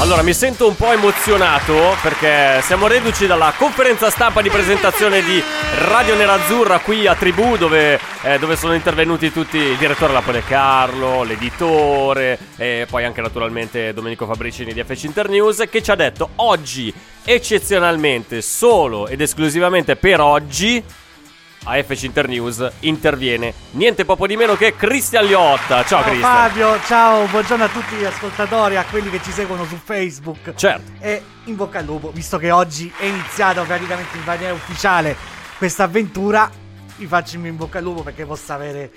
Allora, mi sento un po' emozionato perché siamo reduci dalla conferenza stampa di presentazione di Radio Nerazzurra qui a Tribù, dove, eh, dove sono intervenuti tutti il direttore Lapone Carlo, l'editore e poi anche naturalmente Domenico Fabricini di FC Internews, che ci ha detto oggi, eccezionalmente, solo ed esclusivamente per oggi, a FC Internews interviene niente poco di meno che Cristian Liotta. Ciao, Ciao Cristian. Fabio, ciao, buongiorno a tutti gli ascoltatori, a quelli che ci seguono su Facebook. Certo. E in bocca al lupo, visto che oggi è iniziata praticamente in maniera ufficiale questa avventura, vi faccio in bocca al lupo perché possa avere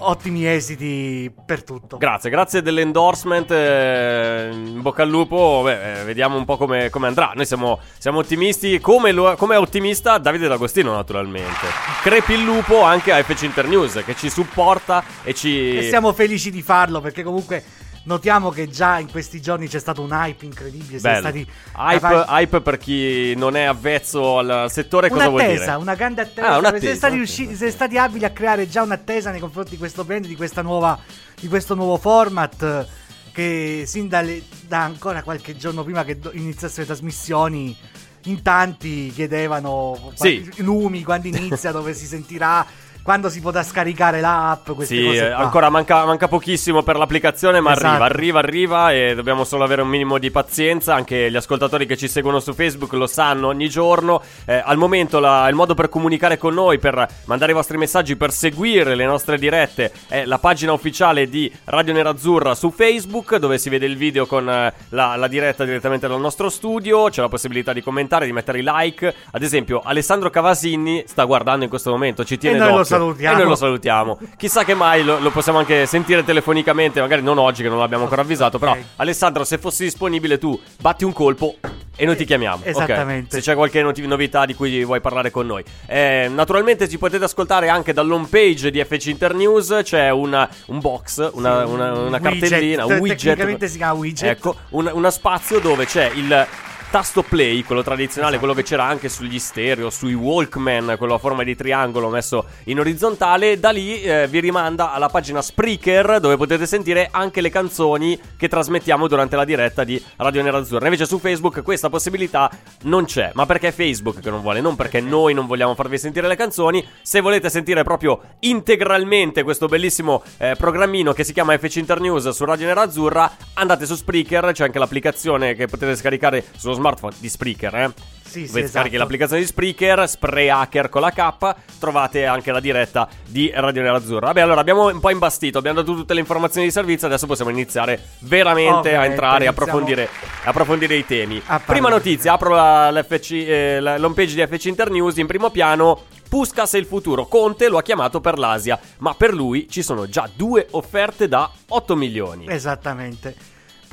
ottimi esiti per tutto. Grazie, grazie dell'endorsement. eh, in bocca al lupo. Beh, eh, vediamo un po' come, come andrà. Noi siamo, siamo ottimisti. Come, lo- come è ottimista Davide D'Agostino, naturalmente. Crepi il lupo anche a FC Internews che ci supporta e ci. E siamo felici di farlo perché comunque notiamo che già in questi giorni c'è stato un hype incredibile. Stati Hype, capaci- hype per chi non è avvezzo al, settore, cosa vuol Un'attesa, dire? una grande attesa. Ah, un'attesa, siete, stati riusciti- siete stati abili a creare già un'attesa nei confronti di questo brand, di, questa nuova, di questo nuovo format. Che sin dalle- da ancora qualche giorno prima che iniziassero le trasmissioni, in tanti chiedevano Sì. i numi, quando inizia, dove si sentirà, quando si potrà scaricare l'app. Queste Sì, cose eh, qua. ancora manca, manca pochissimo per l'applicazione, ma Esatto. arriva, arriva, arriva e dobbiamo solo avere un minimo di pazienza. Anche gli ascoltatori che ci seguono su Facebook lo sanno ogni giorno. Eh, al momento la- il modo per comunicare con noi, per mandare i vostri messaggi, per seguire le nostre dirette è la pagina ufficiale di Radio Nerazzurra su Facebook, dove si vede il video con eh, la, la diretta direttamente dal nostro studio. C'è la possibilità di commentare, di mettere i like. Ad esempio, Alessandro Cavasini sta guardando in questo momento, ci tiene d'occhio. Salutiamo. E noi lo salutiamo. Chissà che mai lo, lo possiamo anche sentire telefonicamente, magari non oggi che non l'abbiamo ancora avvisato, però Ok. Alessandro se fossi disponibile tu batti un colpo e noi ti chiamiamo. esattamente. Se c'è qualche noti- novità di cui vuoi parlare con noi. Eh, naturalmente ci potete ascoltare anche dall'home page di FC Internews, c'è una- un box, una, Sì, una- un una widget. cartellina, un widget. tecnicamente si chiama widget. Ecco, un, una spazio dove c'è il tasto play, quello tradizionale, Esatto. quello che c'era anche sugli stereo, sui Walkman, quello a forma di triangolo messo in orizzontale. Da lì eh, vi rimanda alla pagina Spreaker dove potete sentire anche le canzoni che trasmettiamo durante la diretta di Radio Nerazzurra. Invece su Facebook questa possibilità non c'è, ma perché è Facebook che non vuole, non perché noi non vogliamo farvi sentire le canzoni. Se volete sentire proprio integralmente questo bellissimo eh, programmino che si chiama FC Internews su Radio Nerazzurra, andate su Spreaker, c'è anche l'applicazione che potete scaricare sullo smartphone di Spreaker, eh. Sì, sì, esatto. scarichi l'applicazione di Spreaker, Spray Hacker con la K, trovate anche la diretta di Radio Nerazzurra. Vabbè, allora abbiamo un po' imbastito, abbiamo dato tutte le informazioni di servizio, adesso possiamo iniziare veramente a Ovviamente, entrare e approfondire, approfondire i temi. a. Prima notizia, apro la, l'FC, eh, la- l'homepage di FC Internews, in primo piano Puskas è il futuro, Conte lo ha chiamato per l'Asia, ma per lui ci sono già due offerte da 8 milioni. Esattamente.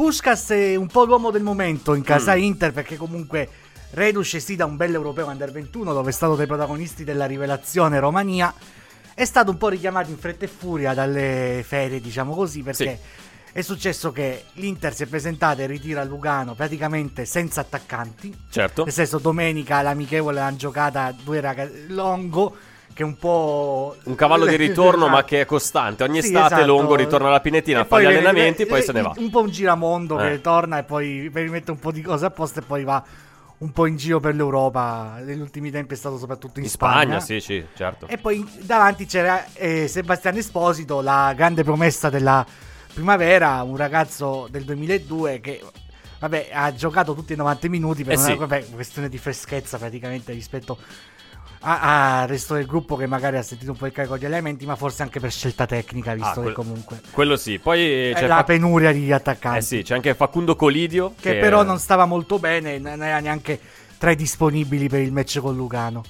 Puskas è un po' l'uomo del momento in casa Mm. Inter perché comunque reduce sì da un bel europeo under 21 dove è stato dei protagonisti della rivelazione Romania è stato un po' richiamato in fretta e furia dalle ferie diciamo così perché è successo che l'Inter si è presentata e ritira a Lugano praticamente senza attaccanti Certo. nel senso domenica l'amichevole hanno giocata due ragazzi Longo che è un po' Un cavallo di ritorno, Esatto. ma che è costante. Ogni Sì, estate esatto. Longo ritorna alla Pinetina, fa gli allenamenti e poi se ne va. Un po' un giramondo Eh. che torna e poi rimette un po' di cose a posto e poi va un po' in giro per l'Europa. Negli ultimi tempi è stato soprattutto in, In Spagna, Spagna. sì, sì, certo. E poi davanti c'era eh, Sebastiano Esposito, la grande promessa della primavera, un ragazzo del 2002 che vabbè, ha giocato tutti i 90 minuti per Eh una sì. vabbè, questione di freschezza praticamente rispetto al resto del gruppo che magari ha sentito un po' il carico di elementi, ma forse anche per scelta tecnica, visto Ah, che quel- comunque Quello sì. Poi è c'è, la Fac- penuria di attaccanti. eh sì, c'è anche Facundo Colidio. che però non stava molto bene, non era neanche tra i disponibili per il match con Lugano.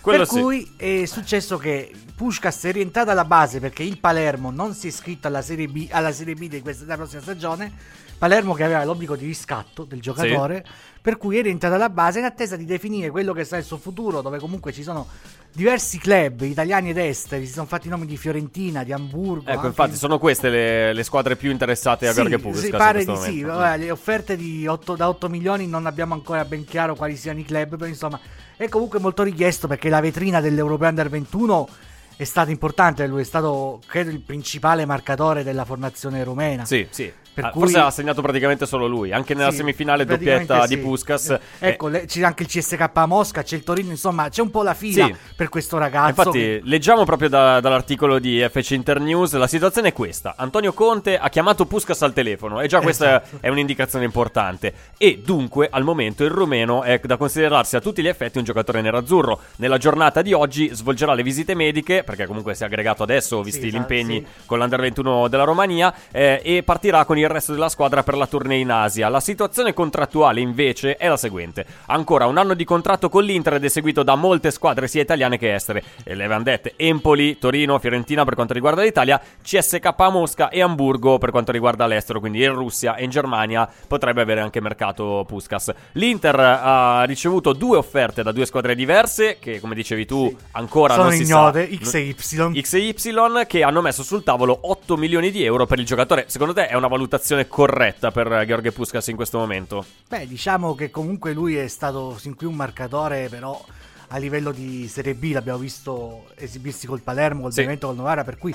Quello per sì. cui è successo che Pushkas è rientrato alla base perché il Palermo non si è iscritto alla Serie B, alla serie B di questa, della prossima stagione. Palermo che aveva l'obbligo di riscatto del giocatore, per cui è rientrato alla base in attesa di definire quello che sarà il suo futuro, dove comunque ci sono diversi club italiani ed esteri, si sono fatti i nomi di Fiorentina, di Hamburgo. Ecco, infatti, di- sono queste le, le squadre più interessate a sì, Gheorghe Puskás sì, in pare di sì. momento. vabbè, le offerte di otto- da 8 milioni non abbiamo ancora ben chiaro quali siano i club, però insomma è comunque molto richiesto perché la vetrina dell'Europeo Under 21 è stata importante, lui è stato credo il principale marcatore della formazione rumena. Sì, sì. Per Ah, cui- Forse ha segnato praticamente solo lui. Anche nella Sì, semifinale doppietta sì. di Puskas. Eh, Ecco, le- c'è anche il CSK a Mosca, c'è il Torino, insomma, c'è un po' la fila Sì. per questo ragazzo. Infatti, leggiamo proprio da- dall'articolo di FC Internews. La situazione è questa: Antonio Conte ha chiamato Puskas al telefono, e già questa Esatto. è un'indicazione importante. E dunque, al momento, il rumeno è da considerarsi a tutti gli effetti un giocatore nerazzurro. Nella giornata di oggi svolgerà le visite mediche, perché comunque si è aggregato adesso, visti gli esatto, impegni con l'Under 21 della Romania, eh, e partirà con il resto della squadra per la tournée in Asia. La situazione contrattuale, invece, è la seguente: ancora un anno di contratto con l'Inter ed è seguito da molte squadre, sia italiane che estere. E le avevamo dette: Empoli, Torino, Fiorentina per quanto riguarda l'Italia, CSK Mosca e Amburgo per quanto riguarda l'estero. Quindi in Russia e in Germania potrebbe avere anche mercato Puskas. L'Inter ha ricevuto due offerte da due squadre diverse, che come dicevi tu, ancora sono non si ignote, sa. X e Y. X e Y che hanno messo sul tavolo 8 milioni di euro per il giocatore. Secondo te è una valutazione corretta per Gheorghe Puskas in questo momento? Beh, diciamo che comunque lui è stato sin qui un marcatore, però a livello di Serie B l'abbiamo visto esibirsi col Palermo, col Sì. Benevento, col Novara, per cui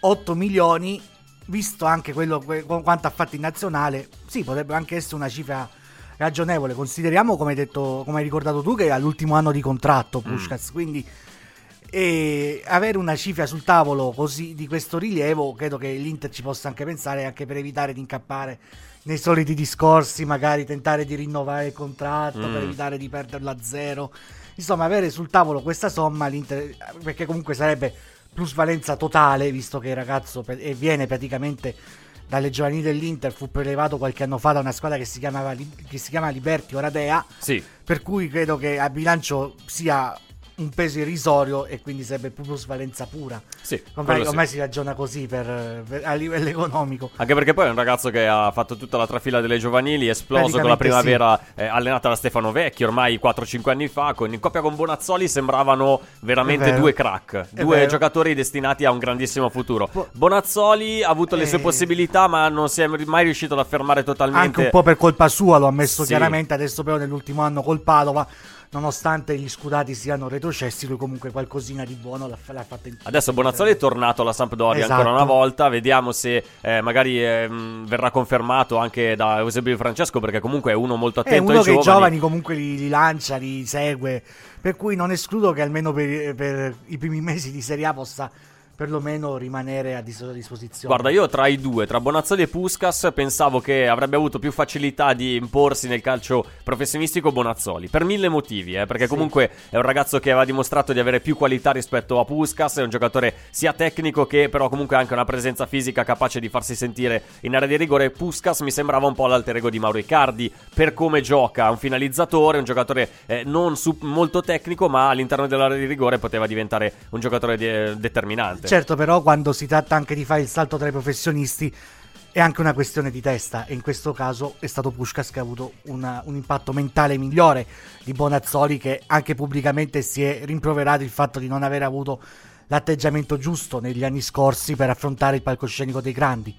8 milioni, visto anche quello que- qu- quanto ha fatto in nazionale, sì, potrebbe anche essere una cifra ragionevole. Consideriamo, come hai detto, come hai ricordato tu, che è all'ultimo anno di contratto Pushkas, quindi e avere una cifra sul tavolo così di questo rilievo, credo che l'Inter ci possa anche pensare, anche per evitare di incappare nei soliti discorsi, magari tentare di rinnovare il contratto Mm. per evitare di perderlo a zero. Insomma, avere sul tavolo questa somma, l'Inter, perché comunque sarebbe plusvalenza totale, visto che il ragazzo pe- e viene praticamente dalle giovanili dell'Inter, fu prelevato qualche anno fa da una squadra che si, chiamava, che si chiama Liberti Oradea, Sì. per cui credo che a bilancio sia un peso irrisorio e quindi sarebbe plusvalenza pura. Sì, Ormai, quello sì. ormai si ragiona così per- per- a livello economico. Anche perché poi è un ragazzo che ha fatto tutta la trafila delle giovanili, è esploso con la primavera eh, allenata da Stefano Vecchi ormai 4-5 anni fa. Con, in coppia con Bonazzoli sembravano veramente due crack, È due vero. giocatori destinati a un grandissimo futuro. Po- Bonazzoli ha avuto le sue Eh. possibilità, ma non si è mai riuscito ad affermare totalmente. Anche un po' per colpa sua, lo ha ammesso Sì. chiaramente. Adesso, però, nell'ultimo anno col Padova, nonostante gli scudati siano retrocessi, lui comunque qualcosina di buono l'ha, l'ha fatta in Adesso Bonazzoli è tornato alla Sampdoria Esatto. ancora una volta, vediamo se eh, magari ehm, verrà confermato anche da Eusebio Francesco perché comunque è uno molto È attento uno ai che i giovani. giovani comunque li, li lancia, li segue. Per cui non escludo che almeno per, per i primi mesi di Serie A possa perlomeno rimanere a dis- a disposizione. Guarda, io tra i due, tra Bonazzoli e Puskas, pensavo che avrebbe avuto più facilità di imporsi nel calcio professionistico Bonazzoli, per mille motivi, eh, perché comunque è un ragazzo che aveva dimostrato di avere più qualità rispetto a Puskas, è un giocatore sia tecnico che però comunque anche una presenza fisica capace di farsi sentire in area di rigore. Puskas mi sembrava un po' l'alter ego di Mauro Icardi, per come gioca, un finalizzatore, un giocatore eh, non su- molto tecnico, ma all'interno dell'area di rigore poteva diventare un giocatore de- determinante. Certo, però quando si tratta anche di fare il salto tra i professionisti è anche una questione di testa e in questo caso è stato Pushkas che ha avuto una- un impatto mentale migliore di Bonazzoli che anche pubblicamente si è rimproverato il fatto di non aver avuto l'atteggiamento giusto negli anni scorsi per affrontare il palcoscenico dei grandi.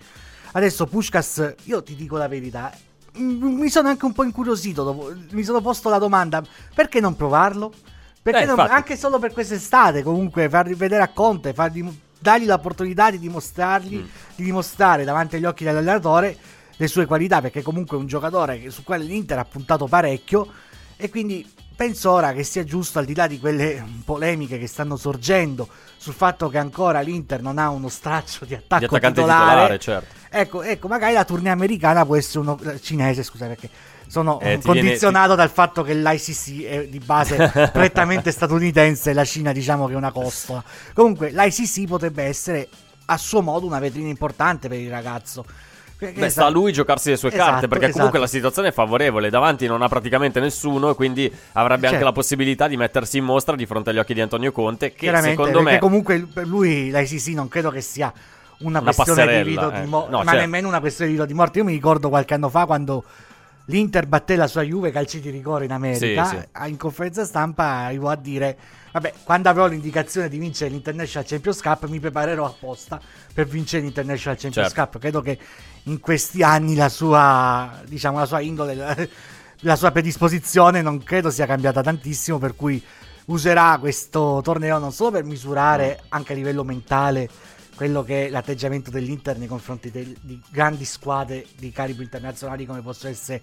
Adesso Pushkas, io ti dico la verità, mi sono anche un po' incuriosito, dopo- mi sono posto la domanda, perché non provarlo? Perché Eh, non- anche solo per quest'estate, comunque, fargli vedere a Conte, fargli, dargli l'opportunità di dimostrargli, Mm. di dimostrare davanti agli occhi dell'allenatore le sue qualità, perché comunque è un giocatore su quale l'Inter ha puntato parecchio. E quindi penso ora che sia giusto, al di là di quelle polemiche che stanno sorgendo sul fatto che ancora l'Inter non ha uno straccio di attacco Di titolare, titolare, certo. Ecco, ecco, magari la tournée americana può essere uno cinese, scusa, perché sono Eh, condizionato dal fatto che l'ICC è di base prettamente statunitense e la Cina diciamo che è una costola. Comunque l'ICC potrebbe essere a suo modo una vetrina importante per il ragazzo. Beh, sta a lui giocarsi le sue Esatto, carte perché comunque esatto. la situazione è favorevole. Davanti non ha praticamente nessuno e quindi avrebbe anche Certo. la possibilità di mettersi in mostra di fronte agli occhi di Antonio Conte. Che secondo me. comunque per lui l'ICC non credo che sia una, Una questione di vita o di eh. mo- No, ma certo. nemmeno una questione di vita di morte. Io mi ricordo qualche anno fa quando l'Inter batté la sua Juve calci di rigore in America, Sì, sì. in conferenza stampa arrivò a dire vabbè, quando avrò l'indicazione di vincere l'International Champions Cup mi preparerò apposta per vincere l'International Champions Certo. Cup. Credo che in questi anni la sua, diciamo, la sua indole, la, la sua predisposizione non credo sia cambiata tantissimo, per cui userà questo torneo non solo per misurare anche a livello mentale quello che è l'atteggiamento dell'Inter nei confronti del- di grandi squadre di calibro internazionali come possono essere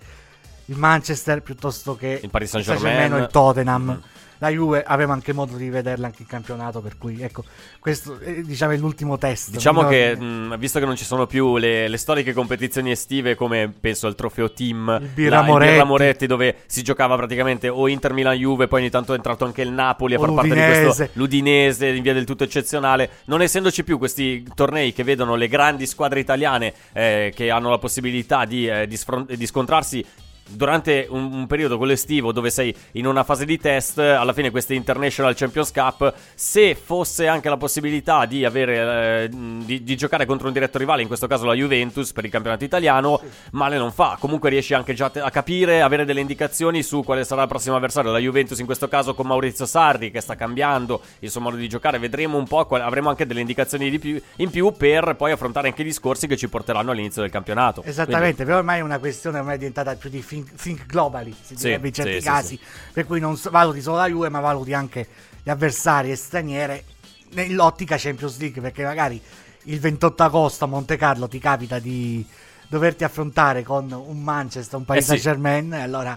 il Manchester piuttosto che Il Paris Saint-Germain. o il Tottenham. Mm. La Juve aveva anche modo di vederla anche in campionato, per cui ecco, questo è, diciamo, è l'ultimo test. Diciamo In che, mh, visto che non ci sono più le, le storiche competizioni estive come penso al trofeo team, Il Birra la- Moretti. Dove si giocava praticamente o Inter Milan Juve, poi ogni tanto è entrato anche il Napoli a far parte di questo l'Udinese in via del tutto eccezionale. Non essendoci più questi tornei che vedono le grandi squadre italiane eh, che hanno la possibilità di, eh, di sfron- di scontrarsi durante un, un periodo quello estivo dove sei in una fase di test, alla fine queste International Champions Cup, se fosse anche la possibilità di avere eh, di, di giocare contro un diretto rivale, in questo caso la Juventus per il campionato italiano, male non fa. Comunque riesci anche già a capire, avere delle indicazioni su quale sarà il prossimo avversario. La Juventus in questo caso con Maurizio Sarri che sta cambiando il suo modo di giocare, vedremo un po', qual- avremo anche delle indicazioni di più, in più per poi affrontare anche i discorsi che ci porteranno all'inizio del campionato. Esattamente, però ormai è una questione ormai è diventata più di think, think globally, si Sì, direbbe in certi sì, sì, casi, per cui non valuti solo la Juve, ma valuti anche gli avversari e straniere nell'ottica Champions League, perché magari il 28 agosto a Monte Carlo ti capita di doverti affrontare con un Manchester, un Paris Eh sì. Saint-Germain, e allora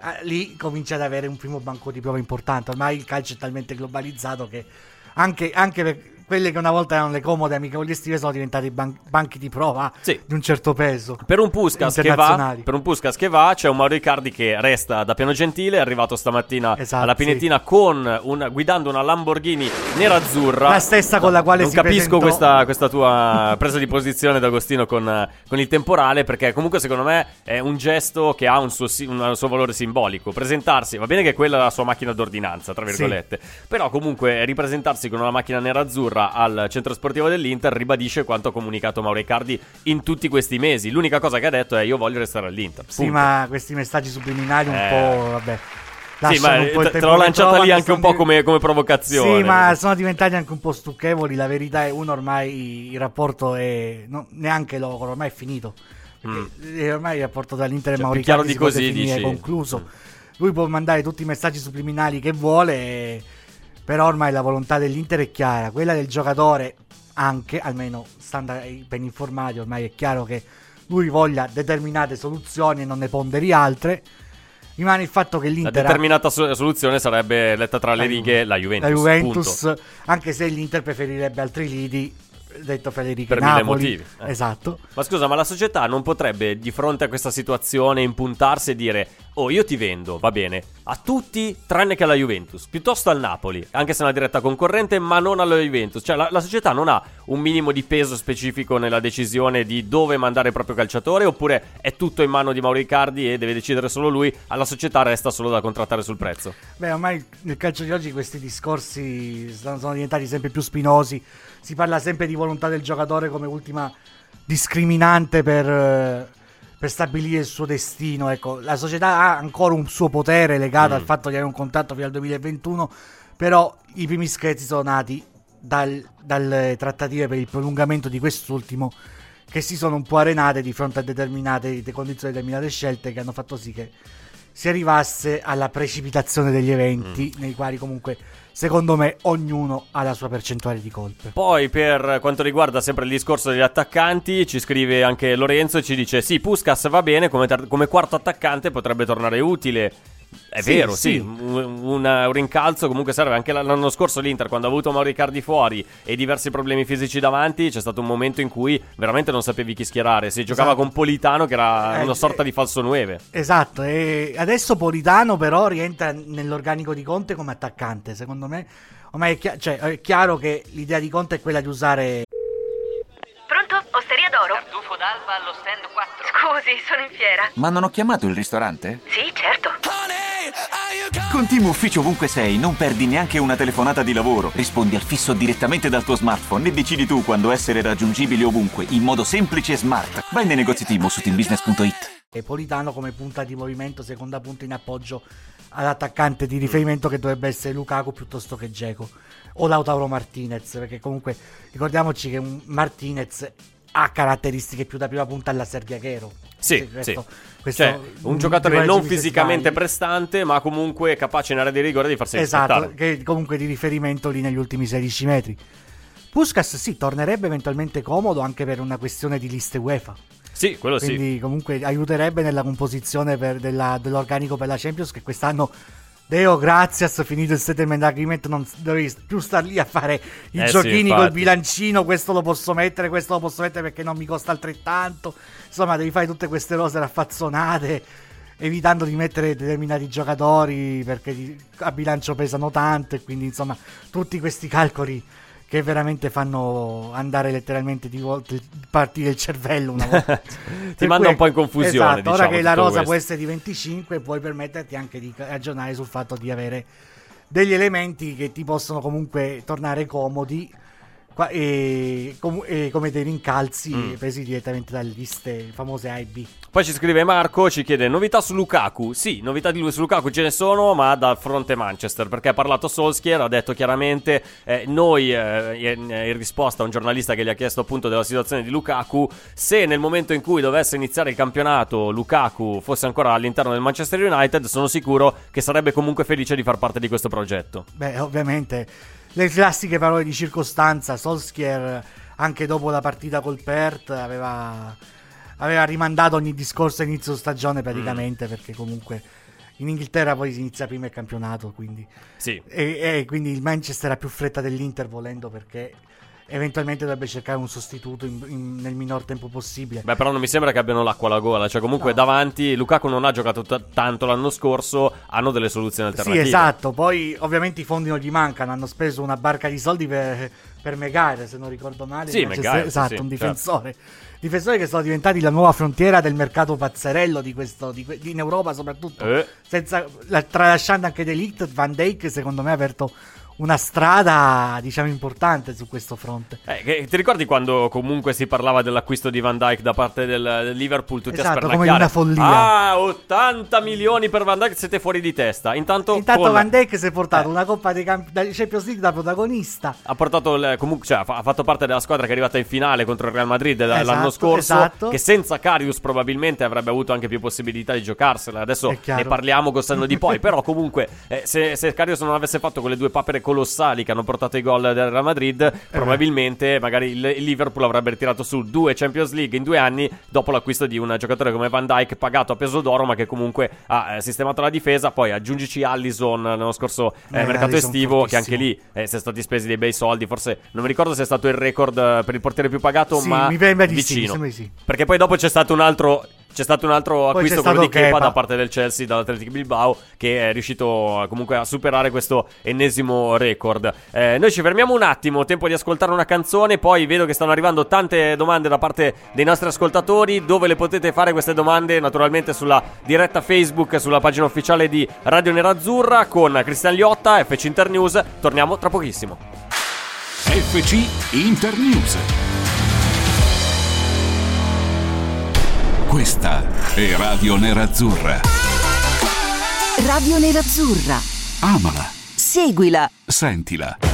eh, lì cominci ad avere un primo banco di prova importante. Ormai il calcio è talmente globalizzato che anche, anche per quelle che una volta erano le comode amichevoli estive sono diventati ban- banchi di prova Sì. di un certo peso. Per un Puskas che va, per un Puskas che va, c'è un Mauro Icardi che resta da Piano Gentile, è arrivato stamattina Esatto, alla Pinetina con un- guidando una Lamborghini nerazzurra. La stessa con la quale non si capisco presentò- questa, questa tua presa di posizione D'Agostino con, con il temporale perché comunque secondo me è un gesto che ha un suo, un suo valore simbolico. Presentarsi, va bene che quella è la sua macchina d'ordinanza, tra virgolette, però comunque ripresentarsi con una macchina nerazzurra al centro sportivo dell'Inter ribadisce quanto ha comunicato Mauro Icardi in tutti questi mesi. L'unica cosa che ha detto è io voglio restare all'Inter. Sì, punto. ma questi messaggi subliminali un Eh. po', vabbè. Sì, ma te, l'ho lanciata lì anche un po' come, come provocazione. Sì, ma sono diventati anche un po' stucchevoli. La verità è uno ormai il rapporto è no, neanche loro, ormai è finito. Perché eh, ormai il rapporto tra l'Inter e Mm. Cioè, Mauri più chiaro Icardi di così, definire dici? concluso. Mm. Lui può mandare tutti i messaggi subliminali che vuole, e- però ormai la volontà dell'Inter è chiara. Quella del giocatore anche, almeno stando ben informati, ormai è chiaro che lui voglia determinate soluzioni e non ne ponderi altre. Rimane il fatto che La l'Inter ha- determinata so- soluzione sarebbe letta tra le La righe la Juventus. la Juventus, punto. anche se l'Inter preferirebbe altri lidi, detto Federico Per mille Napoli. motivi, eh. Esatto. Ma scusa, ma la società non potrebbe di fronte a questa situazione impuntarsi e dire "Oh, io ti vendo, va bene, a tutti tranne che alla Juventus, piuttosto al Napoli, anche se è una diretta concorrente, ma non alla Juventus". Cioè la, la società non ha un minimo di peso specifico nella decisione di dove mandare il proprio calciatore oppure è tutto in mano di Mauro Icardi e deve decidere solo lui, alla società resta solo da contrattare sul prezzo. Beh, ormai nel calcio di oggi questi discorsi sono, diventati sempre più spinosi. Si parla sempre di volontà del giocatore come ultima discriminante per, eh, per stabilire il suo destino. Ecco, la società ha ancora un suo potere legato Mm. al fatto di avere un contratto fino al 2021, però i primi scherzi sono nati dal- dalle trattative per il prolungamento di quest'ultimo che si sono un po' arenate di fronte a determinate de- condizioni, determinate scelte che hanno fatto sì che si arrivasse alla precipitazione degli eventi nei quali comunque secondo me ognuno ha la sua percentuale di colpe. Poi per quanto riguarda sempre il discorso degli attaccanti, ci scrive anche Lorenzo e ci dice sì, Puskas va bene, come, tar- come quarto attaccante potrebbe tornare utile. È Sì, vero, sì, sì. Un, una- un rincalzo comunque serve. Anche l'anno scorso l'Inter, quando ha avuto Mauro Icardi fuori e diversi problemi fisici davanti, c'è stato un momento in cui veramente non sapevi chi schierare. Si giocava Esatto. con Politano, che era Eh, una sorta eh, di falso 9. Esatto, e adesso Politano però rientra nell'organico di Conte come attaccante, secondo me. Ormai è, chia- cioè, è chiaro che l'idea di Conte è quella di usare Pronto? Osteria tesoro? Tartufo d'alba allo stand 4. Scusi, sono in fiera. Ma non ho chiamato il ristorante? Sì, certo. Con Team Ufficio ovunque sei, non perdi neanche una telefonata di lavoro. Rispondi al fisso direttamente dal tuo smartphone e decidi tu quando essere raggiungibile ovunque, in modo semplice e smart. Vai nei negozi Team o su teambusiness.it. E Politano come punta di movimento, seconda punta in appoggio all'attaccante di riferimento che dovrebbe essere Lukaku piuttosto che Geco o Lautaro Martinez, perché comunque ricordiamoci che un Martinez ha caratteristiche più da prima punta alla Sergio Chero. Sì, Questo- sì. questo- Cioè, un giocatore non fisicamente prestante, ma comunque capace in area di rigore di farsi Esatto, rispettare. che comunque di riferimento lì negli ultimi 16 metri. Puskas sì, tornerebbe eventualmente comodo anche per una questione di liste UEFA. Sì, quello sì. Quindi comunque aiuterebbe nella composizione per- della- dell'organico per la Champions che quest'anno Deo grazias, finito il settlement agreement non dovevi più star lì a fare i Eh sì, giochini col infatti. bilancino, questo lo posso mettere, questo lo posso mettere perché non mi costa altrettanto. Insomma, devi fare tutte queste cose raffazzonate evitando di mettere determinati giocatori perché a bilancio pesano tanto e quindi insomma tutti questi calcoli che veramente fanno andare letteralmente di volte partire il cervello una volta. Ti manda un po' in confusione, Esatto, ora diciamo, che la rosa questo. può essere di 25 puoi permetterti anche di ragionare sul fatto di avere degli elementi che ti possono comunque tornare comodi e, com- e come dei rincalzi Mm. presi direttamente dalle liste famose A e B. Poi ci scrive Marco, ci chiede novità su Lukaku. Sì, novità di lui su Lukaku ce ne sono, ma dal fronte Manchester, perché ha parlato Solskjaer, ha detto chiaramente, eh, noi, eh, in, in risposta a un giornalista che gli ha chiesto appunto della situazione di Lukaku, se nel momento in cui dovesse iniziare il campionato Lukaku fosse ancora all'interno del Manchester United, sono sicuro che sarebbe comunque felice di far parte di questo progetto. Beh, ovviamente le classiche parole di circostanza. Solskjaer, anche dopo la partita col Perth, aveva, aveva rimandato ogni discorso a inizio stagione praticamente perché comunque in Inghilterra poi si inizia prima il campionato. Quindi, Sì. e, e quindi il Manchester ha più fretta dell'Inter volendo perché eventualmente dovrebbe cercare un sostituto in- in- nel minor tempo possibile. Beh, però non mi sembra che abbiano l'acqua alla gola. Cioè, comunque, No. davanti Lukaku non ha giocato t- tanto l'anno scorso. Hanno delle soluzioni Sì, alternative. esatto. Poi ovviamente i fondi non gli mancano. Hanno speso una barca di soldi per, per Megare, se non ricordo male. Sì, Maguire, esatto, sì, un sì, difensore. Difensori che sono diventati la nuova frontiera del mercato pazzerello di questo, di in Europa soprattutto. Eh. Senza, la- tralasciando anche Delict, Van Dijk secondo me ha aperto una strada, diciamo, importante su questo fronte. Eh, ti ricordi quando comunque si parlava dell'acquisto di Van Dyke da parte del, del Liverpool? Tutti Esatto, a come una follia. Ah, 80 milioni per Van Dyke, siete fuori di testa. Intanto, Intanto con- Van Dijk si è portato Eh. una Coppa dei Camp- da Champions League da protagonista. ha portato il- comunque, cioè, ha fa- ha fatto parte della squadra che è arrivata in finale contro il Real Madrid l- Esatto, l'anno scorso. esatto. Che senza Carius probabilmente avrebbe avuto anche più possibilità di giocarsela. Adesso ne parliamo col senno di poi. però, comunque, eh, se, se Carius non avesse fatto quelle due papere colossali che hanno portato i gol del Real Madrid, Eh. probabilmente magari il, Liverpool avrebbe ritirato su due Champions League in due anni dopo l'acquisto di un giocatore come Van Dyke pagato a peso d'oro, ma che comunque ha eh, sistemato la difesa. Poi aggiungici Allison nello scorso eh, Eh, mercato Alisson estivo, che anche fortissimo. lì eh, si è stati spesi dei bei soldi. Forse non mi ricordo se è stato il record per il portiere più pagato, Sì, ma mi di sì, mi vicino. sì. Perché poi dopo c'è stato un altro. C'è stato un altro acquisto, quello di Kepa Kepa. da parte del Chelsea, dall'Atletic Bilbao, che è riuscito eh, comunque a superare questo ennesimo record. Eh, noi ci fermiamo un attimo, tempo di ascoltare una canzone, poi vedo che stanno arrivando tante domande da parte dei nostri ascoltatori. Dove le potete fare queste domande? Naturalmente sulla diretta Facebook, sulla pagina ufficiale di Radio Nerazzurra con Cristian Liotta, FC Internews. Torniamo tra pochissimo. FC Internews. Questa è Radio Nerazzurra. Radio Nerazzurra. Amala, Seguila. sentila.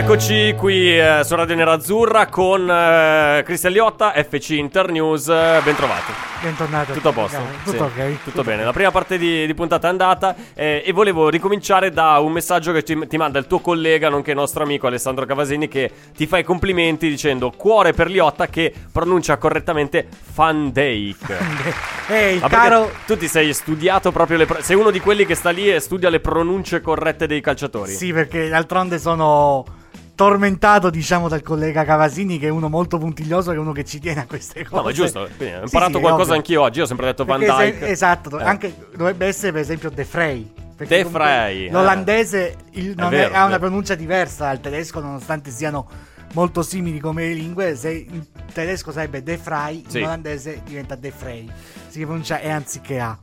Rieccoci qui eh, su Radio Nerazzurra con eh, Cristian Liotta, FC Internews. Eh, bentrovati. Bentornato. Tutto a posto? Tutto Sì, ok. Tutto bene. La prima parte di, di puntata è andata eh, e volevo ricominciare da un messaggio che ti, ti manda il tuo collega, nonché nostro amico Alessandro Cavasini, che ti fa i complimenti dicendo cuore per Liotta che pronuncia correttamente Fan Dake. Ehi, Ma caro. tu ti sei studiato proprio le pro- sei uno di quelli che sta lì e studia le pronunce corrette dei calciatori. Sì, perché d'altronde sono tormentato, diciamo, dal collega Cavasini, che è uno molto puntiglioso, che è uno che ci tiene a queste cose. No, ma è giusto, quindi ho Sì, imparato sì, qualcosa ovvio. anch'io oggi. Io ho sempre detto Van Perché se- Dyke. esatto, Eh. anche dovrebbe essere per esempio De Frey. De Frey, eh. L'olandese il- non vero, è- ha è una pronuncia diversa dal tedesco, nonostante siano molto simili come lingue. Se in tedesco sarebbe De Frey, Sì. in olandese diventa De Frey. Si pronuncia E anziché A.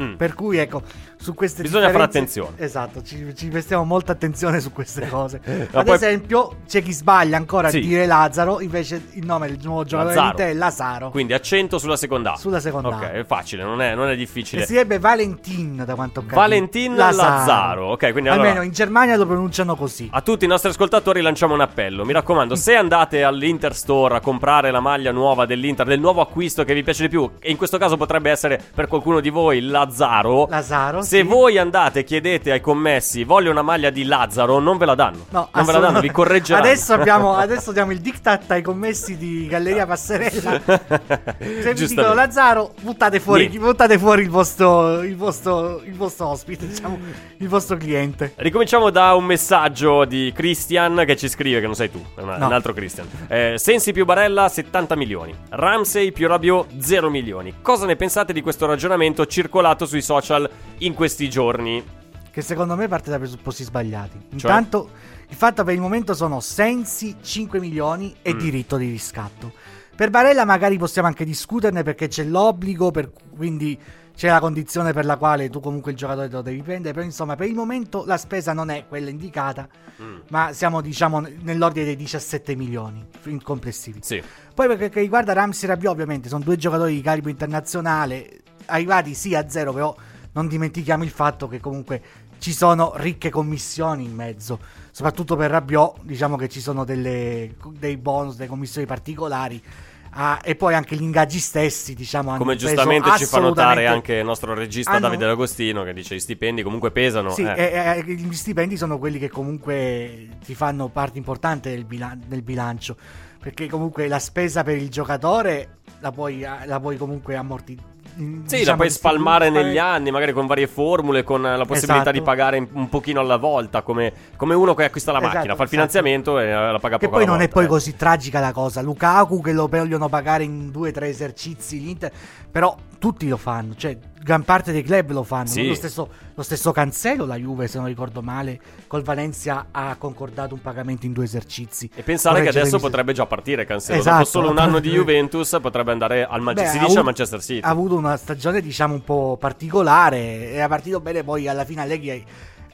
Mm. Per cui, ecco, su queste Bisogna fare differenze- attenzione. Esatto, ci, ci prestiamo molta attenzione su queste cose. Ad poi- esempio, c'è chi sbaglia ancora Sì. a dire Lazzaro, invece il nome del nuovo giocatore Lazzaro. è Lazaro. Quindi accento sulla seconda. Sulla seconda Ok, è facile, non è, non è difficile. si direbbe Valentin, da quanto ho capito. Valentin Lazzaro. Ok, quindi allora- Almeno in Germania lo pronunciano così. A tutti i nostri ascoltatori lanciamo un appello. Mi raccomando, se andate all'Inter Store a comprare la maglia nuova dell'Inter, del nuovo acquisto che vi piace di più, e in questo caso potrebbe essere per qualcuno di voi Lazzaro. Lazzaro, Se voi andate e chiedete ai commessi, voglio una maglia di Lazzaro, non ve la danno. No, non ve la danno, vi correggeranno. Adesso abbiamo adesso diamo il diktat ai commessi di Galleria Passerella. Se vi dicono Lazzaro, buttate fuori, buttate fuori il vostro, il vostro, il vostro ospite, diciamo, il vostro cliente. Ricominciamo da un messaggio di Christian che ci scrive, che non sei tu, è una- No. un altro Christian. Eh, Sensi più Barella 70 milioni, Ramsey più Rabiot 0 milioni. Cosa ne pensate di questo ragionamento circolato sui social in questi giorni? Che secondo me parte da presupposti sbagliati. Cioè? Intanto, il fatto per il momento sono Sensi 5 milioni e Mm. diritto di riscatto. Per Barella magari possiamo anche discuterne perché c'è l'obbligo, per- quindi c'è la condizione per la quale tu comunque il giocatore te lo devi prendere, però insomma per il momento la spesa non è quella indicata, Mm. ma siamo diciamo nell'ordine dei 17 milioni in complessivi. Sì. Poi per che riguarda Ramsey e Rabiot ovviamente sono due giocatori di calibro internazionale, arrivati sì a zero, però non dimentichiamo il fatto che comunque ci sono ricche commissioni in mezzo, soprattutto per Rabiot, diciamo che ci sono delle, dei bonus, delle commissioni particolari. ah, e poi anche gli ingaggi stessi, diciamo, Come giustamente ci fa notare anche il nostro regista hanno- Davide D'Agostino che dice i stipendi comunque pesano. Sì, eh. e- e- gli stipendi sono quelli che comunque ti fanno parte importante del, bilan- del bilancio. Perché comunque la spesa per il giocatore la puoi, la puoi comunque ammortizzare. Sì, diciamo, poi in spalmare negli anni, magari con varie formule, con la possibilità Esatto. di pagare un pochino alla volta, come, come uno che acquista la Esatto, macchina, fa il esatto. finanziamento e la paga Che poco poi alla non è volta, poi eh. così tragica la cosa. Lukaku che lo vogliono pagare in due o tre esercizi l'Inter, però tutti lo fanno, cioè gran parte dei club lo fanno. Sì. Lo, stesso, lo stesso Cancelo, la Juve se non ricordo male, col Valencia ha concordato un pagamento in due esercizi. E pensare che adesso potrebbe già partire Cancelo. Esatto. Dopo solo un anno di Juventus potrebbe andare al Man- Beh, si dice avuto- Manchester City. Ha avuto una stagione, diciamo, un po' particolare. Era partito bene, poi alla fine Allegri è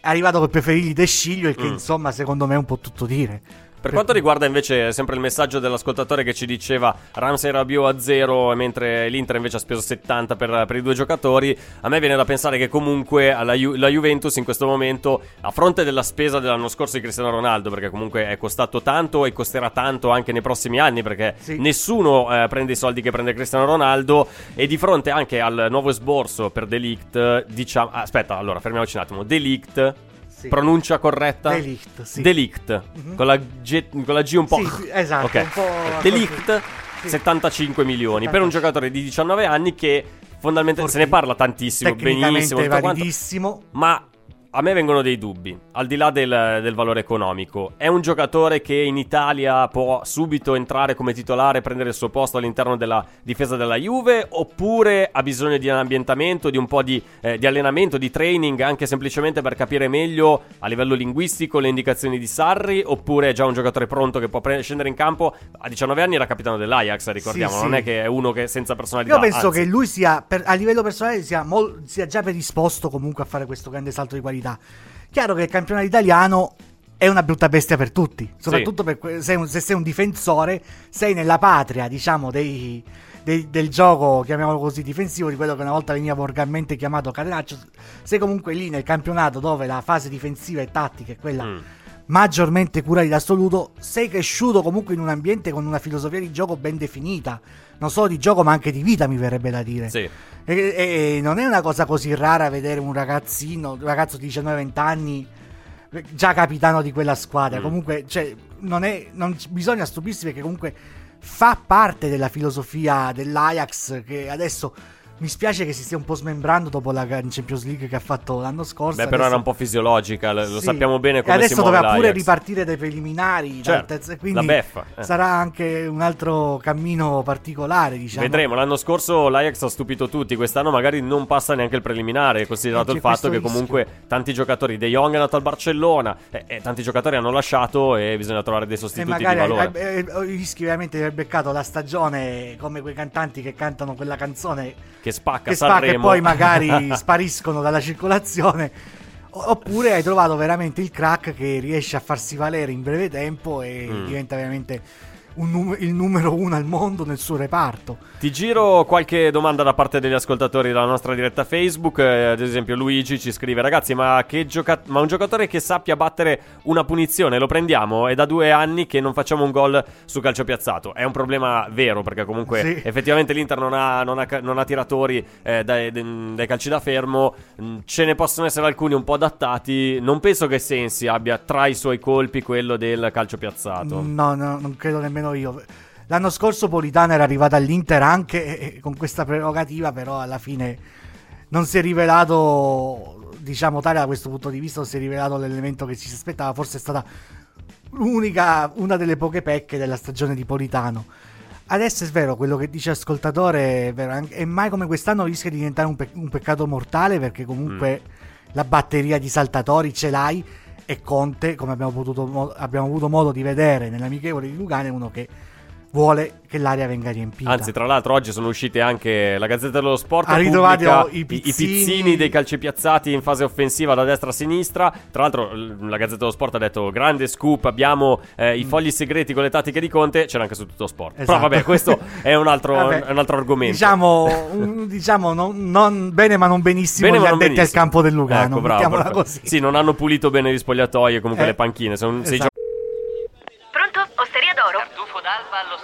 arrivato per preferirgli De Sciglio, il che Mm. insomma, secondo me è un po' tutto dire. Per quanto riguarda invece sempre il messaggio dell'ascoltatore che ci diceva Ramsey Rabiot a zero mentre l'Inter invece ha speso 70 per, per i due giocatori, a me viene da pensare che comunque alla Ju- la Juventus in questo momento, a fronte della spesa dell'anno scorso di Cristiano Ronaldo, perché comunque è costato tanto e costerà tanto anche nei prossimi anni, perché Sì. nessuno eh, prende i soldi che prende Cristiano Ronaldo, e di fronte anche al nuovo sborso per Delict, diciamo... aspetta, allora fermiamoci un attimo, Delict... Sì. Pronuncia corretta? Delict, sì. Delict. Mhm. con, la G, con la G un po'. Sì, esatto, Ok. un po' Delict, Sì. 75 milioni. Per un 75. giocatore di 19 anni che fondamentalmente se ne parla tantissimo, benissimo, tutto quanto, validissimo. ma a me vengono dei dubbi, al di là del, del valore economico. È un giocatore che in Italia può subito entrare come titolare e prendere il suo posto all'interno della difesa della Juve? Oppure ha bisogno di un ambientamento, di un po' di, eh, di allenamento, di training, anche semplicemente per capire meglio a livello linguistico le indicazioni di Sarri? Oppure è già un giocatore pronto che può pre- scendere in campo? A 19 anni era capitano dell'Ajax, ricordiamo, Sì, non sì. è che è uno che senza personalità. Io penso anzi. che lui sia, per- a livello personale, sia, mol- sia già predisposto comunque a fare questo grande salto di qualità. Chiaro che il campionato italiano è una brutta bestia per tutti, soprattutto per que- se, un- se sei un difensore, sei nella patria, diciamo, dei, dei- del gioco, chiamiamolo così, difensivo, di quello che una volta veniva volgarmente chiamato catenaccio. Sei comunque lì nel campionato dove la fase difensiva e tattica è quella Mm. Maggiormente cura di assoluto, sei cresciuto comunque in un ambiente con una filosofia di gioco ben definita. Non solo di gioco, ma anche di vita, mi verrebbe da dire. Sì. E, e- non è una cosa così rara vedere un ragazzino, un ragazzo di 19-20 anni già capitano di quella squadra. Mm. Comunque, cioè, non, è, non bisogna stupirsi perché comunque fa parte della filosofia dell'Ajax che adesso mi spiace che si stia un po' smembrando dopo la Champions League che ha fatto l'anno scorso. Beh, però Adesso- era un po' fisiologica, lo sì. sappiamo bene E come adesso si muove dovrà pure ripartire dai preliminari. Certo, terzo- e quindi la beffa, eh. sarà anche un altro cammino particolare, diciamo. Vedremo, l'anno scorso l'Ajax ha stupito tutti, quest'anno magari non passa neanche il preliminare, considerato Eh, il fatto che rischio. comunque tanti giocatori, De Jong è andato al Barcellona, e, e tanti giocatori hanno lasciato e bisogna trovare dei E sostituti di valore. eh, eh, rischi veramente di aver beccato la stagione come quei cantanti che cantano quella canzone che spacca che spacca e poi magari spariscono dalla circolazione. Oppure hai trovato veramente il crack che riesce a farsi valere in breve tempo e Mm. diventa veramente num- il numero uno al mondo nel suo reparto. Ti giro qualche domanda da parte degli ascoltatori della nostra diretta Facebook. eh, ad esempio, Luigi ci scrive: Ragazzi, ma, che gioca- ma un giocatore che sappia battere una punizione lo prendiamo? È da due anni che non facciamo un gol su calcio piazzato. È un problema vero perché, comunque, Sì. effettivamente l'Inter non ha, non ha non ha tiratori eh, dai, dai calci da fermo. Mm, Ce ne possono essere alcuni un po' adattati. Non penso che Sensi abbia tra i suoi colpi quello del calcio piazzato. No, no, non credo nemmeno io. L'anno scorso Politano era arrivato all'Inter anche con questa prerogativa, però alla fine non si è rivelato, diciamo tale da questo punto di vista, non si è rivelato l'elemento che ci si aspettava. Forse è stata l'unica, una delle poche pecche della stagione di Politano. Adesso è vero, quello che dice l'ascoltatore è vero, e mai come quest'anno rischia di diventare un, pe- un peccato mortale perché comunque la batteria di saltatori ce l'hai e Conte, come abbiamo, potuto mo- abbiamo avuto modo di vedere nell'amichevole di Lugano, è uno che vuole che l'area venga riempita. Anzi, tra l'altro, oggi sono uscite anche la Gazzetta dello Sport. Ha ritrovato i i, i pizzini. pizzini dei calci piazzati in fase offensiva da destra a sinistra. Tra l'altro, la Gazzetta dello Sport ha detto: Grande scoop, abbiamo eh, i fogli segreti con le tattiche di Conte. C'era anche su tutto sport. Però, Esatto. vabbè, questo è un altro, Vabbè, è un altro argomento. Diciamo, un- diciamo non, non bene ma non benissimo Bene, gli ma non addetti al benissimo. campo del Lugano, Ecco, bravo, mettiamola perfetto. così. Sì, non hanno pulito bene gli spogliatoi e comunque Eh, le panchine. Sono sei esatto. Pronto? Osteria d'oro? Tartufo d'alba allo stand 4.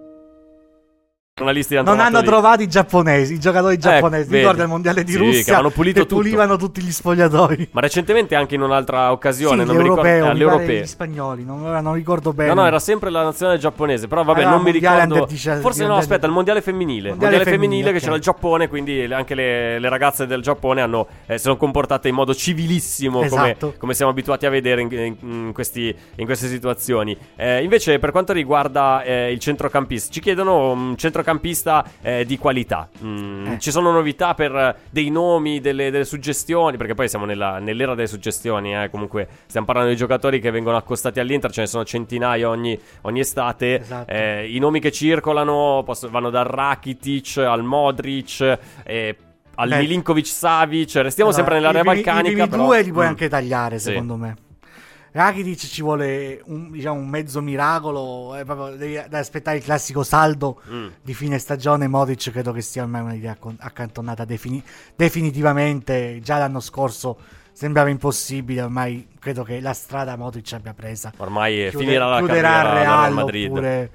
Giornalisti hanno Non hanno lì. trovato i giapponesi, i giocatori giapponesi. vedi. Ricorda il mondiale di Sì, Russia? che che tutto. pulivano tutti gli spogliatoi. Ma recentemente anche in un'altra occasione, sì, non mi ricordo, eh, mi pare l'europeo. gli spagnoli, non, non ricordo bene. No, no, era sempre la nazionale giapponese. Però vabbè, Allora, non mi ricordo. under 17, Forse no, aspetta, il mondiale femminile. Il Mondiale mondiale femminile, femminile, che ok. c'era il Giappone. Quindi anche le, le ragazze del Giappone hanno, eh, si sono comportate in modo civilissimo, come, Esatto. come siamo abituati a vedere in, in- in questi- in queste situazioni. Eh, invece, per quanto riguarda eh, il centrocampista, ci chiedono un centrocampista eh, di qualità. Mm, Eh. Ci sono novità per eh, dei nomi, delle, delle suggestioni? Perché poi siamo nella- nell'era delle suggestioni. eh, Comunque, stiamo parlando di giocatori che vengono accostati all'Inter, ce ne sono centinaia ogni, ogni estate. Esatto. Eh, I nomi che circolano posso- vanno dal Rakitic al Modric. eh, al. Milinkovic Savic, restiamo Allora, sempre nell'area balcanica. I primi però- due li puoi Mm. anche tagliare, Sì. secondo me. Rakitic ci vuole un, diciamo, un mezzo miracolo. È proprio, devi devi aspettare il classico saldo Mm. di fine stagione. Modric credo che sia ormai un'idea accantonata defini- definitivamente. Già l'anno scorso sembrava impossibile. Ormai credo che la strada Modric abbia presa. Ormai Chiude- finirà la chiuderà carriera al al Real Real Madrid. oppure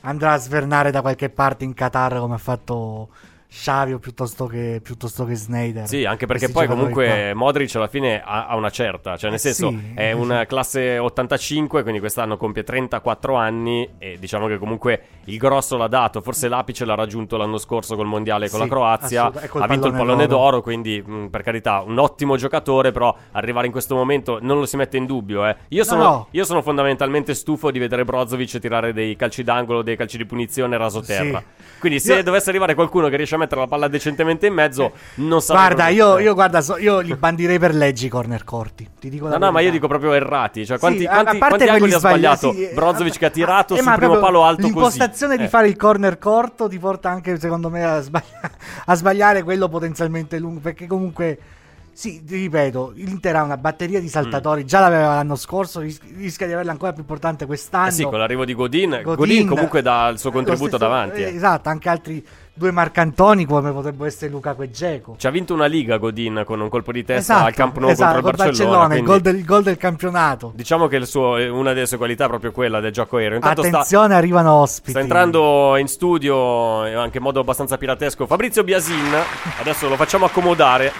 andrà a svernare da qualche parte in Qatar come ha fatto Xavi o piuttosto che, piuttosto che Snyder. Sì, anche perché poi comunque Modric alla fine ha, ha una certa, cioè nel Eh senso sì, è eh una classe 85, quindi quest'anno compie 34 anni e diciamo che comunque il grosso l'ha dato, forse l'apice l'ha raggiunto l'anno scorso col mondiale con Sì, la Croazia, ha vinto il pallone d'oro. d'oro, quindi mh, per carità un ottimo giocatore, però arrivare in questo momento non lo si mette in dubbio. eh. Io, sono, no. io sono fondamentalmente stufo di vedere Brozovic tirare dei calci d'angolo, dei calci di punizione raso terra. Quindi se Io- dovesse arrivare qualcuno che riesce a mettere la palla decentemente in mezzo, non sarà Guarda, io, io, guarda, so- io li bandirei per leggi i corner corti. Ti dico No, no, ma io dico proprio errati. Cioè, quanti, Sì, a- quanti, quanti angoli ha sbaglia- sbagliato sì, eh, Brozovic che ha tirato eh, sul primo palo alto così? L'impostazione di Eh. fare il corner corto ti porta anche, secondo me, a, sbaglia- a sbagliare quello potenzialmente lungo. Perché comunque, sì, ti ripeto, l'Inter ha una batteria di saltatori. Mm. Già l'aveva l'anno scorso, ris- rischia di averla ancora più importante quest'anno. Eh sì, con l'arrivo di Godin, Godin, Godin, comunque dà il suo eh, contributo stesso- davanti. eh, eh. Esatto, anche altri due marcantoni come potrebbero essere Lukaku e Dzeko. Ci ha vinto una liga Godin con un colpo di testa Esatto, al Camp Nou esatto, contro il col Barcellona. il quindi gol del, il gol del campionato. Diciamo che il suo- una delle sue qualità è proprio quella del gioco aereo. Intanto sta, Attenzione, arrivano ospiti. sta entrando in studio eh, anche in modo abbastanza piratesco Fabrizio Biasin. Adesso lo facciamo accomodare.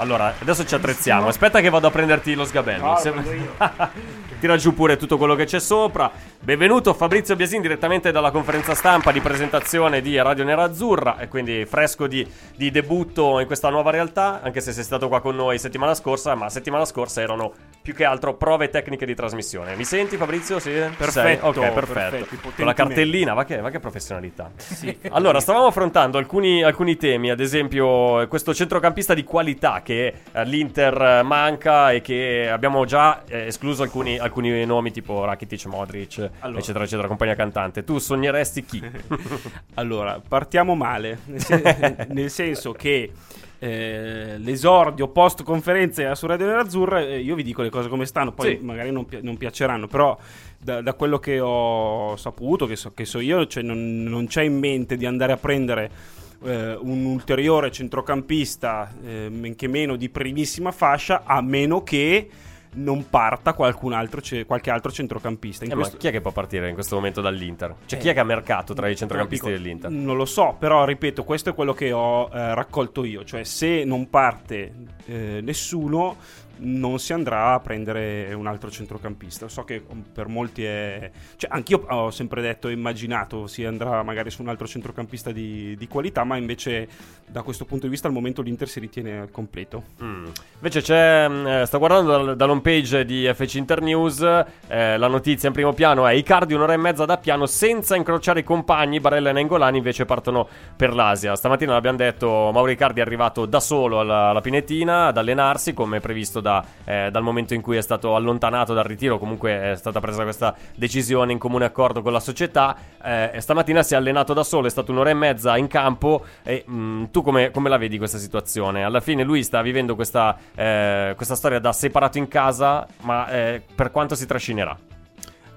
Allora, adesso ci attrezziamo. Aspetta che vado a prenderti lo sgabello. Se- Tira giù pure tutto quello che c'è sopra. Benvenuto Fabrizio Biasin direttamente dalla conferenza stampa di presentazione di Radio Nerazzurra e quindi fresco di, di debutto in questa nuova realtà, anche se sei stato qua con noi settimana scorsa, ma settimana scorsa erano più che altro prove tecniche di trasmissione. Mi senti Fabrizio? Sì? Ci sei? Perfetto, Ok, perfetto. perfetto, Con la cartellina, va che, va che professionalità. Allora, stavamo affrontando alcuni, alcuni temi, ad esempio eh, questo centrocampista di qualità che all'Inter eh, manca e che abbiamo già eh, escluso alcuni, alcuni nomi tipo Rakitic, Modric, Allora. eccetera, eccetera, compagnia cantante. Tu sogneresti chi? Allora, partiamo male, nel, sen- nel senso che eh, l'esordio post conferenza su Radio Nerazzurra, eh, io vi dico le cose come stanno, poi Sì. magari non, pi- non piaceranno, però da, da quello che ho saputo, che so, che so io, cioè non, non c'è in mente di andare a prendere eh, un ulteriore centrocampista, eh, men che meno di primissima fascia, a meno che non parta qualcun altro, qualche altro centrocampista. Eh, questo- chi è che può partire in questo momento dall'Inter? Cioè, Eh. chi è che ha mercato tra i centrocampisti dico, dell'Inter? Non lo so, però ripeto, questo è quello che ho eh, raccolto io. Cioè, se non parte eh, nessuno, non si andrà a prendere un altro centrocampista. So che um, per molti è. Cioè, anch'io ho sempre detto e immaginato si andrà magari su un altro centrocampista di, di qualità, ma invece da questo punto di vista al momento l'Inter si ritiene al completo. Mm. Invece c'è, mm, eh, sto guardando dal- dall'home page di FC Internews, eh, la notizia in primo piano è Icardi un'ora e mezza da piano senza incrociare i compagni, Barella e Nengolani invece partono per l'Asia. Stamattina l'abbiamo detto, Mauro Icardi è arrivato da solo alla, alla Pinetina ad allenarsi come previsto da da, eh, dal momento in cui è stato allontanato dal ritiro, comunque è stata presa questa decisione in comune accordo con la società. Eh, stamattina si è allenato da solo, è stato un'ora e mezza in campo. E mh, tu come, come la vedi questa situazione? Alla fine lui sta vivendo questa, eh, questa storia da separato in casa, ma eh, per quanto si trascinerà?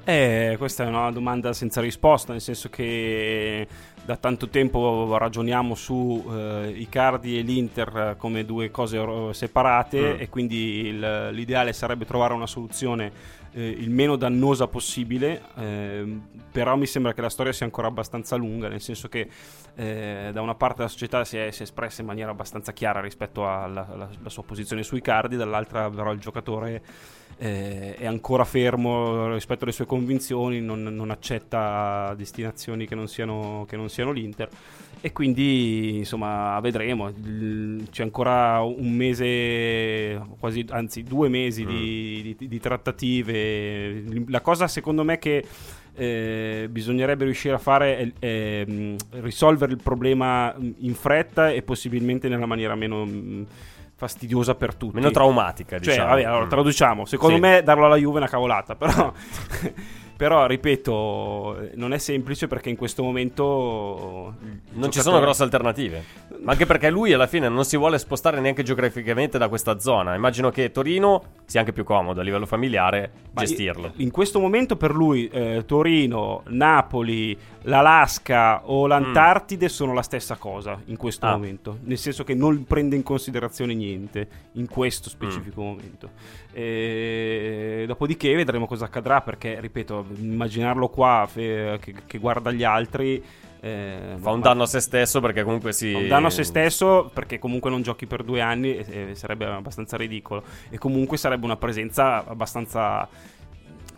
Eh, questa è una domanda senza risposta, nel senso che da tanto tempo ragioniamo su eh, Icardi e l'Inter come due cose separate Mm. e quindi il- l'ideale sarebbe trovare una soluzione eh, il meno dannosa possibile, ehm, però mi sembra che la storia sia ancora abbastanza lunga, nel senso che eh, da una parte la società si è, si è espressa in maniera abbastanza chiara rispetto alla, alla- alla sua posizione sui Icardi, dall'altra però il giocatore eh, è ancora fermo rispetto alle sue convinzioni, non, non accetta destinazioni che non, siano, che non siano l'Inter. E quindi insomma vedremo. C'è ancora un mese, quasi, anzi due mesi di, di- di trattative. La cosa secondo me che eh, bisognerebbe riuscire a fare è, è, mh, risolvere il problema in fretta e possibilmente nella maniera meno mh, fastidiosa per tutti. Meno traumatica, Cioè, diciamo. vabbè, allora, Mm. traduciamo. Secondo Sì. me darlo alla Juve è una cavolata, però... Però, ripeto, non è semplice perché in questo momento... Non ci sono grosse alternative. Ma anche perché lui alla fine non si vuole spostare neanche geograficamente da questa zona. Immagino che Torino sia anche più comodo a livello familiare Ma gestirlo. In questo momento per lui eh, Torino, Napoli, l'Alaska o l'Antartide sono la stessa cosa in questo Ah. momento, nel senso che non prende in considerazione niente in questo specifico momento. E dopodiché vedremo cosa accadrà perché, ripeto, immaginarlo qua fe- che, che guarda gli altri... eh, Fa un danno a se stesso perché comunque si... Fa un danno a se stesso perché comunque non giochi per due anni e, e sarebbe abbastanza ridicolo. E comunque sarebbe una presenza abbastanza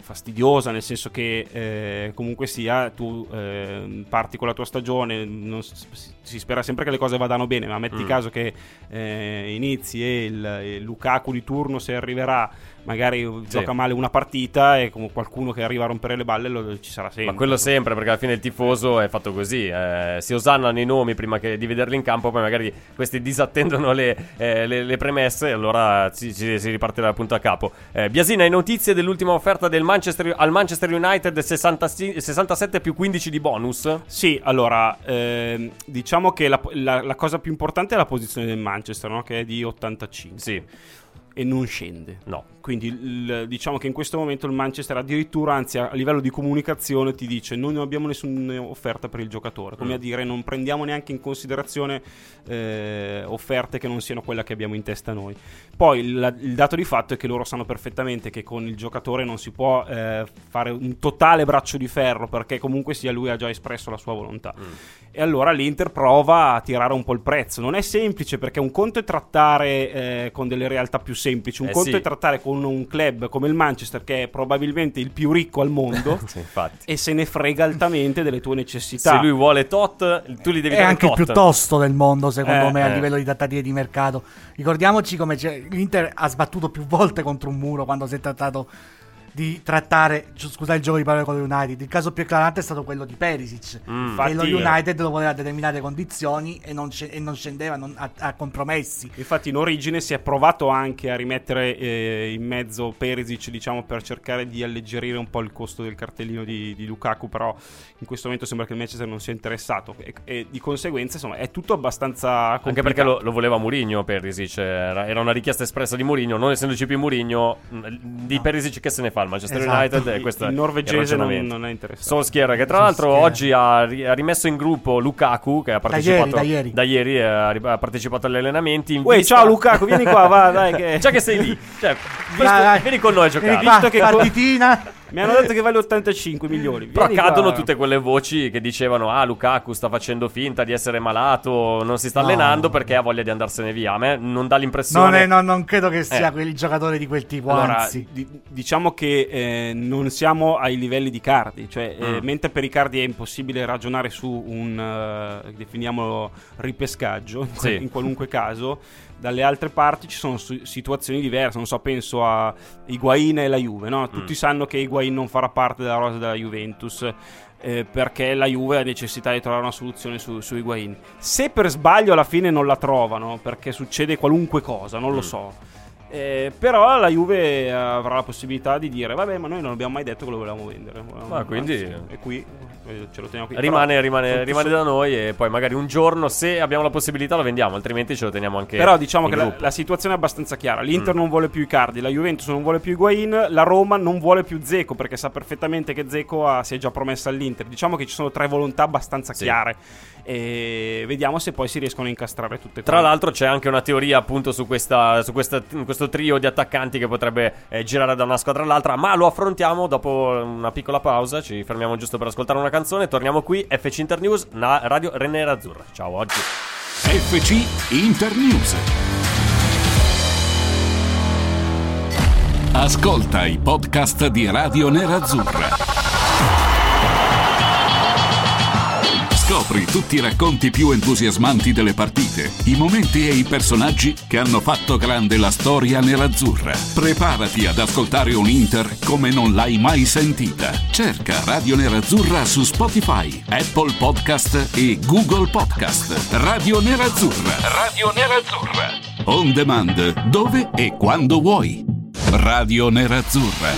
fastidiosa nel senso che eh, comunque sia tu eh, parti con la tua stagione non si spera sempre che le cose vadano bene ma metti Mm. caso che eh, inizi e il, il Lukaku di turno se arriverà magari gioca male una partita e come qualcuno che arriva a rompere le balle lo- ci sarà sempre Ma quello sempre, perché alla fine il tifoso è fatto così. eh, si osannano i nomi prima che di vederli in campo, poi magari questi disattendono le, eh, le- le premesse, e allora si, si- si riparte da punto a capo. Eh, Biasina, hai notizie dell'ultima offerta del Manchester, al Manchester United 60 67 più 15 di bonus? Sì, allora, ehm, diciamo che la, la- la cosa più importante è la posizione del Manchester, no? che è di 85. Sì. E non scende. No. Quindi il- diciamo che in questo momento il Manchester addirittura, anzi a livello di comunicazione, ti dice noi non abbiamo nessuna offerta per il giocatore, come Mm. a dire non prendiamo neanche in considerazione eh, offerte che non siano quella che abbiamo in testa noi. Poi il, il dato di fatto è che loro sanno perfettamente che con il giocatore non si può eh, fare un totale braccio di ferro perché comunque sia lui ha già espresso la sua volontà. Mm. E allora l'Inter prova a tirare un po' il prezzo. Non è semplice perché un conto è trattare eh, con delle realtà più semplici, un Eh conto sì. è trattare con un club come il Manchester che è probabilmente il più ricco al mondo Sì, infatti. e se ne frega altamente delle tue necessità. Se lui vuole tot, tu gli devi È dare anche il più tosto del mondo, secondo Eh, me, a eh. livello di trattative di mercato. Ricordiamoci come c'è- l'Inter ha sbattuto più volte contro un muro quando si è trattato di trattare, scusate il gioco di parole con lo United. Il caso più eclatante è stato quello di Perisic. Mm. che lo Infatti- United lo voleva a determinate condizioni e non, e non scendeva non- a, a compromessi. Infatti in origine si è provato anche a rimettere eh, in mezzo Perisic diciamo per cercare di alleggerire un po' il costo del cartellino di, di Lukaku però in questo momento sembra che il Manchester non sia interessato e, e di conseguenza insomma è tutto abbastanza Anche complicato. perché lo, lo voleva Mourinho Perisic, era, era una richiesta espressa di Mourinho, non essendoci più Mourinho, di Perisic che se ne fa il Manchester Esatto. United e questo il è norvegese non, non è interessato Solskjaer che tra l'altro Solskjaer. oggi ha, ri- ha rimesso in gruppo Lukaku che ha partecipato da ieri. da ieri, eh, ha, ri- ha partecipato agli allenamenti in Uè, vista- ciao Lukaku vieni qua va dai che... Già che sei lì, cioè, visto- Dai, dai. vieni con noi a giocare. Vieni qua, Visto che- partitina. Mi hanno detto che vale 85 milioni Però Vieni accadono qua. tutte quelle voci che dicevano: Ah, Lukaku sta facendo finta di essere malato, non si sta No. allenando perché ha voglia di andarsene via. A me non dà l'impressione. Non, è- non- non credo che sia Eh. quel giocatore di quel tipo, Allora, anzi. di- diciamo che eh, non siamo ai livelli di Cardi, cioè eh, Mm. mentre per i Cardi è impossibile ragionare su un, eh, definiamolo, ripescaggio, in, Sì. in qualunque caso, dalle altre parti ci sono situazioni diverse, non so, penso a Higuain e la Juve, no? tutti Mm. sanno che Higuain non farà parte della rosa della Juventus. eh, perché la Juve ha necessità di trovare una soluzione su, su Higuain. Se per sbaglio alla fine non la trovano, perché succede qualunque cosa, non lo Mm. so. Eh, però la Juve avrà la possibilità di dire vabbè ma noi non abbiamo mai detto che lo volevamo vendere Volevamo- Ah, quindi- è qui eh, ce lo teniamo qui Rimane, rimane, rimane da noi e poi magari un giorno, se abbiamo la possibilità, lo vendiamo, altrimenti ce lo teniamo anche Però diciamo che la, la situazione è abbastanza chiara. L'Inter Mm. non vuole più Icardi, la Juventus non vuole più Higuain, la Roma non vuole più Zeco perché sa perfettamente che Zeco si è già promessa all'Inter. Diciamo che ci sono tre volontà abbastanza Sì. chiare e vediamo se poi si riescono a incastrare tutte Tra l'altro c'è anche una teoria appunto su, questa, su questa- questo trio di attaccanti che potrebbe eh, girare da una squadra all'altra, ma lo affrontiamo dopo una piccola pausa, ci fermiamo giusto per ascoltare una canzone, torniamo qui, FC Internews, na- Radio Renera Azzurra. Ciao, oggi. FC Internews. Ascolta i podcast di Radio Nerazzurra. Scopri tutti i racconti più entusiasmanti delle partite, i momenti e i personaggi che hanno fatto grande la storia nerazzurra. Preparati ad ascoltare un Inter come non l'hai mai sentita. Cerca Radio Nerazzurra su Spotify, Apple Podcast e Google Podcast. Radio Nerazzurra. Radio Nerazzurra. On demand, dove e quando vuoi. Radio Nerazzurra.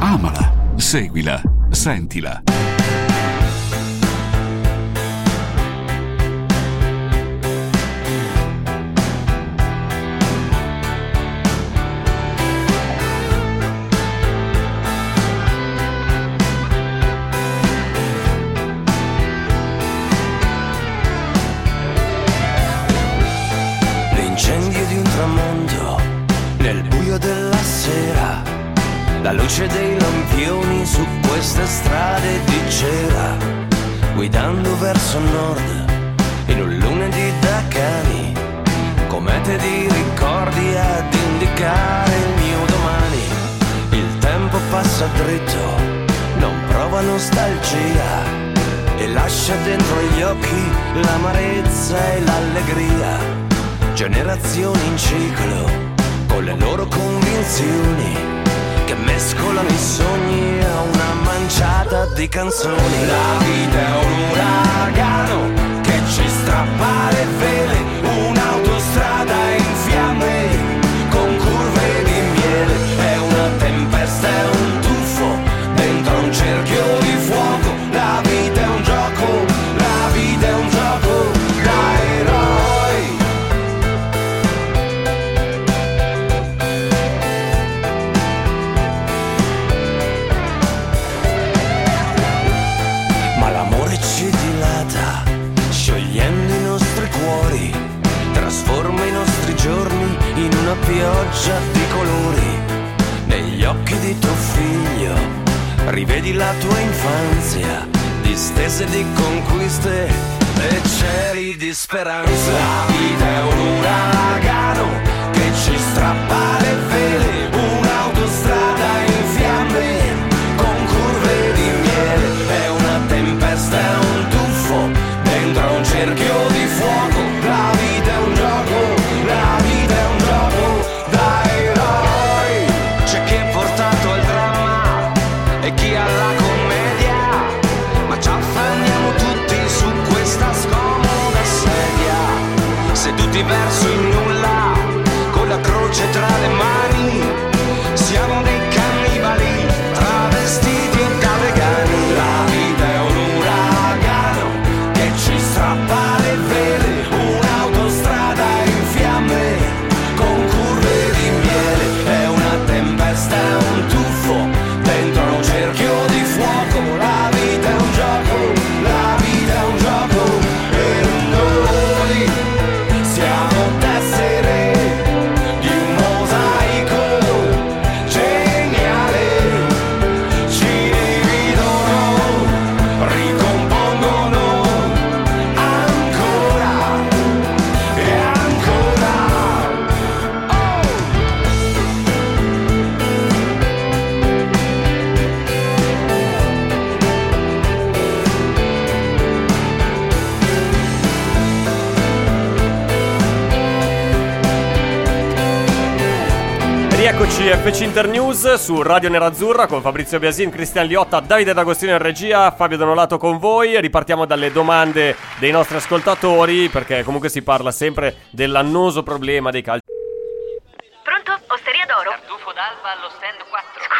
Amala, seguila, sentila. La luce dei lampioni su queste strade di cera, guidando verso nord in un lunedì da cani, comete di ricordi ad indicare il mio domani. Il tempo passa dritto, non prova nostalgia e lascia dentro gli occhi l'amarezza e l'allegria. Generazioni in ciclo con le loro convinzioni che mescolano i sogni a una manciata di canzoni. La vita è un uragano che ci strappa le vele, un'autostrada rivedi la tua infanzia, distese di conquiste e cieli di speranza. La vita è un uragano che ci strappa FC Internews su Radio Nerazzurra con Fabrizio Biasin, Cristian Liotta, Davide D'Agostino in regia, Fabio Donolato con voi. Ripartiamo dalle domande dei nostri ascoltatori perché comunque si parla sempre dell'annoso problema dei calci. Osteria d'oro? Tartufo d'alba allo stand 4.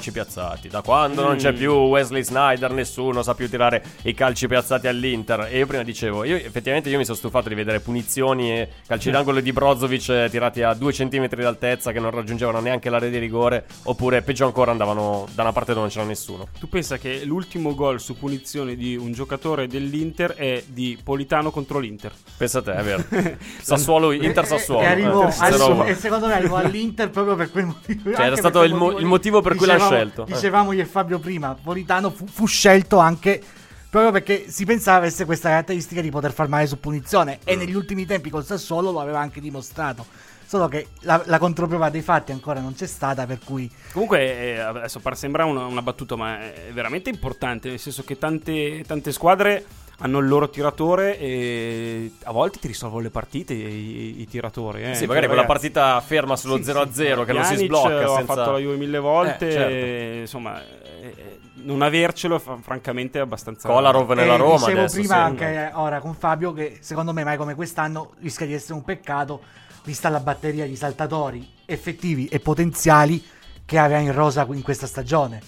Calci piazzati. Da quando non c'è più Wesley Snyder, nessuno sa più tirare i calci piazzati all'Inter. E io prima dicevo, io effettivamente io mi sono stufato di vedere punizioni e calci d'angolo di Brozovic eh, tirati a due centimetri d'altezza che non raggiungevano neanche l'area di rigore. Oppure, peggio ancora, andavano da una parte dove non c'era nessuno. Tu pensa che l'ultimo gol su punizione di un giocatore dell'Inter è di Politano contro l'Inter. Pensa a te, è vero. Sassuolo, Inter Sassuolo. E, arrivò Eh, al- e secondo me arrivò all'Inter proprio per quel motivo. Cioè, era stato il mo- il motivo per cui l'hanno scelto. Dicevamo io e Fabio prima, Politano fu, fu scelto anche proprio perché si pensava avesse questa caratteristica di poter far male su punizione Mm. e negli ultimi tempi col Sassuolo lo aveva anche dimostrato. Solo che la, la controprova dei fatti ancora non c'è stata, per cui Comunque, eh, adesso sembra una, una battuta, ma è veramente importante, nel senso che tante, tante squadre hanno il loro tiratore e a volte ti risolvono le partite i, i tiratori. Eh. Sì, magari quella Ragazzi, partita ferma sullo Sì, 0-0 sì. che non si sblocca. Lo senza... ha fatto la Juve mille volte. Eh, certo. e, insomma, eh, eh, non avercelo, fa- francamente, è abbastanza. Kolarov nella Eh, Roma dicevo adesso, prima sì. anche ora con Fabio che secondo me mai come quest'anno rischia di essere un peccato vista la batteria di saltatori effettivi e potenziali che aveva in rosa in questa stagione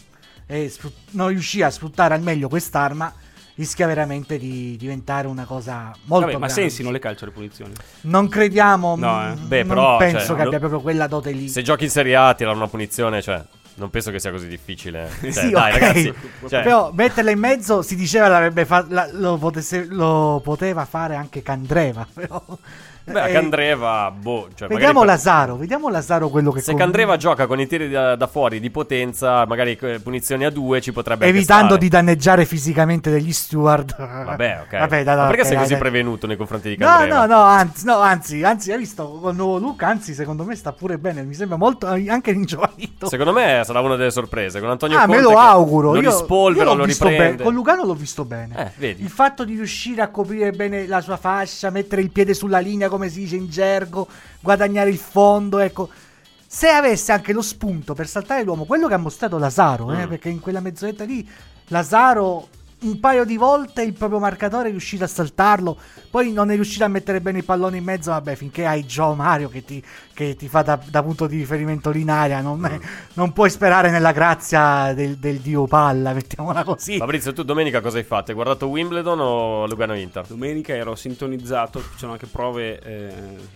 e sfrut- non riuscire a sfruttare al meglio quest'arma rischia veramente di diventare una cosa molto Vabbè, ma grave. Sensi non le calcia le punizioni. non crediamo No, eh. mm, Beh, non però, penso cioè, che lo- abbia proprio quella dote lì Se giochi in Serie A, tirare una punizione, cioè. Non penso che sia così difficile. Cioè, Sì, dai, ok. ragazzi. Cioè, Però metterla in mezzo si diceva l'avrebbe fa- la- lo, potesse- lo poteva fare anche Candreva. Però, beh, eh, Candreva, boh. Cioè, vediamo magari Lazaro, vediamo Lazaro quello che Se con- Candreva gioca con i tiri da, da fuori di potenza, magari eh, punizioni a due, ci potrebbe anche evitando di danneggiare fisicamente degli steward. Vabbè, ok. Vabbè, dai, Ma dai, perché sei così prevenuto nei confronti di No, Candreva? no, no, anzi, no, anzi, anzi, hai visto col nuovo look, anzi, secondo me sta pure bene, mi sembra molto anche ringiovanito. Secondo me sarà una delle sorprese. Con Antonio Ah, Conte me lo auguro. Lo io, rispolvera, io l'ho lo riprende. bene. Con Lugano l'ho visto bene. Eh, vedi. Il fatto di riuscire a coprire bene la sua fascia, mettere il piede sulla linea, come si dice in gergo, guadagnare il fondo, ecco. Se avesse anche lo spunto per saltare l'uomo, quello che ha mostrato Lazaro, eh, Mm. perché in quella mezz'oretta lì Lazaro un paio di volte il proprio marcatore è riuscito a saltarlo, poi non è riuscito a mettere bene il pallone in mezzo, vabbè, finché hai Gio Mario che ti, che ti fa da, da punto di riferimento lì in aria, non, Mm. non puoi sperare nella grazia del, del dio palla, mettiamola così. Fabrizio, tu domenica cosa hai fatto? Hai guardato Wimbledon o Lugano Inter? Domenica ero sintonizzato, ci sono anche prove eh,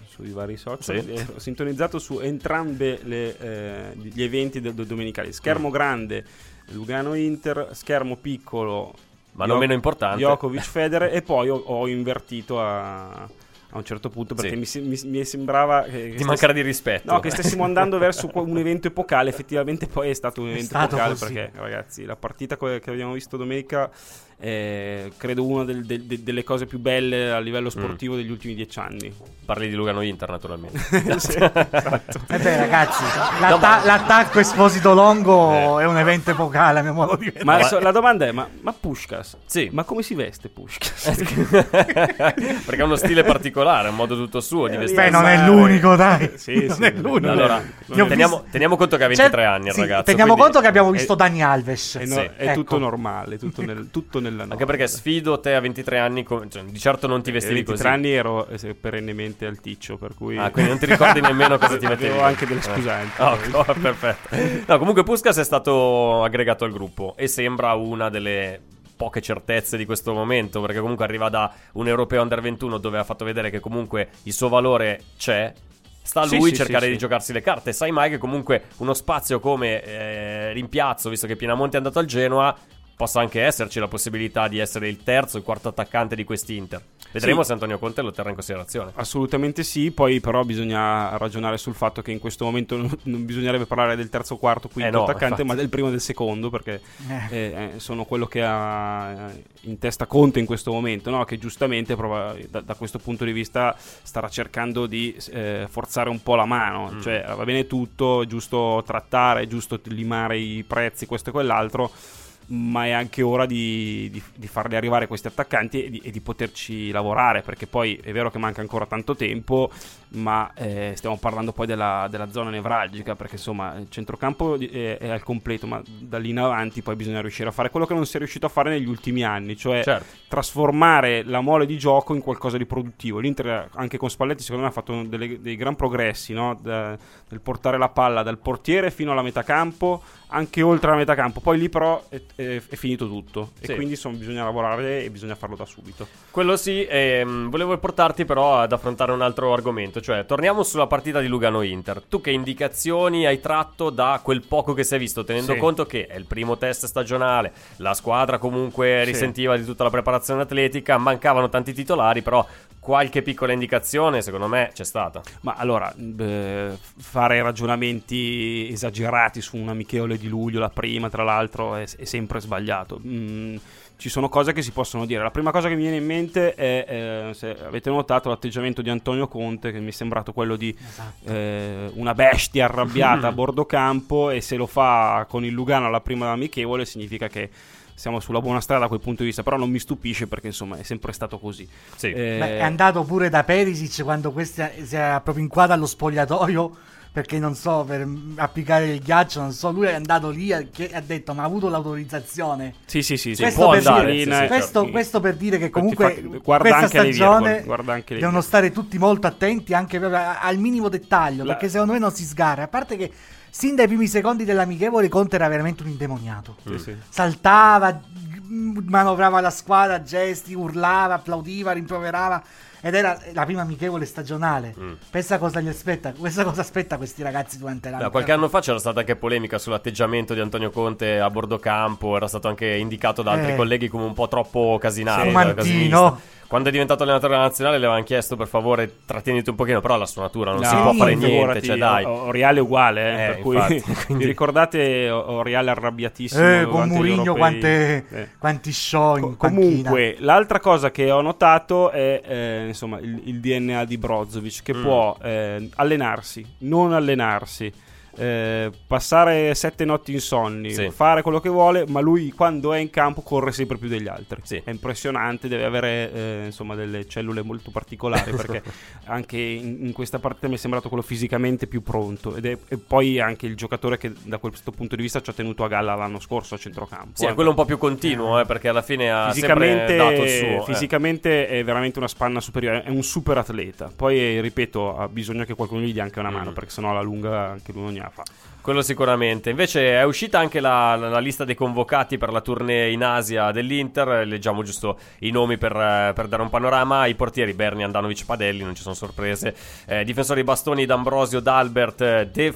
sui vari social, Sì. ero sintonizzato su entrambe le, eh, gli eventi del, del domenicali. Schermo grande Lugano Inter, schermo piccolo Ma non meno importante. Djokovic Federer e poi ho, ho invertito a, a un certo punto perché Sì. mi, mi- mi sembrava che, che Ti stessi- mancherà di rispetto. No, che stessimo andando verso un evento epocale, effettivamente poi è stato un È evento stato epocale così. perché ragazzi, la partita che abbiamo visto domenica è credo una del- del- de- delle cose più belle a livello sportivo degli ultimi dieci anni. Parli di Lugano Inter, naturalmente. Sì, esatto. Eh beh, ragazzi, l'atta- l'attacco Esposito Longo Eh. è un evento epocale, a mio modo di vedere. Ma adesso la domanda è: ma, ma Pushkas? Sì. Ma come si veste Pushkas? Perché ha uno stile particolare, un modo tutto suo di vestire. Beh, non è l'unico, dai. Sì, non sì, è l'unico. Allora, Non teniamo, visto- teniamo conto che ha 23 Certo, anni il sì, ragazzo. Teniamo quindi- conto che abbiamo visto è- Dani Alves. Eh no, Sì. è tutto Ecco. normale, tutto, nel, tutto nella norma. Anche perché sfido te a 23 anni, cioè, di certo non ti a vestivi 23 così. anni ero eh, perennemente al ticcio, per cui Ah, quindi non ti ricordi nemmeno cosa ti mettevi. Avevo anche delle Eh. scusanti. Ah, ok, perfetto. No, comunque Puskas è stato aggregato al gruppo e sembra una delle poche certezze di questo momento, perché comunque arriva da un europeo under 21 dove ha fatto vedere che comunque il suo valore c'è. Sta a lui sì, cercare sì, di sì. giocarsi le carte. Sai mai che comunque uno spazio come eh, rimpiazzo, visto che Pinamonti è andato al Genoa, possa anche esserci la possibilità di essere il terzo, il quarto attaccante di quest'Inter. Vedremo Sì. se Antonio Conte lo terrà in considerazione. Assolutamente sì, poi però bisogna ragionare sul fatto che in questo momento non, non bisognerebbe parlare del terzo, quarto, quinto Eh no, attaccante, infatti. ma del primo e del secondo, perché Eh. eh, eh, sono quello che ha in testa Conte in questo momento, no? che giustamente prova- da, da questo punto di vista starà cercando di eh, forzare un po' la mano, Mm. cioè va bene tutto, è giusto trattare, è giusto limare i prezzi, questo e quell'altro. Ma è anche ora di, di- di farli arrivare questi attaccanti e di, e di poterci lavorare. Perché poi è vero che manca ancora tanto tempo, ma eh, stiamo parlando poi della, della zona nevralgica. Perché insomma il centrocampo è, è al completo, ma da lì in avanti poi bisogna riuscire a fare quello che non si è riuscito a fare negli ultimi anni, cioè Certo. trasformare la mole di gioco in qualcosa di produttivo. L'Inter, anche con Spalletti, secondo me ha fatto delle- dei gran progressi no? Da- nel portare la palla dal portiere fino alla metà campo, anche oltre la metà campo. Poi lì, però, è, è- è finito tutto. Sì. E quindi insomma, bisogna lavorare e bisogna farlo da subito. Quello sì, ehm, volevo portarti però ad affrontare un altro argomento, cioè torniamo sulla partita di Lugano-Inter. Tu che indicazioni hai tratto da quel poco che si è visto, tenendo Sì. conto che è il primo test stagionale, la squadra comunque Sì. risentiva di tutta la preparazione atletica, mancavano tanti titolari, però qualche piccola indicazione secondo me c'è stata. Ma allora, beh, fare ragionamenti esagerati su un amichevole di luglio, la prima tra l'altro, è, è sempre sbagliato. Mm, ci sono cose che si possono dire. La prima cosa che mi viene in mente è, eh, se avete notato, l'atteggiamento di Antonio Conte, che mi è sembrato quello di eh, una bestia arrabbiata a bordo campo, e se lo fa con il Lugano alla prima amichevole significa che siamo sulla buona strada da quel punto di vista, però non mi stupisce perché insomma è sempre stato così. Sì. Eh, Beh, è andato pure da Perisic quando questo si è proprio inquadrato allo spogliatoio perché non so, per applicare il ghiaccio, non so, lui è andato lì e ha detto ma ha avuto l'autorizzazione. Sì, sì, sì, sì, questo, può per andare, dire, sì, sì, questo, certo. questo per dire che comunque fa- guarda questa anche le stagione virgole, guarda anche le devono stare tutti molto attenti anche al minimo dettaglio La- perché secondo me non si sgarra. A parte che sin dai primi secondi dell'amichevole Conte era veramente un indemoniato. Sì, sì. Saltava, manovrava la squadra, gesti, urlava, applaudiva, rimproverava. Ed era la prima amichevole stagionale. Mm. Pensa cosa gli aspetta. Questa cosa aspetta questi ragazzi durante l'anno. Da qualche anno fa c'era stata anche polemica sull'atteggiamento di Antonio Conte a bordo campo, era stato anche indicato da altri Eh. colleghi come un po' troppo casinato. Fumantino. Quando è diventato allenatore della nazionale le avevano chiesto per favore trattieniti un pochino, però la sua natura non No, si può fare figurati, niente, cioè dai. Oriale è uguale, eh, Eh, per cui infatti, vi ricordate Oriale arrabbiatissimo Eh, con Murigno quante, Eh. quanti show in Co- panchina. Comunque, l'altra cosa che ho notato è eh, insomma, il, il DNA di Brozovic che Mm. può eh, allenarsi, non allenarsi, eh, passare sette notti insonni, Sì. fare quello che vuole, ma lui quando è in campo corre sempre più degli altri. Sì. È impressionante, deve avere eh, insomma, delle cellule molto particolari perché anche in, in questa partita mi è sembrato quello fisicamente più pronto ed è e poi anche il giocatore che da questo punto di vista ci ha tenuto a galla l'anno scorso a centrocampo. Sì, eh. è quello un po' più continuo, eh, perché alla fine ha sempre Fisicamente, dato il suo. eh. fisicamente è veramente una spanna superiore, è un super atleta. Poi, eh, ripeto, ha bisogno che qualcuno gli dia anche una mano, Mm. perché sennò alla lunga anche lui non gliela fa. Quello sicuramente. Invece è uscita anche la, la- la lista dei convocati per la tournée in Asia dell'Inter. Leggiamo giusto i nomi per, per dare un panorama. I portieri Berni, Andanovic, Padelli, non ci sono sorprese. Eh, difensori bastoni D'Ambrosio, D'Albert, eh, De,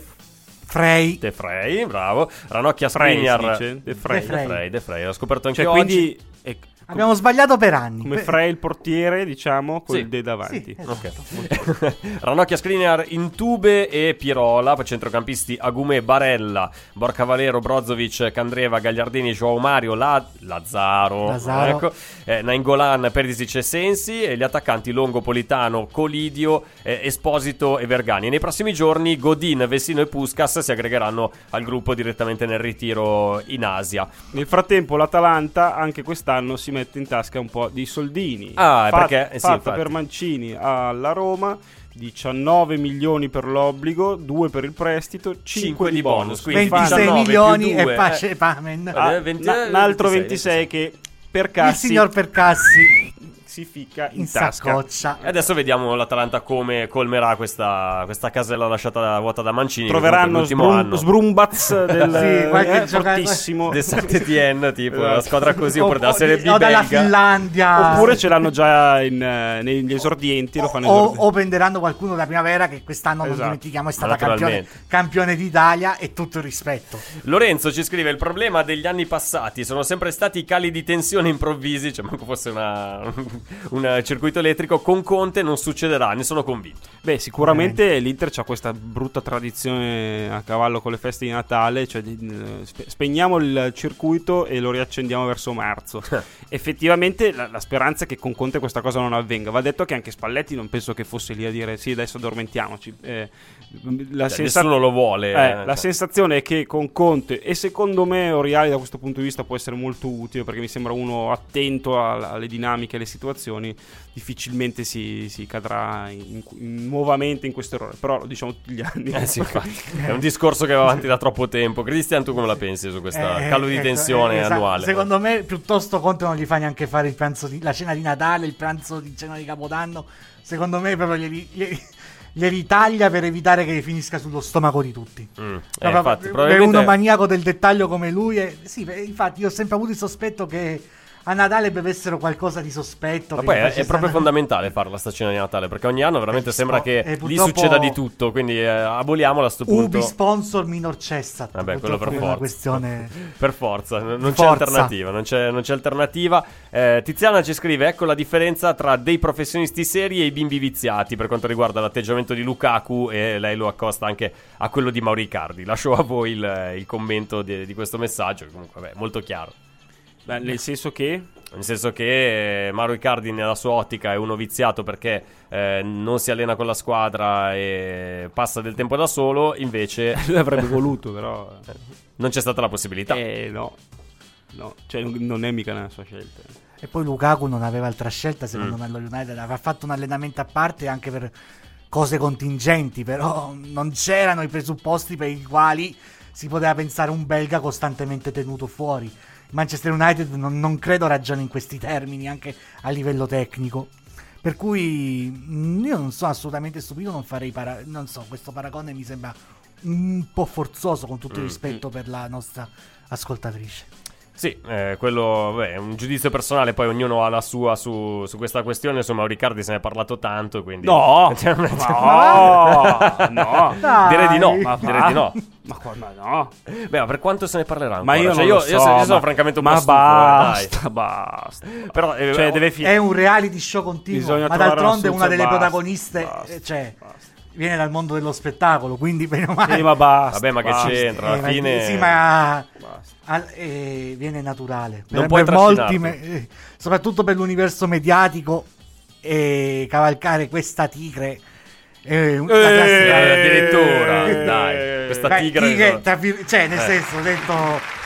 Frey. De Frey, bravo. Ranocchia Skriniar. De Frey. De Frey, De Frey. L'ho scoperto anche Cioè, oggi. quindi Abbiamo sbagliato per anni. come Frey il portiere, diciamo, con Sì. il D davanti. Sì, esatto. Ok. Ranocchia Skriniar, Intube e Pirola, centrocampisti Agumè, Barella, Borca Valero, Brozovic, Candreva, Gagliardini, Joao Mario, La- Lazzaro, Lazzaro. Ecco. Eh, Nainggolan, Perisic e Sensi e gli attaccanti Longo, Politano, Colidio, eh, Esposito e Vergani. Nei prossimi giorni Godin, Vessino e Puskas si aggregheranno al gruppo direttamente nel ritiro in Asia. Nel frattempo, l'Atalanta anche quest'anno si mette in tasca un po' di soldini. Ah, Fat- perché- eh sì, fatta per Mancini alla Roma. 19 milioni per l'obbligo, 2 per il prestito, 5, Cinque di di bonus. bonus, quindi 26 19 milioni e pace eh. pamen. Ah, Ah, 20 na- un altro 26, 26, che per Il Cassi signor Percassi. Si ficca in, In tasca. saccoccia. E adesso vediamo l'Atalanta come colmerà questa, questa casella lasciata vuota da Mancini. Troveranno Sbrum- anno Sbrumbaz del Sì, qualche eh, fortissimo. del Saint-Étienne, tipo una Esatto. squadra così, O- oppure della Serie B o dalla. Finlandia. Oppure ce l'hanno già in, eh, negli esordienti, lo fanno o, esordire. o prenderanno qualcuno da primavera che quest'anno non Esatto. dimentichiamo è stata campione, campione d'Italia e tutto il rispetto. Lorenzo ci scrive: Il problema degli anni passati sono sempre stati i cali di tensione improvvisi. Cioè, manco fosse una, un circuito elettrico. Con Conte non succederà, ne sono convinto. Beh, sicuramente l'Inter ha questa brutta tradizione a cavallo con le feste di Natale, cioè eh, spe- spegniamo il circuito e lo riaccendiamo verso marzo. Effettivamente la, la speranza è che con Conte questa cosa non avvenga. Va detto che anche Spalletti non penso che fosse lì a dire sì, adesso addormentiamoci. Eh, la Cioè, sensa- nessuno lo vuole. eh, eh, la cioè. sensazione è che con Conte e secondo me Oriali da questo punto di vista può essere molto utile perché mi sembra uno attento alle dinamiche alle situazioni difficilmente si, si cadrà in- in- nuovamente in questo errore però lo diciamo tutti gli anni Eh sì. È un discorso che va avanti da troppo tempo. Cristian, tu come la pensi su questo Eh, calo di ecco, tensione eh, esatto. annuale? Secondo me, piuttosto Conte non gli fa neanche fare il pranzo di, la cena di Natale, il pranzo di cena di Capodanno. Secondo me, proprio glieli, glieli- glieli taglia per evitare che finisca sullo stomaco di tutti. Mm. Eh, infatti, per probabilmente uno maniaco del dettaglio come lui. è- sì, infatti, io ho sempre avuto il sospetto che a Natale bevessero qualcosa di sospetto. Ma poi gli è, è proprio fondamentale fare la stazione di Natale perché ogni anno veramente Eh, sembra spo- che e lì purtroppo- succeda di tutto. Quindi eh, aboliamola a sto punto. Ubi sponsor minor cessat. Vabbè, quello per è forza. questione. Per forza, non c'è Forza. alternativa. Non c'è, non c'è alternativa. Eh, Tiziana ci scrive: Ecco la differenza tra dei professionisti seri e i bimbi viziati per quanto riguarda l'atteggiamento di Lukaku. E lei lo accosta anche a quello di Mauri Cardi. Lascio a voi il, il commento di, di questo messaggio. Che comunque, vabbè, molto chiaro. Beh, nel senso che Nel senso che eh, Mauro Icardi nella sua ottica è uno viziato perché eh, non si allena con la squadra e passa del tempo da solo, invece lui avrebbe voluto però non c'è stata la possibilità. eh no no cioè non- è mica una sua scelta E poi Lukaku non aveva altra scelta, secondo Mm. me, allo United. Aveva fatto un allenamento a parte anche per cose contingenti, però non c'erano i presupposti per i quali si poteva pensare un belga costantemente tenuto fuori. Manchester United non, non credo ragioni in questi termini, anche a livello tecnico. Per cui mm, io non sono assolutamente stupito, non farei para- non so, questo paragone mi sembra un po' forzoso con tutto il Mm. rispetto per la nostra ascoltatrice. Sì, eh, quello vabbè, è un giudizio personale, poi ognuno ha la sua su, su questa questione. Insomma, Riccardi se ne è parlato tanto, quindi... no Cioè, no no Dai. Direi di no, ma direi di no. ma qua- ma no Beh, ma per quanto se ne parlerà ma ancora? io Cioè, non io, lo so io sono, io sono ma- francamente un po' ma eh, basta basta Però, eh, cioè oh, deve fi- È un reality show continuo, Bisogna ma d'altronde una una delle soluzione, protagoniste basta, eh, cioè, basta. Viene dal mondo dello spettacolo, quindi bene o male. Sì, ma basta Vabbè, ma che basta. c'entra? Eh, alla ma- fine- Sì, ma al- eh, viene naturale. Non Per, puoi per molti, me- eh, soprattutto per l'universo mediatico, e cavalcare questa tigre è un- la Eh, classica- Eh, addirittura, Eh, dai, questa Beh, tigre... tra vir- cioè, nel Eh. senso, detto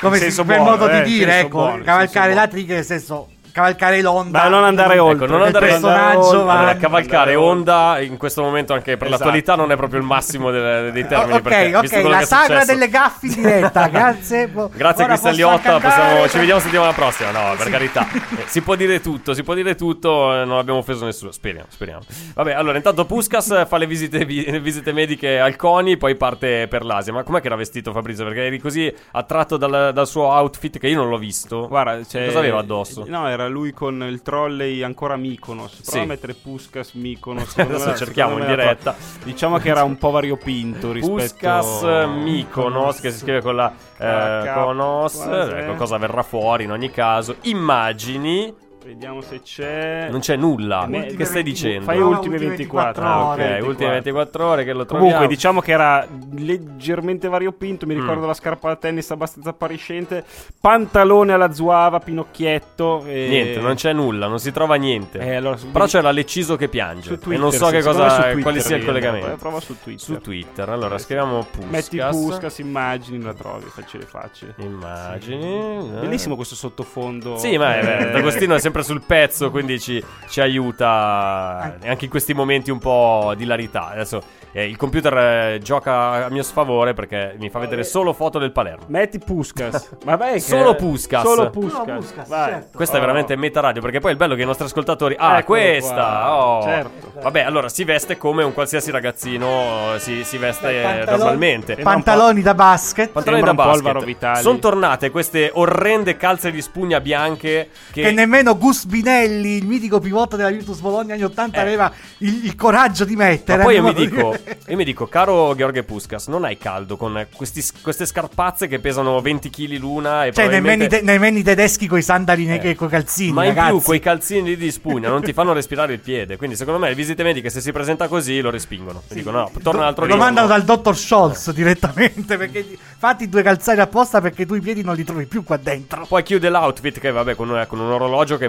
come si, per buono, modo eh, di dire, ecco, buono, cavalcare la tigre, nel senso, cavalcare l'onda. Ma non andare Ecco, oltre non andare- il personaggio va Allora, cavalcare onda in questo momento anche per Esatto. l'attualità non è proprio il massimo delle- dei termini. ok, perché, ok, la sagra delle gaffe in diretta, grazie. Grazie Cristian Liotta, possiamo- ci vediamo settimana prossima. No, per Sì. carità. Eh, si può dire tutto, si può dire tutto, eh, non abbiamo offeso nessuno. Speriamo, speriamo. Vabbè, allora intanto Puskas fa le visite, vi- le visite mediche al CONI, poi parte per l'Asia. Ma com'è che era vestito Fabrizio? Perché eri così attratto dal, dal suo outfit che io non l'ho visto. Guarda, c'è- Cosa aveva addosso? No, era lui con il trolley ancora Mykonos. Prova Sì. a mettere Puskas, Mykonos. Adesso me- cerchiamo in diretta. Diciamo che era un po' variopinto rispetto Puskas Mykonos che si scrive con la eh, quasi. Ecco cosa verrà fuori in ogni caso. Immagini. Vediamo se c'è. Non c'è nulla. Me- che stai dicendo? Fai No, ultime ultime 24. 24 Ah, ok, ore. 24. ultime 24 ore che lo troviamo. Comunque, diciamo che era leggermente variopinto. Mi ricordo Mm. la scarpa da tennis abbastanza appariscente. Pantalone alla zuava, pinocchietto. E... Niente, non c'è nulla, non si trova niente. Eh, allora, su- Però c'è la Leciso che piange. su Twitter, e non so che cosa, Twitter quale sia il collegamento. Eh, Prova su Twitter. Su Twitter, allora scriviamo Puskas. Metti Puskas, immagini, la trovi, facile facile. Immagini. Bellissimo questo sottofondo. Sì, ma è vero, D'Agostino è sempre sul pezzo, quindi ci, ci aiuta anche in questi momenti un po' di larità. Adesso eh, il computer eh, gioca a mio sfavore perché mi fa vedere solo foto del Palermo. Metti Puskas. Vabbè, che- Solo Puskas. Solo Puskas. Solo Puskas, Vai. certo. Questa è veramente meta radio perché poi il bello è che i nostri ascoltatori. Ah, Eccolo questa! Oh. Certo. Vabbè, allora si veste come un qualsiasi ragazzino si, si veste Beh, pantaloni- normalmente. Pantaloni da basket. Pantaloni da basket. Sono tornate queste orrende calze di spugna bianche che, Che nemmeno Gus Binelli, il mitico pivotto della Virtus Bologna anni 80, Eh. aveva il, il coraggio di mettere. Ma poi io mi, dico, io mi dico, caro Gheorghe Puskas, non hai caldo con questi- queste scarpazze che pesano 20 kg l'una e Cioè, i probabilmente... te- nemmeno i tedeschi con i sandali Eh. coi calzini. Ma in ragazzi. più quei calzini di spugna non ti fanno respirare il piede. Quindi secondo me le visite mediche se si presenta così lo respingono. E dicono no, torna un altro Lo mandano dal dottor Scholz direttamente. Perché fatti due calzari apposta perché tu i piedi non li trovi più qua dentro. Poi chiude l'outfit che vabbè con un, con un orologio che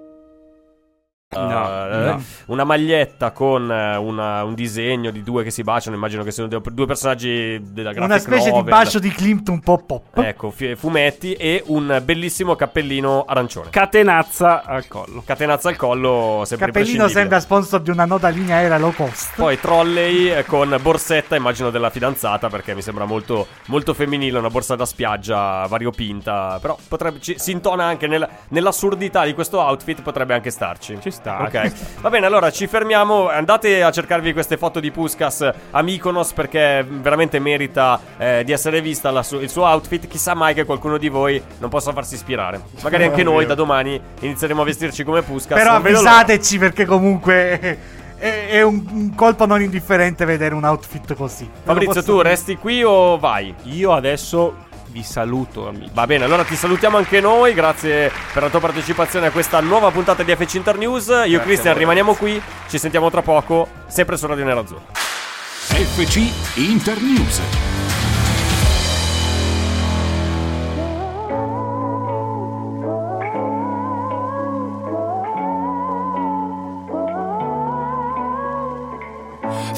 No, eh, no. Una maglietta con eh, una- un disegno di due che si baciano. Immagino che siano due, personaggi della graphic Una specie di novel. bacio di Klimt un po' pop. Ecco, fumetti e un bellissimo cappellino arancione. Catenazza al collo. Catenazza al collo, sempre Cappellino sembra sponsor di una nota linea aerea low cost. Poi trolley eh, con borsetta, immagino della fidanzata, perché mi sembra molto, molto femminile, una borsa da spiaggia variopinta. Però potrebbe, ci- si intona anche nel- nell'assurdità di questo outfit, potrebbe anche starci. Ci sta. Ok, ci sta. va bene. Allora ci fermiamo. Andate a cercarvi queste foto di Puskas a Mykonos perché veramente merita eh, di essere vista la su- il suo outfit. Chissà mai che qualcuno di voi non possa farsi ispirare. Magari anche noi da domani inizieremo a vestirci come Puskas. Però avvisateci perché comunque è, un, un colpo non indifferente vedere un outfit così. Fabrizio, tu dire. resti qui o vai? Io adesso vi saluto, amici. Va bene, allora ti salutiamo anche noi. Grazie per la tua partecipazione a questa nuova puntata di FC Internews. Io e Christian rimaniamo qui. Ci sentiamo tra poco, sempre su Radio Nerazzurra. FC Internews.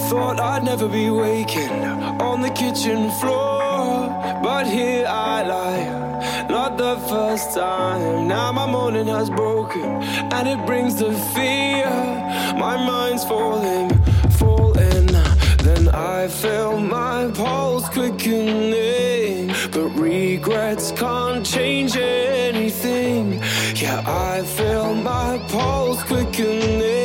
Thought I'd never be waking on the kitchen floor, but here I lie, not the first time. Now my morning has broken, and it brings the fear. My mind's falling, falling. Then I feel my pulse quickening, but regrets can't change anything. Yeah, I feel my pulse quickening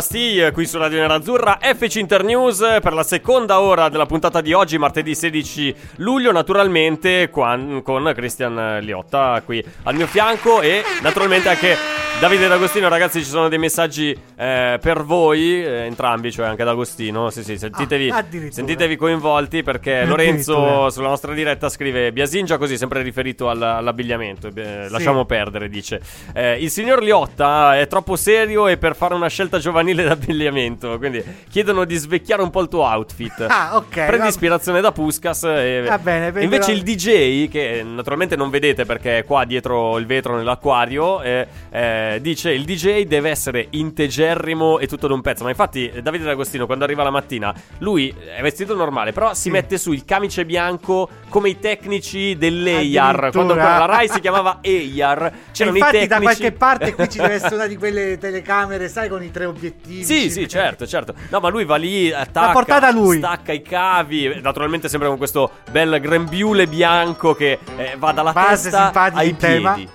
Bastille qui su Radio Nerazzurra, FC Internews per la seconda ora della puntata di oggi, martedì 16 luglio, naturalmente con Christian Liotta qui al mio fianco e naturalmente anche Davide D'Agostino. Ragazzi, ci sono dei messaggi eh, per voi, eh, entrambi, cioè anche D'Agostino. Sì, sì, sentitevi, Ah, sentitevi coinvolti perché Lorenzo sulla nostra diretta scrive Biasingia così, sempre riferito al- all'abbigliamento. Eh, Sì. Lasciamo perdere, dice. Eh, il signor Liotta è troppo serio e per fare una scelta giovanile d'abbigliamento. Quindi chiedono di svecchiare un po' il tuo outfit. Ah, ok. Prendi va- ispirazione da Puskas. E... Va bene, e vedrò. invece il DJ, che naturalmente non vedete perché è qua dietro il vetro nell'acquario, eh, eh, dice il DJ deve essere integerrimo e tutto d'un pezzo. Ma infatti, eh, Davide D'Agostino, quando arriva la mattina, lui è vestito normale, però si mette su il camice bianco come i tecnici dell'EIAR. Quando la Rai si chiamava EIAR, c'erano i Infatti, tecnici. da qualche parte qui ci deve essere una di quelle telecamere, sai, con i tre obiettivi. Sì, Ci- sì, certo, certo. No, ma lui va lì, attacca, portata lui. stacca i cavi. Naturalmente sempre con questo bel grembiule bianco che eh, va dalla Base testa ai in tema. piedi.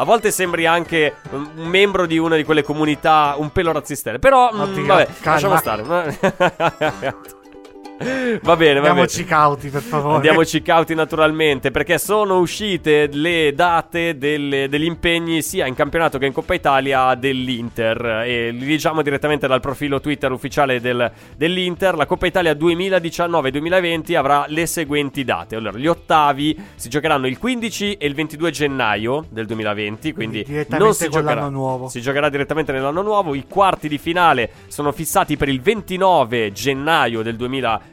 A volte sembri anche un un membro di una di quelle comunità un pelo razzistelle. Però, mm, Ottica, vabbè, calma. lasciamo stare. Va bene, va bene. Andiamoci cauti, per favore. Andiamoci cauti naturalmente perché sono uscite le date delle- degli impegni sia in campionato che in Coppa Italia dell'Inter e li leggiamo direttamente dal profilo Twitter ufficiale del- dell'Inter. La Coppa Italia 2019-2020 avrà le seguenti date. Allora, gli ottavi si giocheranno il 15 e il 22 gennaio del 2020, quindi, direttamente non si giocherà nuovo. si giocherà direttamente nell'anno nuovo. I quarti di finale sono fissati per il 29 gennaio del 2020,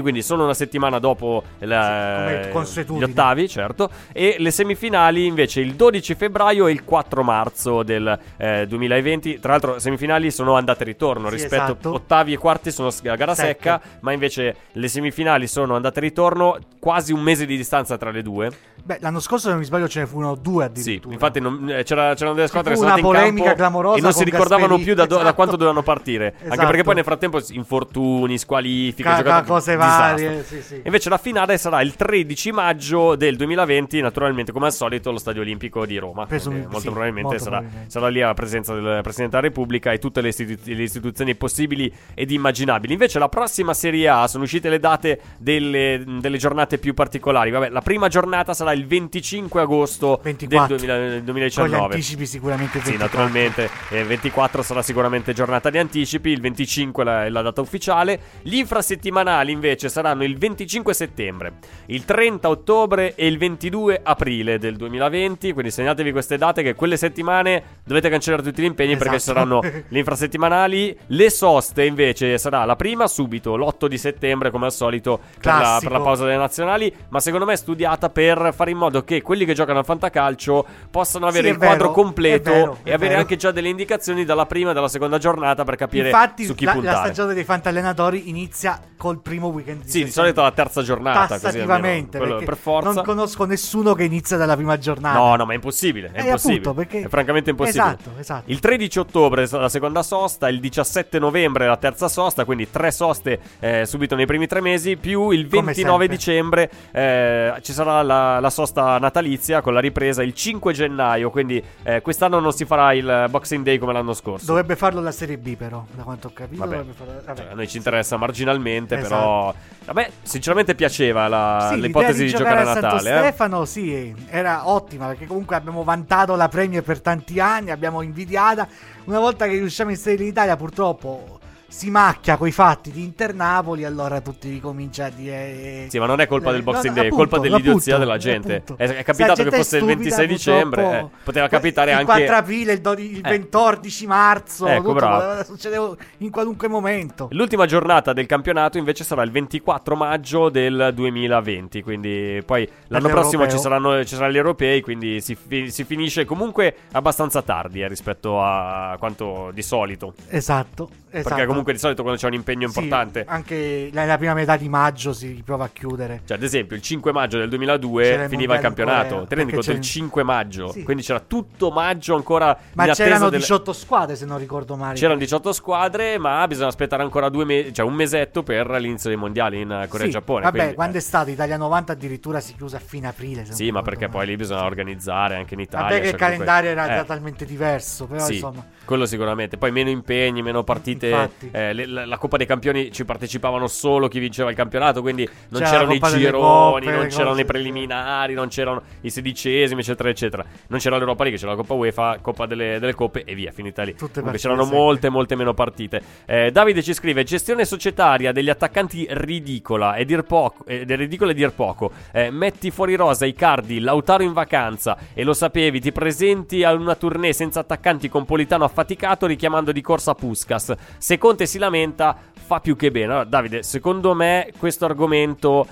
quindi solo una settimana dopo la- come gli consuetudine. ottavi, certo. E le semifinali invece il 12 febbraio e il 4 marzo del eh, 2020. Tra l'altro, semifinali sono andate e ritorno Sì, rispetto esatto. ottavi e quarti sono s- a gara secca, Secche. ma invece le semifinali sono andate e ritorno, quasi un mese di distanza tra le due. Beh, l'anno scorso, se non mi sbaglio, ce ne furono due Sì, addirittura. infatti non- eh, c'era- c'erano delle squadre che sono una polemica clamorosa e non si ricordavano Gasperini, più da, do- da esatto. quanto dovevano partire. Anche Esatto. perché poi nel frattempo infortuni, squalifiche, Ca- giocatori- cose varie, sì, sì. Invece la finale sarà il 13 maggio del 2020, naturalmente come al solito allo Stadio Olimpico di Roma. Quindi molto sì, probabilmente molto sarà, probabilmente. sarà lì la presenza del Presidente della Repubblica e tutte le, istitu- le istituzioni possibili ed immaginabili. Invece la prossima Serie A sono uscite le date delle, delle giornate più particolari. Vabbè, la prima giornata sarà il 25 agosto 24. del 2000 Con gli 2019. anticipi sicuramente Sì, 24. naturalmente. eh, 24 sarà sicuramente giornata di anticipi. Il 25 è la, è la data ufficiale. Gli infrasettimanali invece saranno il 25 settembre, il 30 ottobre e il 22 aprile del 2020. Quindi segnatevi queste date che quelle settimane dovete cancellare tutti gli impegni perché Esatto. saranno le infrasettimanali. Le soste invece sarà la prima subito, l'8 di settembre come al solito per la, per la pausa delle nazionali. Ma secondo me è studiata per fare in modo che quelli che giocano al fantacalcio possano avere Sì, è il quadro vero, completo è vero, e è avere vero. anche già delle indicazioni dalla prima e dalla seconda giornata per capire Infatti, su chi la, la puntare. stagione dei fantallenatori inizia col primo weekend. Sì, di solito la terza giornata. Così Tassativamente, almeno, quello perché per forza. non conosco nessuno che inizia dalla prima giornata. No, no, ma è impossibile. È Eh, impossibile. appunto, perché- È francamente impossibile. Esatto, esatto. Il 13 ottobre è la seconda sosta, il 17 novembre la terza sosta, quindi tre soste eh, subito nei primi tre mesi, più il Come 29 sempre. dicembre eh, ci sarà la, la la sosta natalizia con la ripresa il 5 gennaio, quindi eh, quest'anno non si farà il Boxing Day come l'anno scorso. Dovrebbe farlo la Serie B, però, da quanto ho capito. Vabbè. farlo- vabbè. Cioè, a noi ci interessa marginalmente, Esatto. però a me sinceramente piaceva la- Sì, l'ipotesi di l'idea giocare a a Santo Natale. eh. Stefano, sì, era ottima perché comunque abbiamo vantato la Premier per tanti anni, abbiamo invidiata. Una volta che riusciamo a inserire in Italia, purtroppo si macchia coi fatti di Inter-Napoli, allora tutti ricominciano a dire... Sì, ma non è colpa Eh, del Boxing no, Day, è appunto, colpa dell'idiozia della gente. appunto. È, è capitato che gente è fosse il stupida, 26 dicembre, eh, poteva capitare il anche 4 aprile, il, 12 il Eh. 14 marzo, Ecco, tutto succedere in qualunque momento. L'ultima giornata del campionato invece sarà il 24 maggio del 2020, quindi poi l'anno prossimo ci saranno, ci saranno gli europei, quindi si, si finisce comunque abbastanza tardi eh, rispetto a quanto di solito. Esatto, esatto. Perché comunque di solito quando c'è un impegno Sì, importante, anche nella prima metà di maggio si prova a chiudere. cioè ad esempio il 5 maggio del C'era 2002 il finiva il campionato, te rendi conto il c'è- 5 maggio, Sì. quindi c'era tutto maggio ancora Ma c'erano delle- 18 squadre, se non ricordo male. C'erano 18 squadre, ma bisogna aspettare ancora due mesi, cioè un mesetto per l'inizio dei mondiali in Corea Sì, e Giappone. Vabbè, quindi, quando eh, è stato Italia 90 addirittura si chiuse a fine aprile. Sì, ma perché male. poi lì bisogna organizzare anche in Italia. Vabbè che il cioè comunque- calendario era eh, totalmente diverso, però sì, insomma... quello sicuramente. Poi meno impegni, meno partite. Infatti. Eh, le- la, la Coppa dei Campioni ci partecipavano solo chi vinceva il campionato, quindi non C'era c'erano i gironi, Coppe, non c'erano i preliminari, non c'erano i sedicesimi, eccetera, eccetera. Non c'era l'Europa League, c'era la Coppa UEFA, Coppa delle, delle Coppe e via, finita lì. Tutte Comunque c'erano secche. molte, molte meno partite. Eh, Davide ci scrive: gestione societaria degli attaccanti ridicola. E dir poco, ed è ridicolo e dir poco. Eh, metti fuori rosa i cardi, Lautaro in vacanza e lo sapevi, ti presenti a una tournée senza attaccanti con Politano affaticato richiamando di corsa Puskas. Se Conte si lamenta, fa più che bene. Allora, Davide, secondo me questo argomento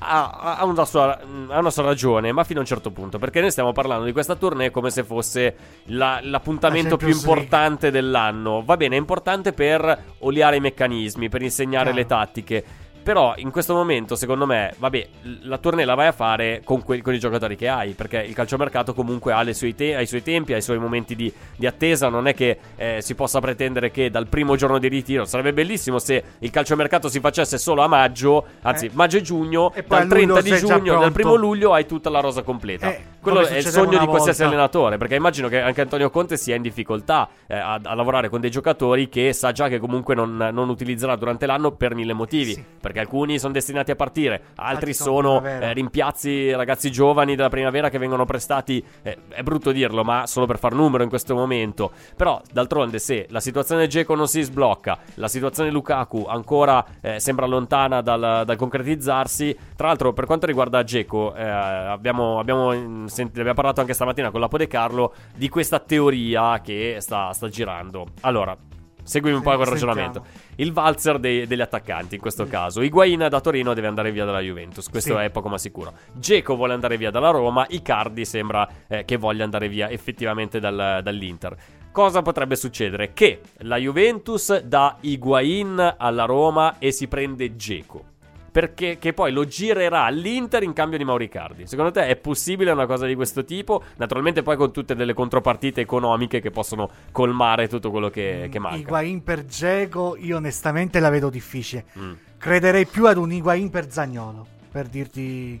ha, ha una sua, ha una sua ragione, ma fino a un certo punto. Perché noi stiamo parlando di questa tournée come se fosse la- l'appuntamento La più Champions League. importante dell'anno. Va bene, è importante per oliare i meccanismi, per insegnare Chiaro. le tattiche. Però in questo momento, secondo me, vabbè, la tournée la vai a fare con, que- con i giocatori che hai. Perché il calciomercato comunque ha, le sue te- ha i suoi tempi, ha i suoi momenti di, di attesa. Non è che eh, si possa pretendere che dal primo giorno di ritiro sarebbe bellissimo se il calciomercato si facesse solo a maggio, anzi, Eh. maggio e giugno. E dal a luglio 30 di giugno, dal primo luglio hai tutta la rosa completa. Eh, Quello è il sogno di qualsiasi volta. allenatore. Perché immagino che anche Antonio Conte sia in difficoltà eh, a, a lavorare con dei giocatori che sa già che comunque non, non utilizzerà durante l'anno per mille motivi. Sì. Perché alcuni sono destinati a partire, altri Altri sono sono eh, rimpiazzi ragazzi giovani della primavera che vengono prestati. eh, è brutto dirlo, ma solo per far numero in questo momento. Però, d'altronde, se la situazione Geco non si sblocca, la situazione Lukaku ancora eh, sembra lontana dal, dal concretizzarsi. Tra l'altro, per quanto riguarda Geco, eh, abbiamo, abbiamo, senti- abbiamo parlato anche stamattina con la Pode Carlo di questa teoria che sta, sta girando. Allora. Seguimi un po' quel ragionamento. Il valzer dei- degli attaccanti in questo caso. Higuain da Torino deve andare via dalla Juventus. Questo Sì. è poco ma sicuro. Geco vuole andare via dalla Roma. Icardi sembra eh, che voglia andare via effettivamente dal- dall'Inter. Cosa potrebbe succedere? Che la Juventus dà Higuain alla Roma e si prende Geco. Perché che poi lo girerà all'Inter in cambio di Mauricardi. Secondo te è possibile una cosa di questo tipo? Naturalmente poi con tutte delle contropartite economiche che possono colmare tutto quello che, che manca. Higuain per Geco, io onestamente la vedo difficile. Mm. Crederei più ad un Higuain per Zagnolo, per dirti,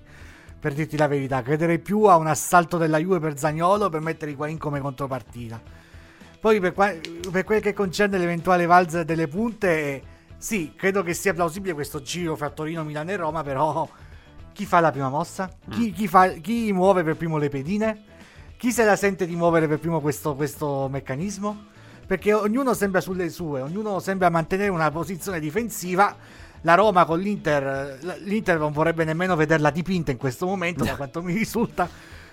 per dirti la verità. Crederei più a un assalto della Juve per Zagnolo per mettere Higuain come contropartita. Poi per, qua- per quel che concerne l'eventuale valzer delle punte, sì, credo che sia plausibile questo giro fra Torino, Milano e Roma, però chi fa la prima mossa? Chi, chi fa- chi muove per primo le pedine? Chi se la sente di muovere per primo questo, questo meccanismo? Perché ognuno sembra sulle sue, ognuno sembra mantenere una posizione difensiva. La Roma con l'Inter, l'Inter non vorrebbe nemmeno vederla dipinta in questo momento, da quanto mi risulta.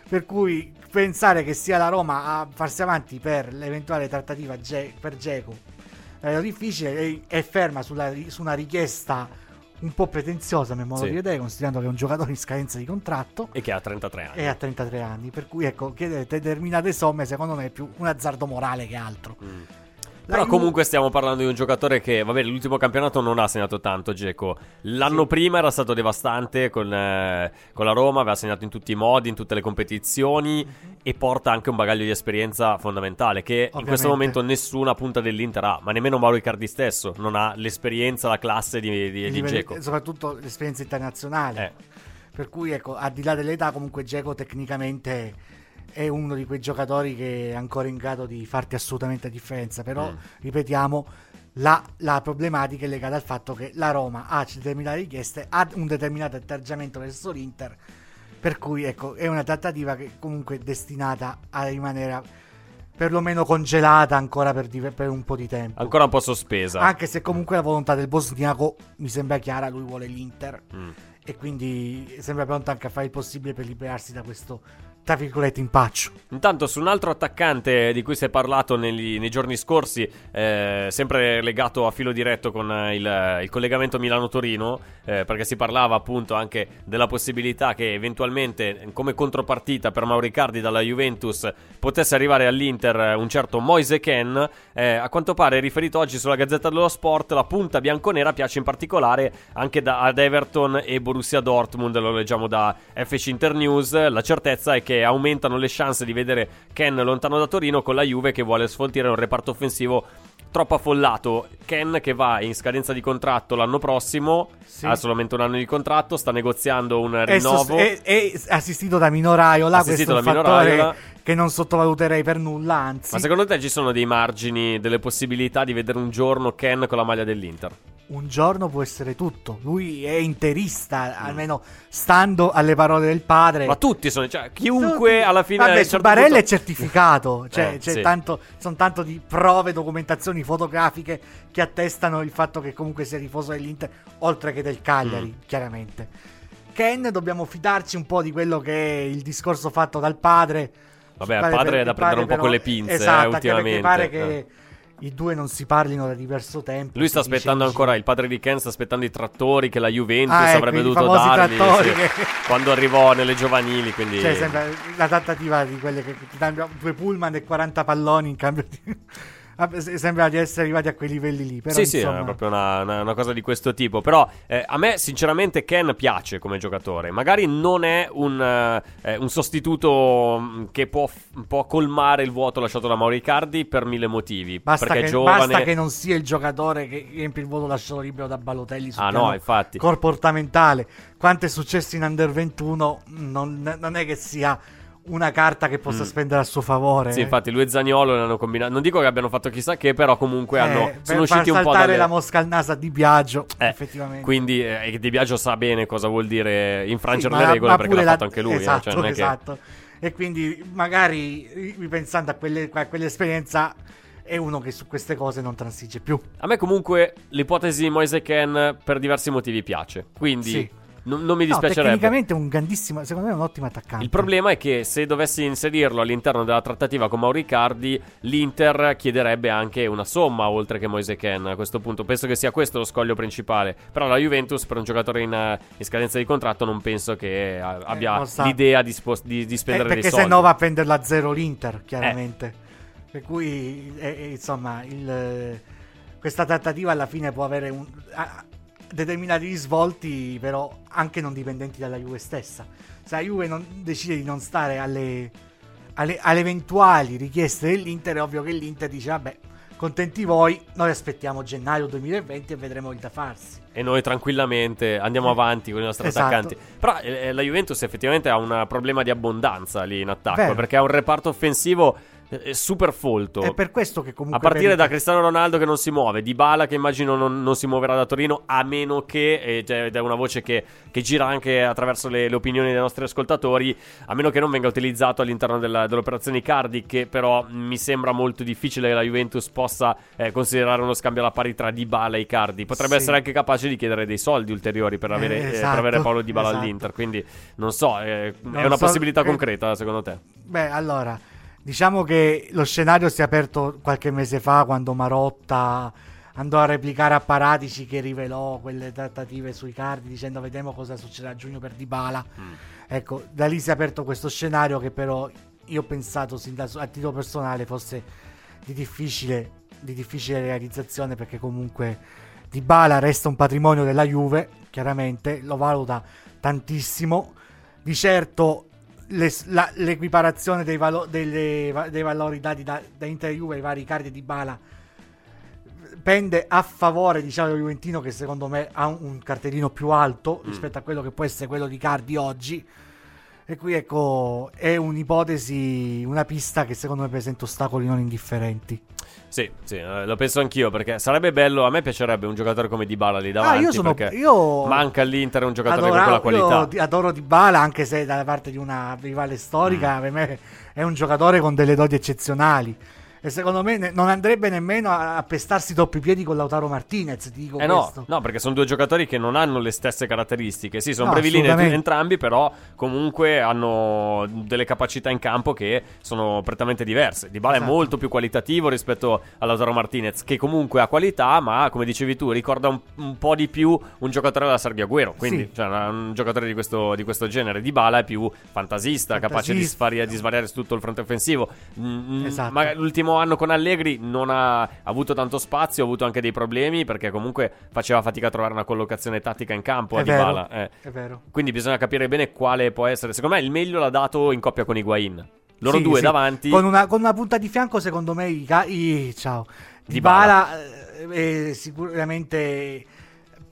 Per cui pensare che sia la Roma a farsi avanti per l'eventuale trattativa Ge- per Geco difficile e è ferma sulla su una richiesta un po' pretenziosa, a mio modo Sì. di vedere, considerando che è un giocatore in scadenza di contratto E che ha 33 anni. e ha 33 anni. Per cui, ecco, chiedere determinate somme, secondo me, è più un azzardo morale che altro. Mm. Però comunque stiamo parlando di un giocatore che, vabbè, l'ultimo campionato non ha segnato tanto, Geco. L'anno Sì. prima era stato devastante con, eh, con la Roma, aveva segnato in tutti i modi, in tutte le competizioni e porta anche un bagaglio di esperienza fondamentale che in questo Ovviamente. momento nessuna punta dell'Inter ha, ma nemmeno Mauro Icardi stesso non ha l'esperienza, la classe di, di, di Dzeko. soprattutto l'esperienza internazionale. Eh. Per cui, ecco, al di là dell'età, comunque Geco tecnicamente è uno di quei giocatori che è ancora in grado di farti assolutamente la differenza. Però, Mm. ripetiamo, la, la problematica è legata al fatto che la Roma ha determinate richieste, ha un determinato atteggiamento verso l'Inter. Per cui, ecco, è una trattativa che comunque è destinata a rimanere perlomeno congelata ancora per, diver- per un po' di tempo. Ancora un po' sospesa. Anche se comunque la volontà del bosniaco mi sembra chiara, lui vuole l'Inter Mm. e quindi sembra pronto anche a fare il possibile per liberarsi da questo, tra virgolette, impaccio. Intanto su un altro attaccante di cui si è parlato negli- nei giorni scorsi, eh, sempre legato a filo diretto con eh, il, il collegamento Milano-Torino, eh, perché si parlava appunto anche della possibilità che eventualmente come contropartita per Mauricardi dalla Juventus potesse arrivare all'Inter eh, un certo Moise Ken. Eh, a quanto pare riferito oggi sulla Gazzetta dello Sport, la punta bianconera piace in particolare anche da- ad Everton e Borussia Dortmund, lo leggiamo da FC Internews. La certezza è che aumentano le chance di vedere Ken lontano da Torino con la Juve che vuole sfoltire un reparto offensivo troppo affollato. Ken che va in scadenza di contratto l'anno prossimo, Sì. ha solamente un anno di contratto, sta negoziando un rinnovo. è- è assistito da Minoraiola, Assistito questo da fattore Minoraiola. che non sottovaluterei per nulla, anzi Ma secondo te ci sono dei margini, delle possibilità di vedere un giorno Ken con la maglia dell'Inter? Un giorno può essere tutto. Lui è interista, Mm. almeno stando alle parole del padre. Ma tutti sono, cioè chiunque alla fine... Vabbè, certo Barella punto- è certificato, cioè Eh, c'è sì. tanto, sono tanto di prove, documentazioni fotografiche che attestano il fatto che comunque sia tifoso dell'Inter, oltre che del Cagliari, Mm. chiaramente. Ken, dobbiamo fidarci un po' di quello che è il discorso fatto dal padre. Vabbè, al padre è da prendere un po' con le pinze, eh, esatto, anche ultimamente. perché pare Eh. I due non si parlino da diverso tempo. Lui sta dice aspettando in ancora, il padre di Ken sta aspettando i trattori che la Juventus Ah, ecco, avrebbe i dovuto dargli sì, quando arrivò nelle giovanili, quindi... Cioè, sembra la trattativa di quelle che ti danno due pullman e 40 palloni in cambio di... Se- Sembra di essere arrivati a quei livelli lì. Però, sì, sì, insomma, è proprio una, una- una cosa di questo tipo. Però eh, a me, sinceramente, Ken piace come giocatore. Magari non è un, eh, un sostituto mh, che può, può colmare il vuoto lasciato da Mauricardi per mille motivi. Basta perché che, è giovane. basta che non sia il giocatore che riempie il voto lasciato libero da Balotelli sul Ah, no, infatti. comportamentale. Quanto è successo in Under 21 non, non è che sia una carta che possa Mm. spendere a suo favore. Sì, infatti, lui e Zagnolo ne hanno combinato. Non dico che abbiano fatto chissà che, però comunque hanno, Eh, sono per far usciti un po' dalle... la mosca al naso di Biagio, Eh, effettivamente. Quindi eh, Di Biagio sa bene cosa vuol dire infrangere Sì, le regole perché l'ha la- fatto anche lui. eh, Esatto, cioè, non è che- esatto. E quindi magari ri- ripensando a, quelle- a quell'esperienza è uno che su queste cose non transige più. A me comunque l'ipotesi di Moise Ken per diversi motivi piace. Quindi Sì. Non, non mi No, dispiacerebbe. tecnicamente è un grandissimo, secondo me è un ottimo attaccante. Il problema è che se dovessi inserirlo all'interno della trattativa con Mauricardi, l'Inter chiederebbe anche una somma oltre che Moise Ken a questo punto. Penso che sia questo lo scoglio principale. Però la Juventus, per un giocatore in, eh, in scadenza di contratto, non penso che eh, abbia non sa. l'idea di, spos- di- di Eh, spendere perché dei se no va a prenderla a zero l'Inter, chiaramente. Eh. Per cui, eh, eh, insomma, il- questa trattativa alla fine può avere un- ha- determinati risvolti, però anche non dipendenti dalla Juve stessa. Se la Juve non- decide di non stare alle, alle, alle eventuali richieste dell'Inter, è ovvio che l'Inter dice, vabbè, contenti voi, noi aspettiamo gennaio 2020 e vedremo il da farsi. E noi tranquillamente andiamo avanti con i nostri Esatto. attaccanti. Però eh, la Juventus effettivamente ha un problema di abbondanza lì in attacco. Vero. Perché ha un reparto offensivo eh, super folto. È per questo che comunque... A partire per- da Cristiano Ronaldo che non si muove, Di Bala che immagino non, non si muoverà da Torino a meno che, ed è una voce che, che gira anche attraverso le, le opinioni dei nostri ascoltatori, a meno che non venga utilizzato all'interno della- dell'operazione Icardi che però mi sembra molto difficile che la Juventus possa eh, considerare uno scambio alla pari tra Di Bala e Icardi. Potrebbe Sì. essere anche capace di chiedere dei soldi ulteriori per avere, Eh, eh, per esatto, avere Paolo Di Bala esatto. all'Inter, quindi non so, eh, Non è una so- possibilità concreta secondo te? Beh, allora, diciamo che lo scenario si è aperto qualche mese fa quando Marotta andò a replicare a Paratici che rivelò quelle trattative sui cardi dicendo vediamo cosa succederà a giugno per Dybala. Ecco, da lì si è aperto questo scenario che però io ho pensato sin da, a titolo personale fosse di difficile, di difficile realizzazione perché comunque Dybala resta un patrimonio della Juve, chiaramente, lo valuta tantissimo. Di certo le- la- l'equiparazione dei, valo- delle dei valori dati da, da Inter e Juve ai vari cardi di Bala pende a favore diciamo del Juventino che secondo me ha un, un cartellino più alto Mm. rispetto a quello che può essere quello di Cardi oggi. E qui ecco è un'ipotesi, una pista che secondo me presenta ostacoli non indifferenti. Sì, sì, eh, lo penso anch'io perché sarebbe bello, a me piacerebbe un giocatore come Dybala lì davanti Ah, io sono- perché io- manca all'Inter un giocatore Adora- con quella io qualità. di- adoro Dybala anche se dalla parte di una rivale storica Mm. per me è un giocatore con delle doti eccezionali. E secondo me ne- non andrebbe nemmeno a, a pestarsi troppo i piedi con Lautaro Martinez, ti dico Eh no, questo. no, perché sono due giocatori che non hanno le stesse caratteristiche. Sì, sono No, entrambi, però comunque hanno delle capacità in campo che sono prettamente diverse. Dybala Esatto. è molto più qualitativo rispetto a Lautaro Martinez, che comunque ha qualità, ma come dicevi tu, ricorda un, un po' di più un giocatore della Sergio Agüero. Quindi, Sì. cioè, un giocatore di questo, di questo genere. Dybala è più fantasista, capace di, Fantasista. sfari- di svariare su tutto il fronte offensivo. Mm, Esatto. ma l'ultimo anno con Allegri non ha avuto tanto spazio, ha avuto anche dei problemi perché comunque faceva fatica a trovare una collocazione tattica in campo a È vero, Dybala. eh. è vero. Quindi bisogna capire bene quale può essere. Secondo me il meglio l'ha dato in coppia con Higuain. Loro Sì, due sì. davanti. Con una, con una punta di fianco, secondo me, i, i- ciao. Dybala. Dybala eh, è sicuramente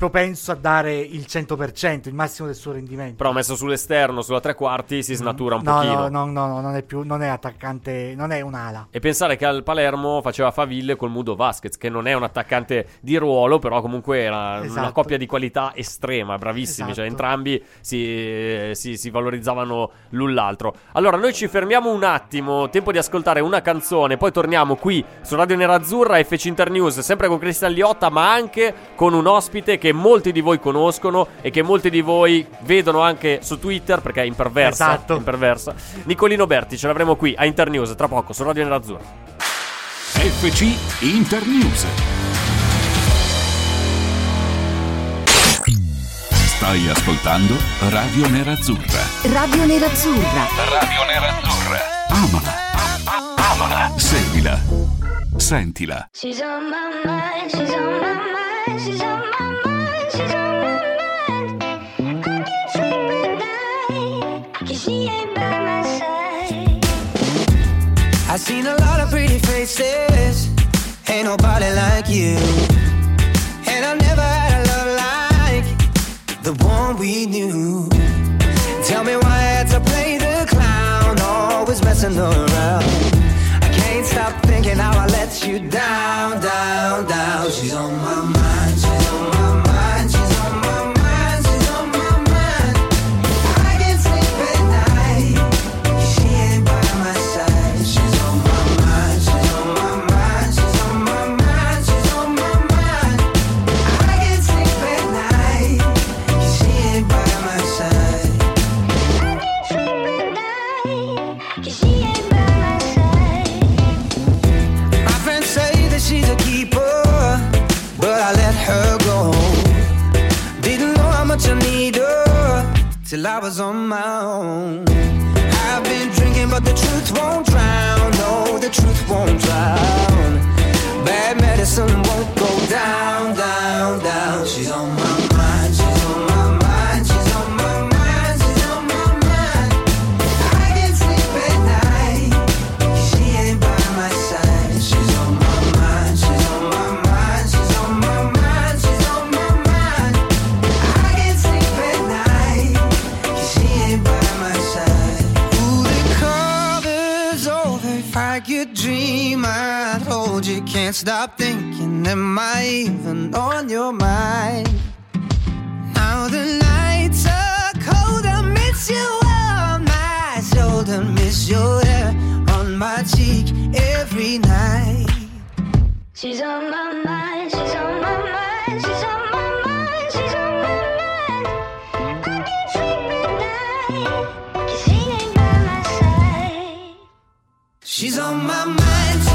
propenso a dare il 100%, il massimo del suo rendimento. Però messo sull'esterno, sulla tre quarti, si snatura un no, pochino. no, no, no, no, non è più, non è attaccante, non è un'ala. E pensare che al Palermo faceva faville col Mudo Vasquez, che non è un attaccante di ruolo, però comunque era una Esatto. coppia di qualità estrema, bravissimi. Cioè, Esatto. entrambi si, si- si valorizzavano l'un l'altro. Allora, noi ci fermiamo un attimo, tempo di ascoltare una canzone, poi torniamo qui su Radio Nerazzurra FC Internews, sempre con Cristian Liotta, ma anche con un ospite che molti di voi conoscono e che molti di voi vedono anche su Twitter, perché è imperversa. Esatto. imperversa. Nicolino Berti, ce l'avremo qui a Internews tra poco su Radio Nerazzurra. FC Internews. Stai ascoltando Radio Nerazzurra. Radio Nerazzurra. Radio Nerazzurra. Amala. Amala. Seguila. Sentila. She's on my mind, she's on my mind, she's on my mind, Seen a lot of pretty faces, ain't nobody like you. And I never had a love like the one we knew. Tell me why I had to play the clown, always messing around. I can't stop thinking how I let you down, down, down. She's on my mind, till I was on my own. I've been drinking, but the truth won't drown. No, the truth won't drown. Bad medicine won't go down, down, down. Can't stop thinking. Am I even on your mind? Now the nights are cold. I miss you on my shoulder. Miss your hair on my cheek every night. She's on my mind, she's on my mind, she's on my mind, she's on my mind. I can't sleep at night, 'cause she ain't by my side. She's on my mind.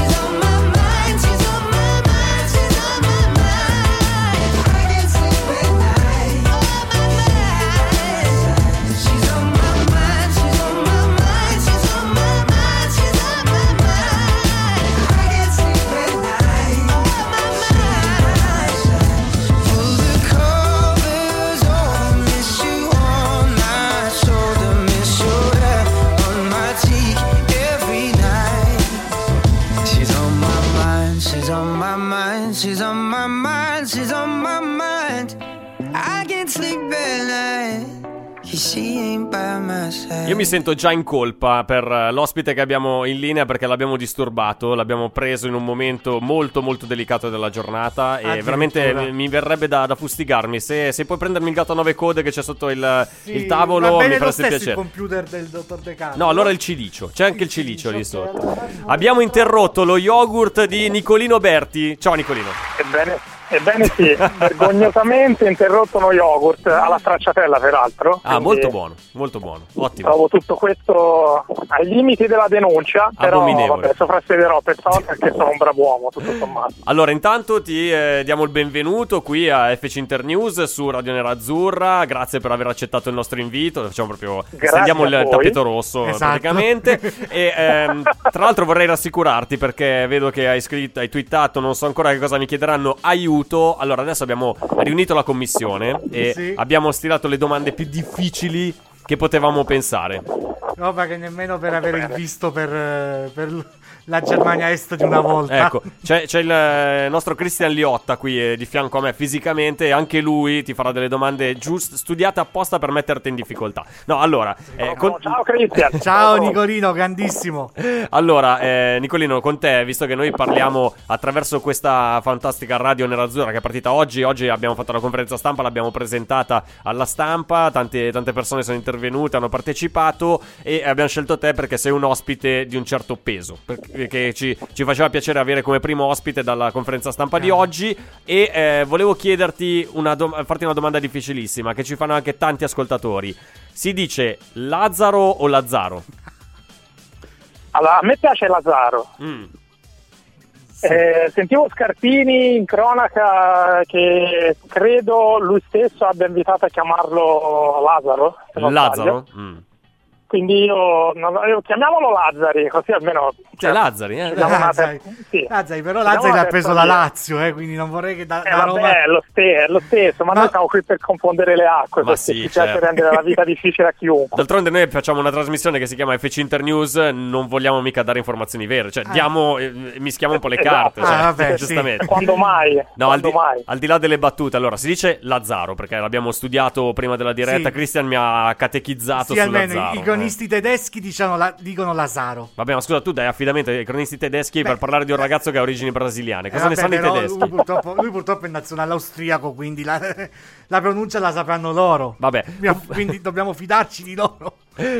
Sento già in colpa per eh, l'ospite che abbiamo in linea perché l'abbiamo disturbato, l'abbiamo preso in un momento molto molto delicato della giornata e veramente mi- mi verrebbe da, da fustigarmi. Se, se puoi prendermi il gatto a nove code che c'è sotto il, il tavolo mi faresti piacere. il computer del dottor De Carlo. No, allora il cilicio, c'è anche il cilicio lì sotto. Abbiamo interrotto lo yogurt di Nicolino Berti. Ciao Nicolino. Ebbene, ebbene sì, vergognosamente interrotto uno yogurt alla stracciatella peraltro. Ah, molto buono, molto buono. Ottimo. Trovo tutto questo ai limiti della denuncia, però vabbè, soprassiederò per stavolta perché sono un bravo uomo, tutto sommato. Allora, intanto ti eh, diamo il benvenuto qui a FC Internews su Radio Nerazzurra. Grazie per aver accettato il nostro invito. Facciamo proprio. Grazie stendiamo il tappeto rosso Esatto. praticamente. e ehm, tra l'altro vorrei rassicurarti perché vedo che hai scritto, hai twittato, non so ancora che cosa mi chiederanno. Aiuto. Allora, adesso abbiamo riunito la commissione e Sì. abbiamo stilato le domande più difficili che potevamo pensare. Roba che nemmeno per avere il visto per, eh, per la Germania Est di una volta. Ecco, c'è, c'è il eh, nostro Christian Liotta qui eh, di fianco a me fisicamente e anche lui ti farà delle domande giuste, studiate apposta per metterti in difficoltà. No, allora, eh, con- Ciao Cristian. Ciao Nicolino, grandissimo. allora eh, Nicolino, con te, visto che noi parliamo attraverso questa fantastica radio nerazzurra che è partita oggi, oggi abbiamo fatto la conferenza stampa, l'abbiamo presentata alla stampa, tante, tante persone sono intervenute, hanno partecipato e abbiamo scelto te perché sei un ospite di un certo peso, perché ci, ci faceva piacere avere come primo ospite dalla conferenza stampa di oggi e eh, volevo chiederti una dom- farti una domanda difficilissima che ci fanno anche tanti ascoltatori. Si dice Lazzaro o Lazzaro? Allora, a me piace Lazzaro. Mm. Eh, sentivo Scarpini in cronaca che credo lui stesso abbia invitato a chiamarlo Lazzaro. Lazzaro? Mm. Quindi io, non- io- chiamiamolo Lazzari, così almeno... Cioè, Lazzari, eh? Diamo una Lazzari. ter- sì. Lazzari, però Lazzari una l'ha preso la. Lazio, eh, quindi non vorrei che da, Eh, da vabbè, Roma... è lo, ste- è lo stesso, ma, noi siamo qui per confondere le acque, Ma sì, ci piace certo. rendere la vita difficile a chiunque. D'altronde noi facciamo una trasmissione che si chiama FC Internews, non vogliamo mica dare informazioni vere, cioè diamo, eh, mischiamo un po' le Esatto. carte, Ah, cioè, vabbè, sì. giustamente. Quando mai? No, al Quando di, mai? al di là delle battute, allora si dice Lazzaro perché l'abbiamo studiato prima della diretta. Sì. Christian mi ha catechizzato Sì, su almeno Lazzaro. Cronisti tedeschi diciamo, la- dicono Lazaro. Vabbè, ma scusa, tu dai affidamento ai cronisti tedeschi per parlare di un ragazzo che ha origini brasiliane. Cosa Eh, ne vabbè, sanno i tedeschi? Lui purtroppo, lui purtroppo è nazionale austriaco, quindi la, la pronuncia la sapranno loro. Vabbè. Quindi dobbiamo fidarci di loro.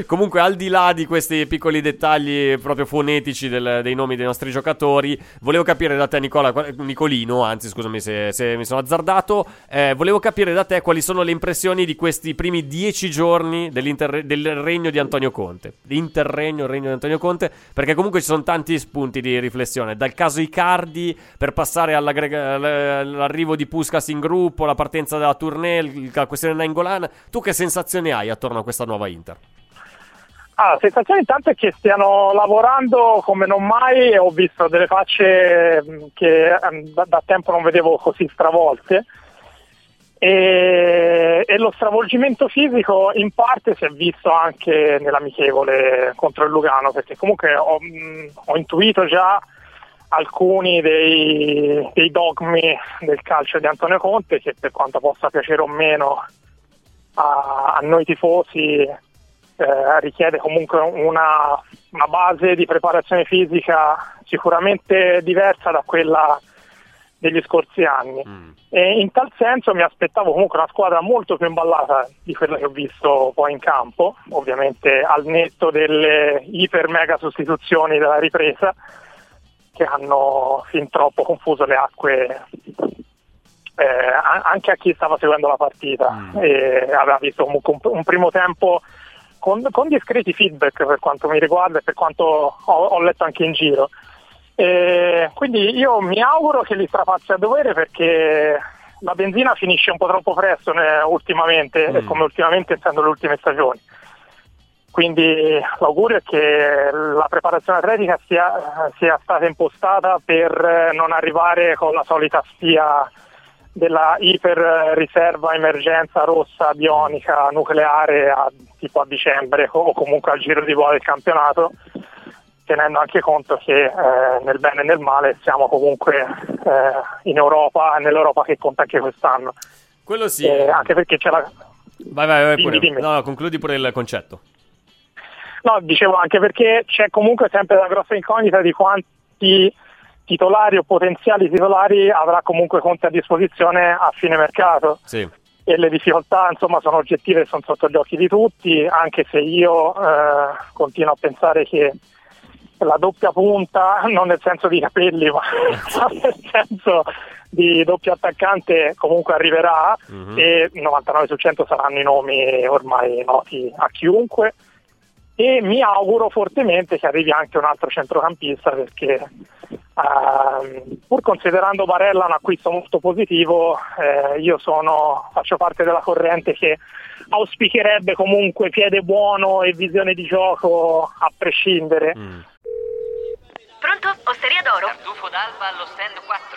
Comunque, al di là di questi piccoli dettagli proprio fonetici del- dei nomi dei nostri giocatori, volevo capire da te, Nicola, Nicolino, anzi, scusami se, se mi sono azzardato. eh, volevo capire da te quali sono le impressioni di questi primi dieci giorni del regno di Antonio Conte. L'interregno, il regno di Antonio Conte, perché comunque ci sono tanti spunti di riflessione. Dal caso Icardi per passare all'arrivo di Puskas in gruppo, la partenza della tournée, la questione Nainggolan. Tu che sensazione hai attorno a questa nuova Inter? Ah, la sensazione intanto è che stiano lavorando come non mai ho visto delle facce mh, che ehm, da, da tempo non vedevo così stravolte. E, e lo stravolgimento fisico in parte si è visto anche nell'amichevole contro il Lugano perché comunque ho, mh, ho intuito già alcuni dei, dei dogmi del calcio di Antonio Conte che per quanto possa piacere o meno a, a noi tifosi eh, richiede comunque una, una base di preparazione fisica sicuramente diversa da quella degli scorsi anni. E in tal senso mi aspettavo comunque una squadra molto più imballata di quella che ho visto poi in campo, ovviamente al netto delle iper mega sostituzioni della ripresa che hanno fin troppo confuso le acque eh, anche a chi stava seguendo la partita. E aveva visto comunque un, un primo tempo con, con discreti feedback per quanto mi riguarda e per quanto ho, ho letto anche in giro. E quindi io mi auguro che li strapazzi a dovere perché la benzina finisce un po' troppo presto eh, ultimamente, e come ultimamente essendo le ultime stagioni. Quindi l'augurio è che la preparazione atletica sia, sia stata impostata per non arrivare con la solita spia della iper riserva emergenza rossa bionica nucleare a, tipo a dicembre o comunque al giro di boa del campionato tenendo anche conto che eh, nel bene e nel male siamo comunque eh, in Europa, nell'Europa che conta anche quest'anno. Quello sì. Eh, anche perché c'è la... Vai, vai, vai Dimmi, pure. dimmi. No, no, concludi pure il concetto. No, dicevo anche perché c'è comunque sempre la grossa incognita di quanti titolari o potenziali titolari avrà comunque Conte a disposizione a fine mercato. Sì. E le difficoltà insomma sono oggettive e sono sotto gli occhi di tutti, anche se io eh, continuo a pensare che la doppia punta, non nel senso di capelli, ma nel senso di doppio attaccante comunque arriverà Mhm. e 99 su 100 saranno i nomi ormai noti a chiunque e mi auguro fortemente che arrivi anche un altro centrocampista perché ehm, pur considerando Barella un acquisto molto positivo eh, io sono, faccio parte della corrente che auspicherebbe comunque piede buono e visione di gioco a prescindere Pronto? Osteria d'oro? Tartufo d'alba allo stand 4.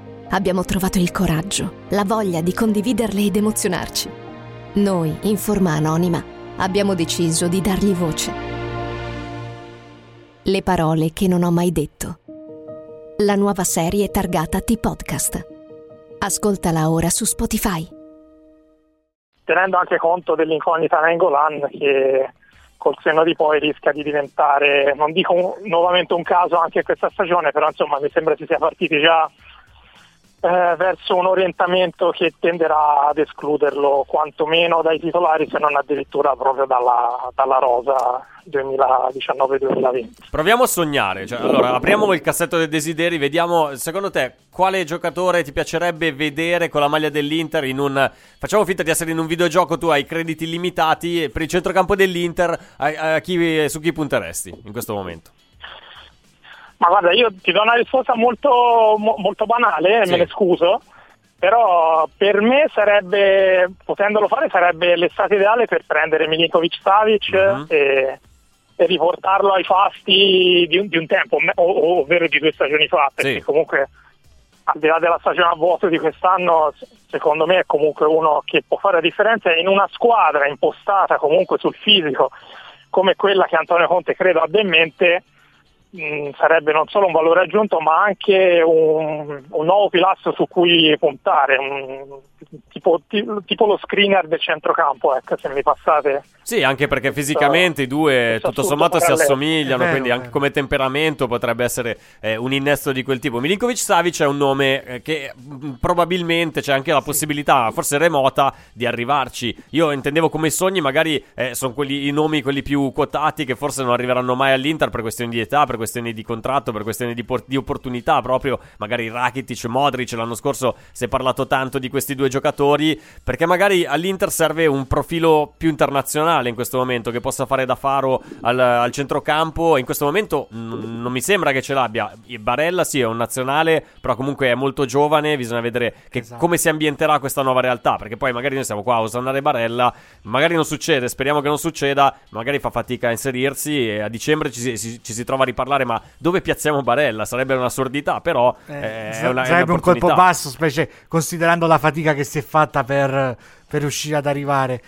abbiamo trovato il coraggio, la voglia di condividerle ed emozionarci. Noi, in forma anonima, abbiamo deciso di dargli voce. Le parole che non ho mai detto. La nuova serie targata T-Podcast. Ascoltala ora su Spotify. tenendo anche conto dell'incognita Nengolan che col senno di poi rischia di diventare, non dico un- nuovamente un caso anche questa stagione, però insomma mi sembra si sia partiti già eh, verso un orientamento che tenderà ad escluderlo quantomeno dai titolari se non addirittura proprio dalla, dalla rosa 2019-2020. Proviamo a sognare. Cioè, allora, apriamo il cassetto dei desideri. Vediamo, secondo te, quale giocatore ti piacerebbe vedere con la maglia dell'Inter in un. Facciamo finta di essere in un videogioco. Tu hai crediti limitati. Per il centrocampo dell'Inter, a- a chi- su chi punteresti in questo momento? Ma guarda, io ti do una risposta molto, mo- molto banale, e Sì. me ne scuso, però per me sarebbe, potendolo fare, sarebbe l'estate ideale per prendere Milinkovic Savic Mhm. e, e riportarlo ai fasti di un, di un tempo, ovvero di due stagioni fa, perché Sì. comunque al di là della stagione a vuoto di quest'anno, secondo me è comunque uno che può fare la differenza in una squadra impostata comunque sul fisico come quella che Antonio Conte credo abbia in mente mh, sarebbe non solo un valore aggiunto ma anche un, un nuovo pilastro su cui puntare, un- tipo, ti- tipo lo screener del centrocampo, ecco, se mi passate. Sì, anche perché fisicamente i due tutto sommato si assomigliano, vero, quindi anche come temperamento potrebbe essere eh, un innesto di quel tipo. Milinkovic Savic è un nome eh, che mh, probabilmente c'è anche la possibilità, forse remota, di arrivarci. Io intendevo come sogni, magari eh, sono quelli, i nomi quelli più quotati che forse non arriveranno mai all'Inter per questioni di età, per questioni di contratto, per questioni di, por- di opportunità proprio. Magari Rakitic, Modric, l'anno scorso si è parlato tanto di questi due giocatori, perché magari all'Inter serve un profilo più internazionale in questo momento che possa fare da faro al, al centrocampo. In questo momento mm, non mi sembra che ce l'abbia. Barella sì, è un nazionale, però comunque è molto giovane. Bisogna vedere che- come si ambienterà questa nuova realtà. Perché poi magari noi siamo qua a osannare Barella, magari non succede, speriamo che non succeda. Magari fa fatica a inserirsi e a dicembre ci si, ci- ci si trova a riparlare. Ma dove piazziamo Barella? Sarebbe un'assurdità, però eh, è Sa- una, è sarebbe un colpo basso, specie considerando la fatica che si è fatta per, per riuscire ad arrivare.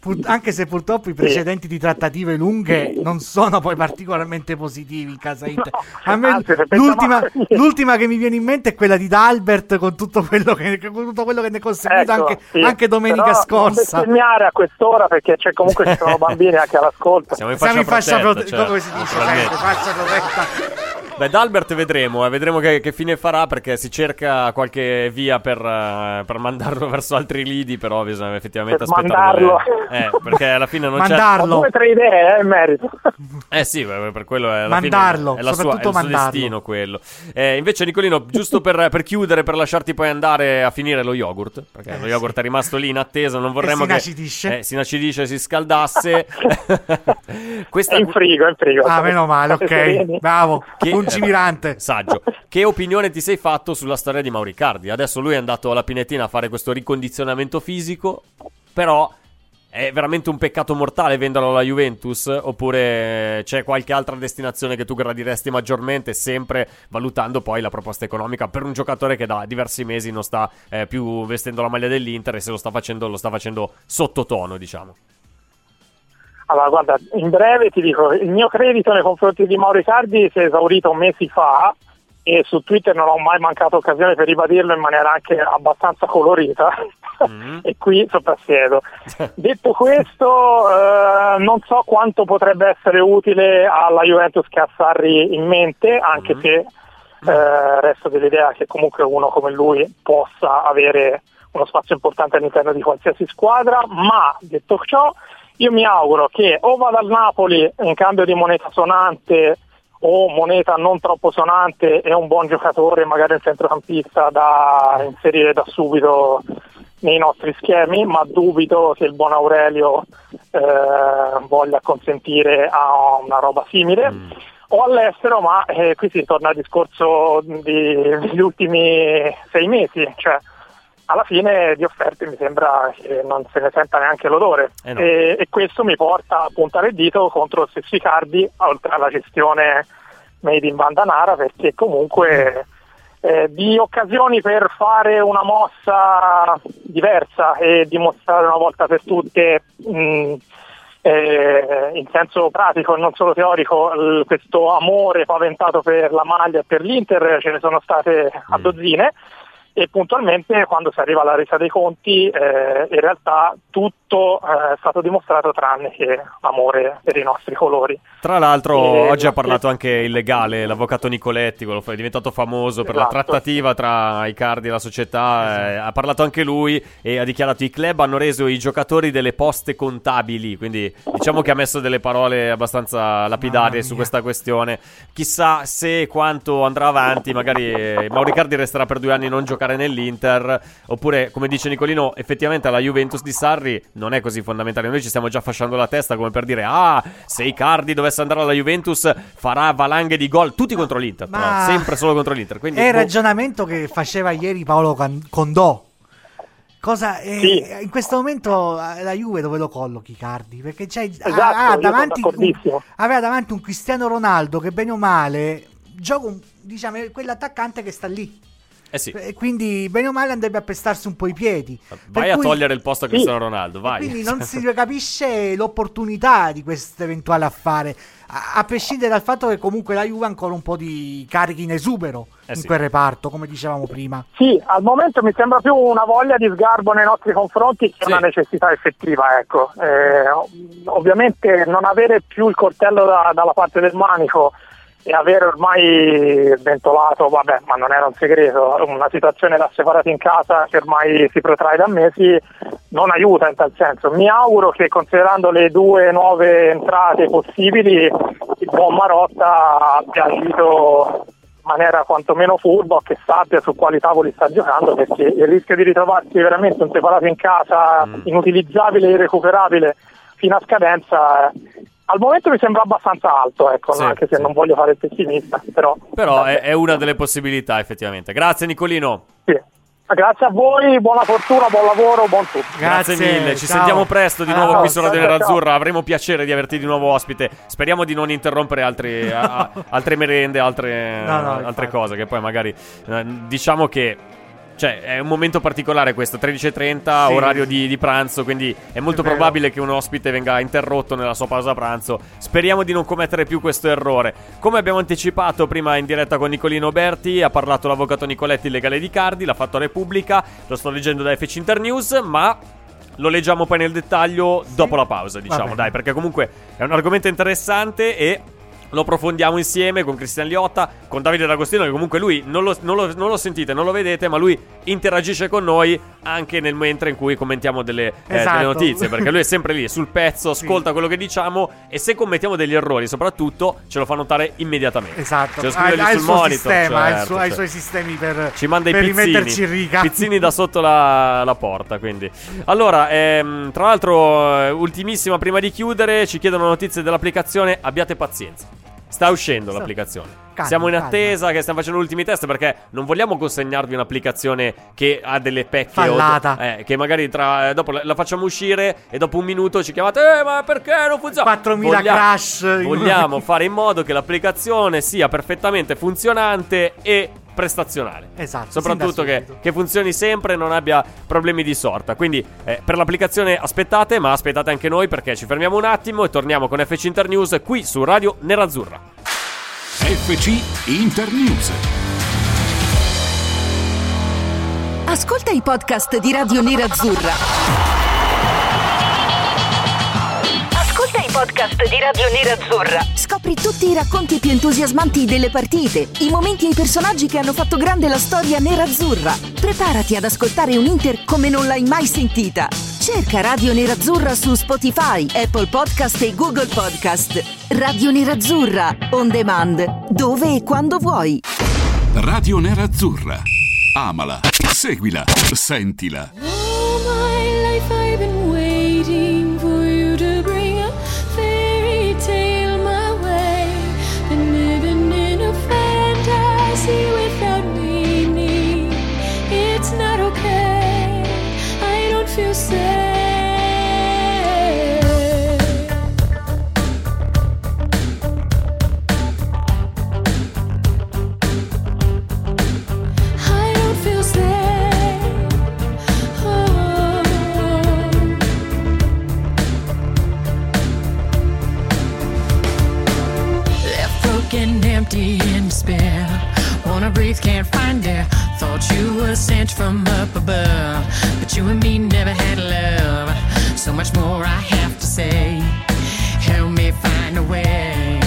Pur- anche se purtroppo i precedenti di trattative lunghe non sono poi particolarmente positivi in casa Inter. A me l'ultima, l'ultima che mi viene in mente è quella di D'Albert con tutto quello che, con tutto quello che ne è conseguito Ecco, anche, sì. anche domenica Però scorsa. Non bestemmiare a quest'ora perché c'è, comunque ci sono bambini anche all'ascolto. Siamo in Siamo fascia in fascia protetta, prote- cioè, come si dice naturalmente. sempre, fascia protetta. Beh, D'Albert vedremo, eh, vedremo che, che fine farà perché si cerca qualche via per, eh, per mandarlo verso altri lidi, però bisogna effettivamente Per aspettare. mandarlo. Eh, perché alla fine non Ho due o tre idee, eh, in merito. c'è... Eh sì, beh, per quello è Mandarlo, fine è, la sua, è il soprattutto suo mandarlo. destino quello. Eh, invece Nicolino, giusto per, per chiudere, per lasciarti poi andare a finire lo yogurt, perché lo yogurt è rimasto lì in attesa, non vorremmo si che inacidisce. eh, si inacidisce, si scaldasse. Questa È in frigo, è in frigo. Ah, meno male, ok. Bravo. Che- Un, lungimirante. Saggio. Che opinione ti sei fatto sulla storia di Mauricardi? Adesso lui è andato alla Pinetina a fare questo ricondizionamento fisico, però è veramente un peccato mortale venderlo alla Juventus? Oppure c'è qualche altra destinazione che tu gradiresti maggiormente, sempre valutando poi la proposta economica per un giocatore che da diversi mesi non sta eh, più vestendo la maglia dell'Inter e se lo sta facendo, lo sta facendo sottotono, diciamo. Allora, guarda, in breve ti dico, il mio credito nei confronti di Mauro Icardi si è esaurito mesi fa e su Twitter non ho mai mancato occasione per ribadirlo in maniera anche abbastanza colorita. E qui soprassiedo. Detto questo, eh, non so quanto potrebbe essere utile alla Juventus che ha Sarri in mente, anche se eh, resto dell'idea che comunque uno come lui possa avere uno spazio importante all'interno di qualsiasi squadra, ma detto ciò io mi auguro che o vada al Napoli in cambio di moneta sonante o moneta non troppo sonante e un buon giocatore, magari un centrocampista da inserire da subito nei nostri schemi, ma dubito che il buon Aurelio eh, voglia consentire a una roba simile. O all'estero, ma eh, qui si torna al discorso di- degli ultimi sei mesi, cioè alla fine di offerte mi sembra che non se ne senta neanche l'odore. Eh no. e, e questo mi porta a puntare il dito contro Sessicardi oltre alla gestione made in Bandanara perché comunque eh, di occasioni per fare una mossa diversa e dimostrare una volta per tutte mh, eh, in senso pratico e non solo teorico il- questo amore paventato per la maglia e per l'Inter ce ne sono state a dozzine e puntualmente quando si arriva alla resa dei conti eh, in realtà tutto eh, è stato dimostrato tranne che amore per i nostri colori. Tra l'altro, Eh, oggi ha parlato anche il legale, l'avvocato Nicoletti, quello è diventato famoso per la Esatto. trattativa tra Icardi e la società. eh, ha parlato anche lui e ha dichiarato: I club hanno reso i giocatori delle poste contabili. Quindi, diciamo che ha messo delle parole abbastanza lapidarie su questa questione. Chissà se e quanto andrà avanti. Magari eh, Mauro Icardi resterà per due anni non giocare nell'Inter. Oppure, come dice Nicolino, effettivamente alla Juventus di Sarri non è così fondamentale. Noi ci stiamo già fasciando la testa come per dire: Ah, se Icardi dovesse andare alla Juventus farà valanghe di gol tutti contro l'Inter. Ma- Però, sempre solo contro l'Inter. Quindi, È il boh. ragionamento che faceva ieri Paolo Condò. Cosa, eh, In questo momento eh, la Juve dove lo collochi Cardi? Perché c'è Esatto, ha- ha io davanti un, aveva davanti un Cristiano Ronaldo che bene o male gioca un- diciamo quell'attaccante che sta lì. Eh sì. E quindi bene o male andrebbe a pestarsi un po' i piedi. Vai Per a cui- togliere il posto a Cristiano Ronaldo. Vai. Quindi non si capisce l'opportunità di questo eventuale affare, a, a prescindere dal fatto che comunque la Juve ha ancora un po' di carichi in esubero Eh in sì. quel reparto, come dicevamo prima. Sì, al momento mi sembra più una voglia di sgarbo nei nostri confronti che Sì. una necessità effettiva. Ecco. Eh, ov- ovviamente non avere più il coltello da- dalla parte del manico e avere ormai sventolato, vabbè, ma non era un segreto, una situazione da separati in casa che ormai si protrae da mesi, non aiuta in tal senso. Mi auguro che considerando le due nuove entrate possibili, il buon Marotta abbia agito in maniera quantomeno furba che sappia su quali tavoli sta giocando perché il rischio di ritrovarsi veramente un separato in casa inutilizzabile e irrecuperabile fino a scadenza al momento mi sembra abbastanza alto ecco, Sì, anche se sì. non voglio fare il pessimista però, Però è, è una delle possibilità, effettivamente. Grazie, Nicolino. sì. grazie a voi buona fortuna buon lavoro buon tutto Grazie, mille. Ci sentiamo presto di Ciao. nuovo qui su Radio Ciao, ciao, Nerazzurra. Avremo piacere di averti di nuovo ospite. Speriamo di non interrompere altri- a- a- altre merende, altre, No, no, altre cose. Che poi magari eh, diciamo che. Cioè, è un momento particolare questo, 13.30, Sì. orario di, di pranzo, quindi è molto È probabile che un ospite venga interrotto nella sua pausa pranzo. Speriamo di non commettere più questo errore. Come abbiamo anticipato prima in diretta con Nicolino Berti, ha parlato l'avvocato Nicoletti, legale di Cardi, l'ha fatto a Repubblica, lo sto leggendo da FC Internews, ma lo leggiamo poi nel dettaglio dopo la pausa, diciamo, dai, perché comunque è un argomento interessante e lo approfondiamo insieme con Cristian Liotta, con Davide D'Agostino, che comunque lui non lo, non lo- non lo sentite, non lo vedete, ma lui interagisce con noi anche nel mentre in cui commentiamo delle, eh, delle Esatto. notizie, perché lui è sempre lì sul pezzo, ascolta quello che diciamo e se commettiamo degli errori, soprattutto, ce lo fa notare immediatamente. Esatto, Ce lo ha, scrive ha il sul suo monitor, sistema, ha, certo, suo- ha i certo. suoi sistemi per, Ci manda i per pizzini. rimetterci in riga. Pizzini da sotto la, la porta. Quindi, allora, ehm, tra l'altro, eh, ultimissima prima di chiudere, ci chiedono notizie dell'applicazione. Abbiate pazienza. Sta uscendo l'applicazione. Calma, Siamo in calma. attesa che stiamo facendo gli ultimi test perché non vogliamo consegnarvi un'applicazione che ha delle pecche o- Fallata. eh, che magari tra, eh, dopo la, la facciamo uscire e dopo un minuto ci chiamate "Eh, ma perché non funziona?" 4000 Vogliamo- crash Vogliamo fare in modo che l'applicazione sia perfettamente funzionante e prestazionale. Esatto, Soprattutto che, che funzioni sempre e non abbia problemi di sorta. Quindi eh, per l'applicazione aspettate, ma aspettate anche noi perché ci fermiamo un attimo e torniamo con FC Internews qui su Radio Nerazzurra. FC Internews. Ascolta i podcast di Radio Nerazzurra. Podcast di Radio Nerazzurra. Scopri tutti i racconti più entusiasmanti delle partite, i momenti e i personaggi che hanno fatto grande la storia nerazzurra. Preparati ad ascoltare un Inter come non l'hai mai sentita. Cerca Radio Nerazzurra su Spotify, Apple Podcast e Google Podcast. Radio Nerazzurra, on demand, dove e quando vuoi. Radio Nerazzurra. Amala, seguila, sentila. Wanna can't find it. Thought you were sent from up above, but you and me never had love. So much more I have to say. Help me find a way.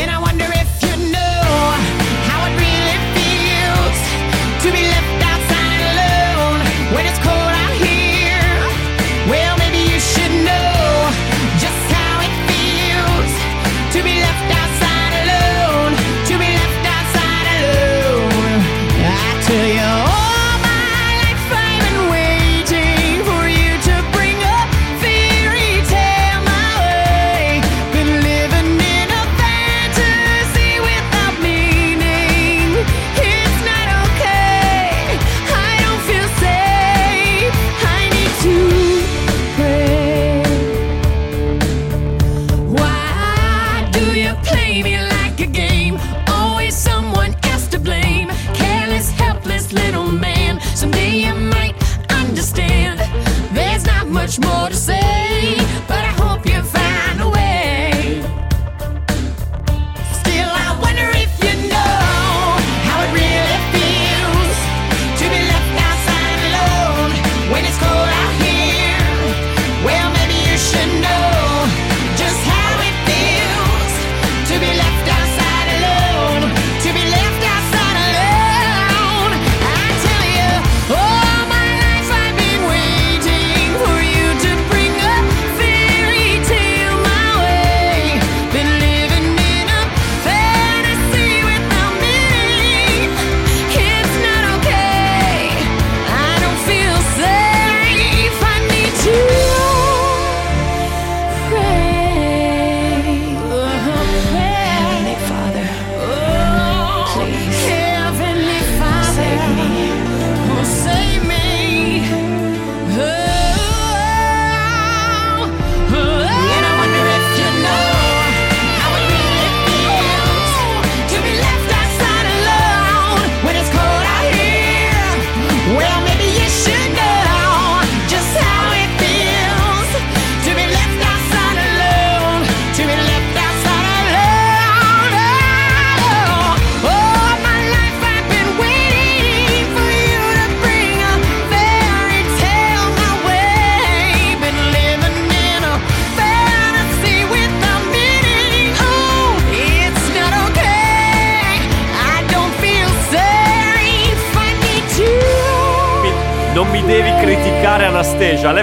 And I wonder if you know how it really feels to be left esmorecer.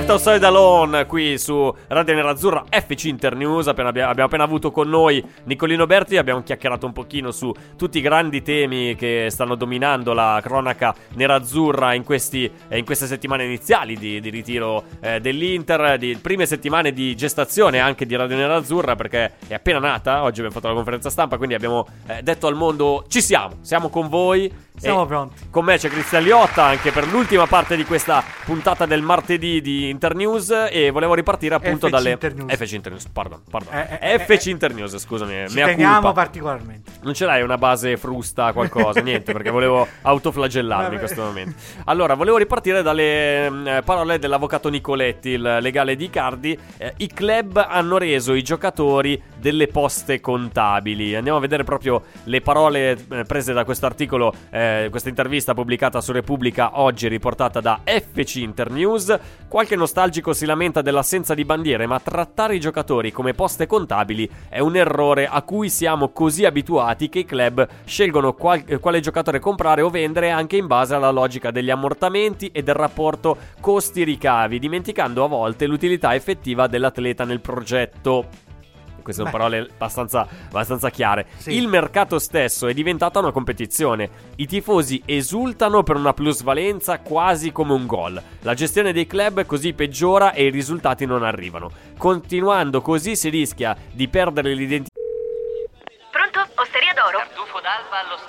Left Outside Alone qui su Radio Nerazzurra FC Internews Abbiamo appena avuto con noi Nicolino Berti. Abbiamo chiacchierato un pochino su tutti i grandi temi Che stanno dominando la cronaca nerazzurra In, questi, in queste settimane iniziali di, di ritiro eh, dell'Inter Di prime settimane di gestazione anche di Radio Nerazzurra Perché è appena nata. Oggi abbiamo fatto la conferenza stampa Quindi abbiamo eh, detto al mondo Ci siamo, siamo con voi Siamo E pronti. Con me c'è Cristian Liotta anche per l'ultima parte di questa puntata del martedì di Internews e volevo ripartire appunto FC dalle Internews. FC Internews, pardon, pardon. Eh, eh, FC Internews, scusami, Ci mea teniamo culpa. particolarmente. Non ce l'hai una base frusta, qualcosa, niente, perché volevo autoflagellarmi in questo momento. Allora, volevo ripartire dalle mm, eh, parole dell'avvocato Nicoletti, il legale di Cardi. Eh, I club hanno reso i giocatori delle poste contabili. Andiamo a vedere proprio le parole eh, prese da questo articolo, eh, questa intervista pubblicata su Repubblica oggi, riportata da FC Internews. Qualche nostalgico si lamenta dell'assenza di bandiere, ma trattare i giocatori come poste contabili è un errore a cui siamo così abituati che i club scelgono qual- eh, quale giocatore comprare o vendere anche in base alla logica degli ammortamenti e del rapporto costi-ricavi, dimenticando a volte l'utilità effettiva dell'atleta nel progetto. Queste sono Beh. parole abbastanza, abbastanza chiare. Sì. Il mercato stesso è diventata una competizione. I tifosi esultano per una plusvalenza quasi come un gol. La gestione dei club così peggiora e i risultati non arrivano. Continuando così si rischia di perdere l'identità. Pronto? Osteria d'oro? Tartufo d'alba allo stand 4.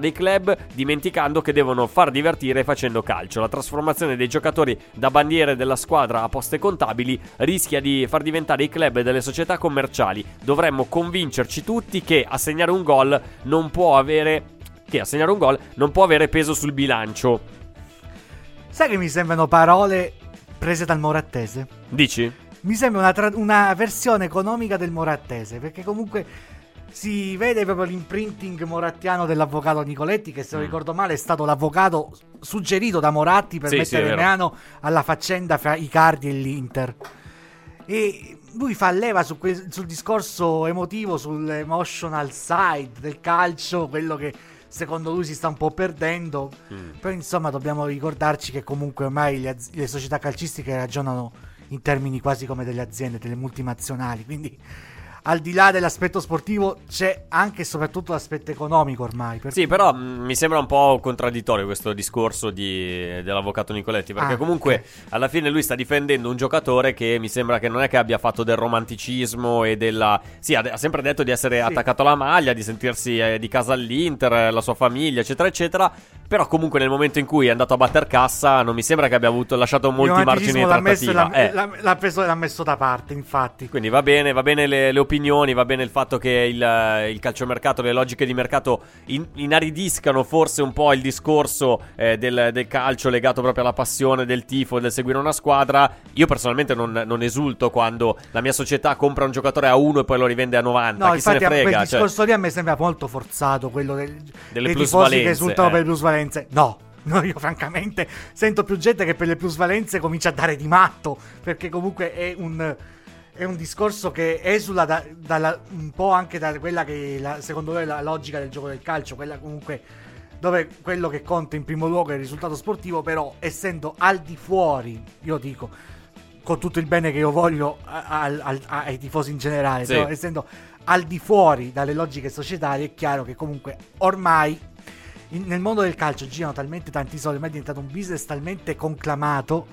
Dei club dimenticando che devono far divertire facendo calcio. La trasformazione dei giocatori da bandiere della squadra a poste contabili rischia di far diventare i club delle società commerciali. Dovremmo convincerci tutti che assegnare un gol non può avere che assegnare un gol non può avere peso sul bilancio. Sai che mi sembrano parole prese dal Morattese? Dici? Mi sembra una, tra- una versione economica del Morattese, perché comunque si vede proprio l'imprinting morattiano dell'avvocato Nicoletti, che se non Mm. ricordo male è stato l'avvocato suggerito da Moratti per Sì, sì, mettere vero. mano alla faccenda fra Icardi e l'Inter. E lui fa leva su que- sul discorso emotivo, sull'emotional side del calcio, quello che secondo lui si sta un po' perdendo. Mm. Però insomma dobbiamo ricordarci che comunque ormai le, az- le società calcistiche ragionano in termini quasi come delle aziende, delle multinazionali. Quindi al di là dell'aspetto sportivo c'è anche e soprattutto l'aspetto economico ormai. per Sì, cui- però mh, mi sembra un po' contraddittorio questo discorso di- dell'avvocato Nicoletti, perché Ah, comunque alla fine lui sta difendendo un giocatore che mi sembra che non è che abbia fatto del romanticismo e della... Sì, ha, ha sempre detto di essere attaccato alla maglia, di sentirsi eh, di casa all'Inter, la sua famiglia, eccetera, eccetera, però comunque nel momento in cui è andato a batter cassa non mi sembra che abbia avuto, lasciato molti margini di l'ha messo, trattativa. l'ha, Eh. l'ha- l'ha preso l'ha messo da parte, infatti. Quindi va bene, va bene le, le opinioni, va bene il fatto che il, eh, il calciomercato, le logiche di mercato in- inaridiscano forse un po' il discorso eh, del, del calcio legato proprio alla passione del tifo, del seguire una squadra. Io personalmente non, non esulto quando la mia società compra un giocatore a 1 e poi lo rivende a 90. No, Chi se ne infatti a quel frega? Cioè, discorso lì a me sembra molto forzato, quello del, Delle plusvalenze, che esultano eh. per le plusvalenze. No, no, io francamente sento più gente che per le plusvalenze comincia a dare di matto, perché comunque è un, è un discorso che esula da- dalla- un po' anche da quella che la- secondo me è la logica del gioco del calcio, quella comunque dove quello che conta in primo luogo è il risultato sportivo, però essendo al di fuori, io dico, con tutto il bene che io voglio al- al- ai tifosi in generale, Sì. però essendo al di fuori dalle logiche societarie, è chiaro che comunque ormai in- nel mondo del calcio girano talmente tanti soldi, ormai è diventato un business talmente conclamato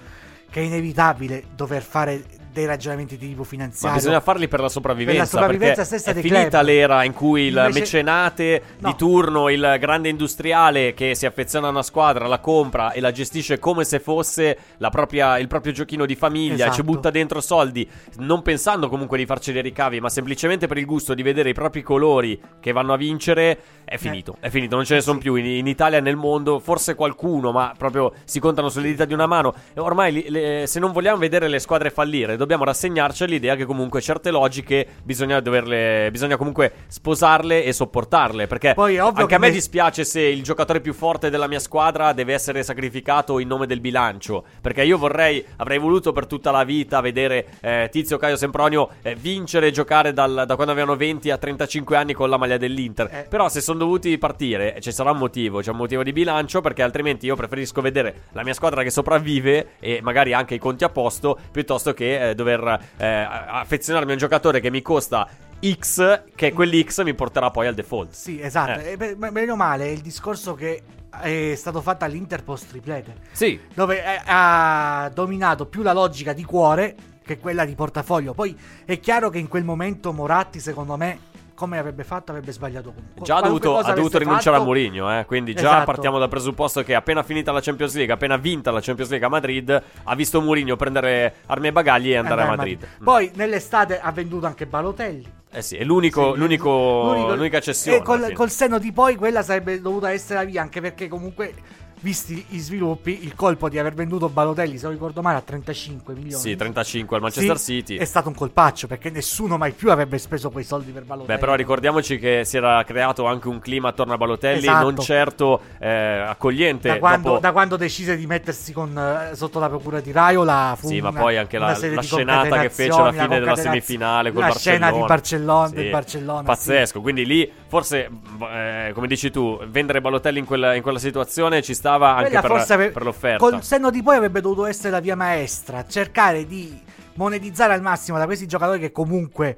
che è inevitabile dover fare dei ragionamenti di tipo Ma finanziario. bisogna farli per la sopravvivenza. Per la sopravvivenza stessa è dei finita club. l'era in cui il Invece- mecenate No. di turno, il grande industriale che si affeziona a una squadra, la compra e la gestisce come se fosse la propria- il proprio giochino di famiglia, Esatto. ci butta dentro soldi, non pensando comunque di farci dei ricavi, ma semplicemente per il gusto di vedere i propri colori che vanno a vincere. È finito, è finito, non ce ne sono più in, in Italia nel mondo, forse qualcuno, ma proprio si contano sulle dita di una mano. Ormai li- le- se non vogliamo vedere le squadre fallire, dobbiamo rassegnarci all'idea che comunque certe logiche bisogna doverle bisogna comunque sposarle e sopportarle, perché Poi anche che a me dispiace se il giocatore più forte della mia squadra deve essere sacrificato in nome del bilancio, perché io vorrei avrei voluto per tutta la vita vedere eh, Tizio Caio Sempronio eh, vincere e giocare dal- da quando avevano 20 a 35 anni con la maglia dell'Inter. Eh. Però se sono dovuti partire, ci sarà un motivo, c'è un motivo di bilancio, perché altrimenti io preferisco vedere la mia squadra che sopravvive e magari anche i conti a posto, piuttosto che eh, dover eh, affezionarmi a un giocatore che mi costa X, che quell'X mi porterà poi al default. Sì, esatto. Eh. E meno male è il discorso che è stato fatto all'Inter post triplete. Sì. Dove eh, ha dominato più la logica di cuore che quella di portafoglio. Poi è chiaro che in quel momento Moratti, secondo me, come avrebbe fatto, avrebbe sbagliato comunque. Già dovuto, ha dovuto rinunciare a fatto- Mourinho, eh, quindi già Esatto. partiamo dal presupposto che appena finita la Champions League, appena vinta la Champions League a Madrid, ha visto Mourinho prendere armi e bagagli e andare a Andare Madrid. Poi nell'estate ha venduto anche Balotelli. Eh sì, è l'unico, Sì, l'unico- l'unico- l'unica cessione. E col, col senno di poi quella sarebbe dovuta essere la via, anche perché comunque, visti gli sviluppi, il colpo di aver venduto Balotelli, se non ricordo male, a 35 milioni. Sì, 35 al Manchester Sì, City. È stato un colpaccio perché nessuno mai più avrebbe speso quei soldi per Balotelli. Beh, però ricordiamoci che si era creato anche un clima attorno a Balotelli Esatto. non certo eh, accogliente. da quando, dopo- da quando decise di mettersi con, eh, sotto la procura di Raiola fu Sì, ma una- poi anche la, la scenata che fece alla fine la della semifinale la Barcellona. scena di Barcellona, Sì, Barcellona sì. Pazzesco, quindi lì forse, eh, come dici tu, vendere Balotelli in quella, in quella situazione ci stava anche per, ave- per l'offerta. Col senno di poi avrebbe dovuto essere la via maestra, cercare di monetizzare al massimo da questi giocatori che comunque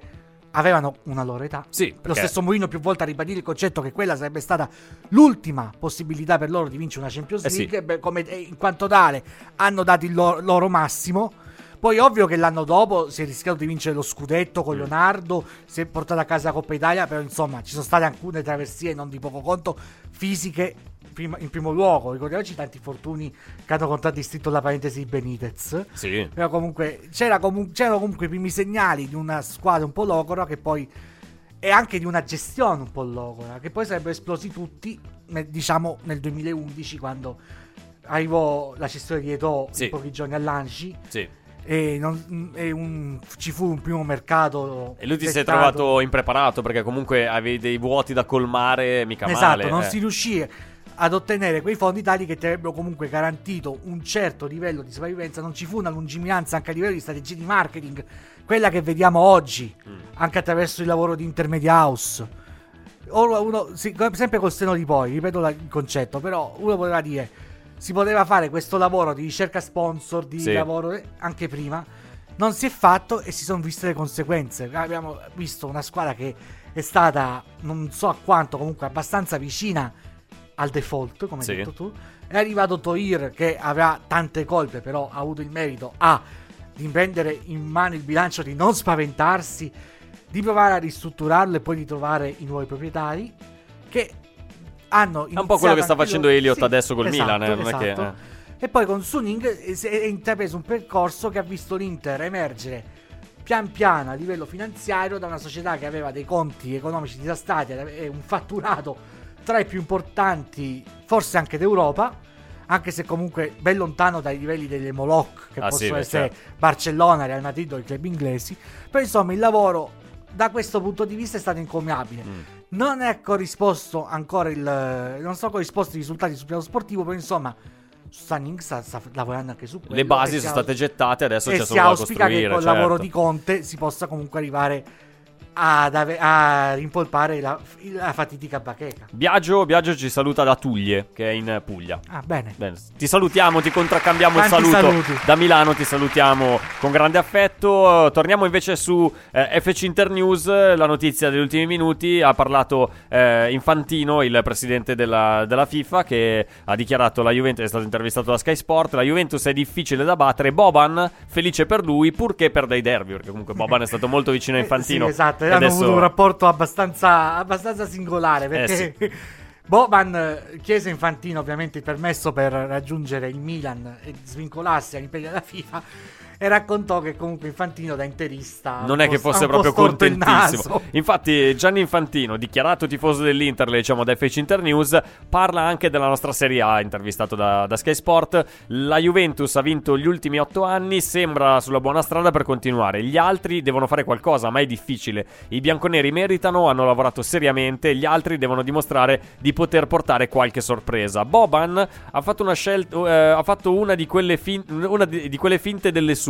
avevano una loro età. Sì, Lo perché- stesso Mourinho più volte a ribadire il concetto che quella sarebbe stata l'ultima possibilità per loro di vincere una Champions Eh sì. League, come, e in quanto tale hanno dato il loro, loro massimo. Poi ovvio che l'anno dopo si è rischiato di vincere lo scudetto Mm. con Leonardo, si è portato a casa la Coppa Italia, però insomma ci sono state alcune traversie non di poco conto fisiche prima- in primo luogo. Ricordiamoci tanti infortuni che hanno contraddistinto la parentesi di Benitez. Sì. Però comunque c'era comu- c'erano comunque i primi segnali di una squadra un po' logora che poi e anche di una gestione un po' logora che poi sarebbero esplosi tutti diciamo nel 2011 quando arrivò la cessione di Eto'o Sì. in pochi giorni all'Anci Sì. e, non- e un- ci fu un primo mercato E lui ti dettato. trovato impreparato perché comunque avevi dei vuoti da colmare mica esatto male. non eh. si riuscì ad ottenere quei fondi tali che ti avrebbero comunque garantito un certo livello di sopravvivenza non ci fu una lungimiranza anche a livello di strategia di marketing quella che vediamo oggi Mm. anche attraverso il lavoro di Intermedia House uno, sempre col seno di poi, ripeto la- il concetto, però uno poteva dire, si poteva fare questo lavoro di ricerca sponsor, di Sì. lavoro eh, anche prima, non si è fatto e si sono viste le conseguenze. Abbiamo visto una squadra che è stata, non so a quanto, comunque abbastanza vicina al default, come Sì. hai detto tu. È arrivato Toir che aveva tante colpe, però ha avuto il merito A di prendere in mano il bilancio, di non spaventarsi, di provare a ristrutturarlo e poi di trovare i nuoi proprietari che hanno È un po' quello che sta facendo Elliott loro- adesso col esatto, Milan, eh, è che- esatto. E poi con Suning eh, è intrapreso un percorso che ha visto l'Inter emergere pian piano a livello finanziario da una società che aveva dei conti economici disastrati e un fatturato tra i più importanti, forse anche d'Europa, anche se comunque ben lontano dai livelli delle Moloch che Ah, sì, possono beh, essere certo. Barcellona, Real Madrid o i club inglesi. Però insomma il lavoro da questo punto di vista è stato incommiabile. Mm. Non è corrisposto ancora il. Non sono corrisposti i risultati sul piano sportivo, però insomma. Stanning sta, sta lavorando anche su quello. Le basi e sono si state gettate, adesso e c'è si solo da auspica che costruire. col certo. lavoro di Conte si possa comunque arrivare ad ave- a rimpolpare la, la fatidica bacheca. Biagio, Biagio ci saluta da Tuglie, che è in Puglia. Ah, bene. Bene, Ti salutiamo, ti contraccambiamo il Tanti saluto saluti. da Milano, ti salutiamo con grande affetto. Torniamo invece su eh, FC Internews, la notizia degli ultimi minuti. Ha parlato eh, Infantino, il presidente della, della FIFA, che ha dichiarato la Juventus, è stato intervistato da Sky Sport, la Juventus è difficile da battere. Boban, felice per lui, purché perda i derby, perché comunque Boban è stato molto vicino a Infantino. Sì, esatto, hanno adesso- avuto un rapporto abbastanza, abbastanza singolare perché Boban eh, chiese a Infantino ovviamente il permesso per raggiungere il Milan e svincolarsi agli impegni della FIFA e raccontò che comunque Infantino da interista Non è che fosse proprio contentissimo. Infatti, Gianni Infantino, dichiarato tifoso dell'Inter, le diciamo da FC Internews, parla anche della nostra Serie A, intervistato da, da Sky Sport. La Juventus ha vinto gli ultimi otto anni, sembra sulla buona strada per continuare. Gli altri devono fare qualcosa, ma è difficile. I bianconeri meritano, hanno lavorato seriamente, gli altri devono dimostrare di poter portare qualche sorpresa. Boban ha fatto una scelta, eh, ha fatto una di quelle, fin- una di, di quelle finte delle sue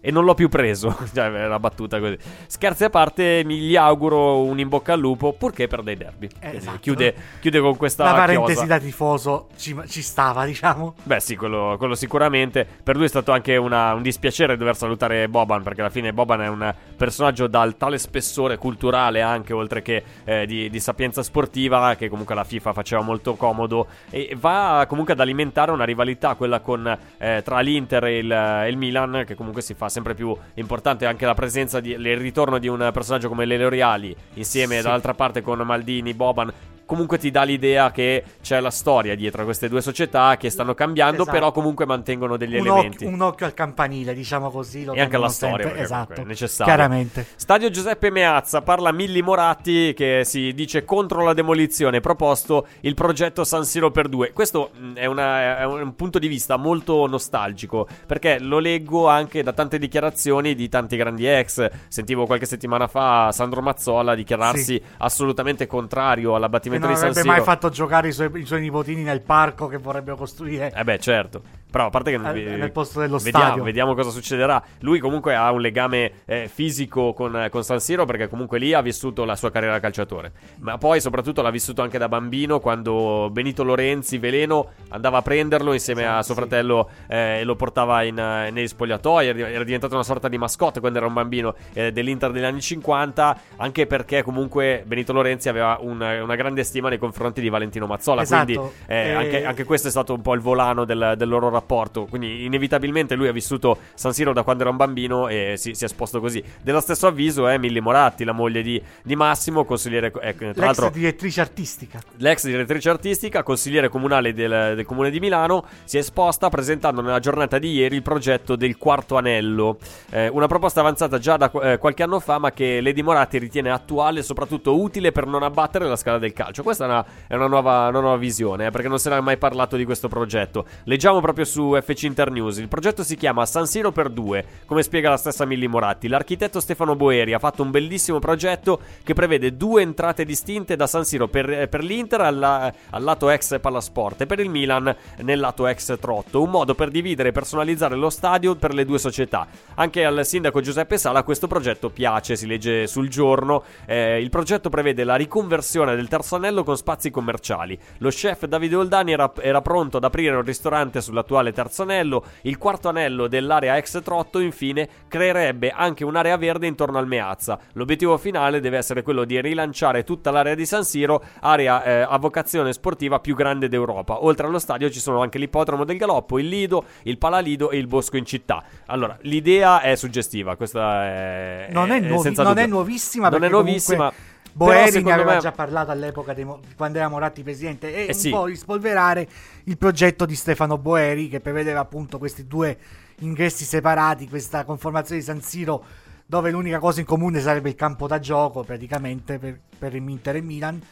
e non l'ho più preso. cioè, è una battuta così. Scherzi a parte, mi gli auguro un in bocca al lupo purché perda i derby. Quindi esatto. chiude, chiude con questa La parentesi chiosa. da tifoso ci, ci stava, diciamo. Beh, sì, quello, quello sicuramente. Per lui è stato anche una- un dispiacere dover salutare Boban, perché alla fine Boban è un personaggio dal tale spessore culturale, anche oltre che eh, di, di sapienza sportiva, che comunque la FIFA faceva molto comodo. E va comunque ad alimentare una rivalità, quella con, eh, tra l'Inter e il, il Milan, che comunque si fa sempre più importante anche la presenza, di, il ritorno di un personaggio come Lele Reali, insieme Sì. dall'altra parte con Maldini, Boban comunque ti dà l'idea che c'è la storia dietro a queste due società che stanno cambiando, Esatto. però comunque mantengono degli Un elementi. occhio, un occhio al campanile, diciamo così. e anche alla storia, esatto. è necessario. Chiaramente. Stadio Giuseppe Meazza parla Milli Moratti che si dice contro la demolizione, proposto il progetto San Siro per due. Questo mh, è, una- è un punto di vista molto nostalgico perché lo leggo anche da tante dichiarazioni di tanti grandi ex. Sentivo qualche settimana fa Sandro Mazzola dichiararsi Sì. assolutamente contrario Che non avrebbe mai fatto giocare i suoi, i suoi nipotini nel parco che vorrebbero costruire. Eh beh, certo. Però a parte che Al- eh, nel posto dello vediamo, stadio. vediamo cosa succederà. Lui comunque ha un legame eh, fisico con, con San Siro perché comunque lì ha vissuto la sua carriera da calciatore. Ma poi soprattutto l'ha vissuto anche da bambino quando Benito Lorenzi, Veleno, andava a prenderlo insieme a suo fratello eh, e lo portava in, eh, negli spogliatoi. Era diventato una sorta di mascotte quando era un bambino eh, dell'Inter degli anni 50, anche perché comunque Benito Lorenzi aveva un- una grande stima nei confronti di Valentino Mazzola. Esatto. Quindi eh, anche, anche questo è stato un po' il volano del, del loro rapporto. Quindi, inevitabilmente, lui ha vissuto San Siro da quando era un bambino e si, si è esposto così. Dello stesso avviso è Milli Moratti, la moglie di, di Massimo, consigliere. eh, tra L'ex l'altro, direttrice artistica. L'ex direttrice artistica, consigliere comunale del, del comune di Milano, si è esposta presentando nella giornata di ieri il progetto del quarto anello. Eh, una proposta avanzata già da eh, qualche anno fa, ma che Lady Moratti ritiene attuale e soprattutto utile per non abbattere la scala del calcio. Questa è una, è una nuova, una nuova visione, eh, perché non se ne è mai parlato di questo progetto. Leggiamo proprio su FC Internews. Il progetto si chiama San Siro per due, come spiega la stessa Milli Moratti. L'architetto Stefano Boeri ha fatto un bellissimo progetto che prevede due entrate distinte da San Siro per, eh, per l'Inter alla- al lato ex Pallasport e per il Milan nel lato ex Trotto. Un modo per dividere e personalizzare lo stadio per le due società. Anche al sindaco Giuseppe Sala questo progetto piace, si legge sul giorno. Eh, il progetto prevede la riconversione del terzo anello con spazi commerciali. Lo chef Davide Oldani era, era pronto ad aprire un ristorante sull'attuale terzo anello. Il quarto anello dell'area ex Trotto, infine, creerebbe anche un'area verde intorno al Meazza. L'obiettivo finale deve essere quello di rilanciare tutta l'area di San Siro, area eh, a vocazione sportiva più grande d'Europa. Oltre allo stadio ci sono anche l'ippodromo del Galoppo, il Lido, il Palalido e il Bosco in città. Allora, l'idea è suggestiva, questa è Non è, nuovi- senza non è nuovissima Non è nuovissima. comunque Boeri ne aveva me- già parlato all'epoca mo- quando era Moratti presidente e Eh un sì. po' rispolverare il progetto di Stefano Boeri che prevedeva appunto questi due ingressi separati, questa conformazione di San Siro dove l'unica cosa in comune sarebbe il campo da gioco praticamente per, per il Inter e Milan.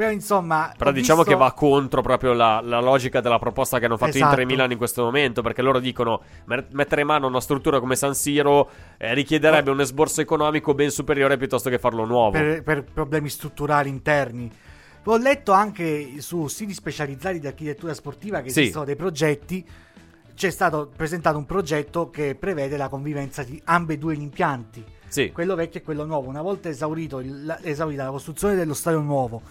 Però insomma... Però diciamo visto- che va contro proprio la, la logica della proposta che hanno fatto Esatto. Inter e Milan in questo momento, perché loro dicono mettere in mano una struttura come San Siro eh, richiederebbe un esborso economico ben superiore piuttosto che farlo nuovo. per, per problemi strutturali interni. Ho letto anche su siti specializzati di architettura sportiva che Sì. esistono dei progetti. C'è stato presentato un progetto che prevede la convivenza di ambedue gli impianti. Sì. quello vecchio e quello nuovo. Una volta esaurito il- la- esaurita la costruzione dello stadio nuovo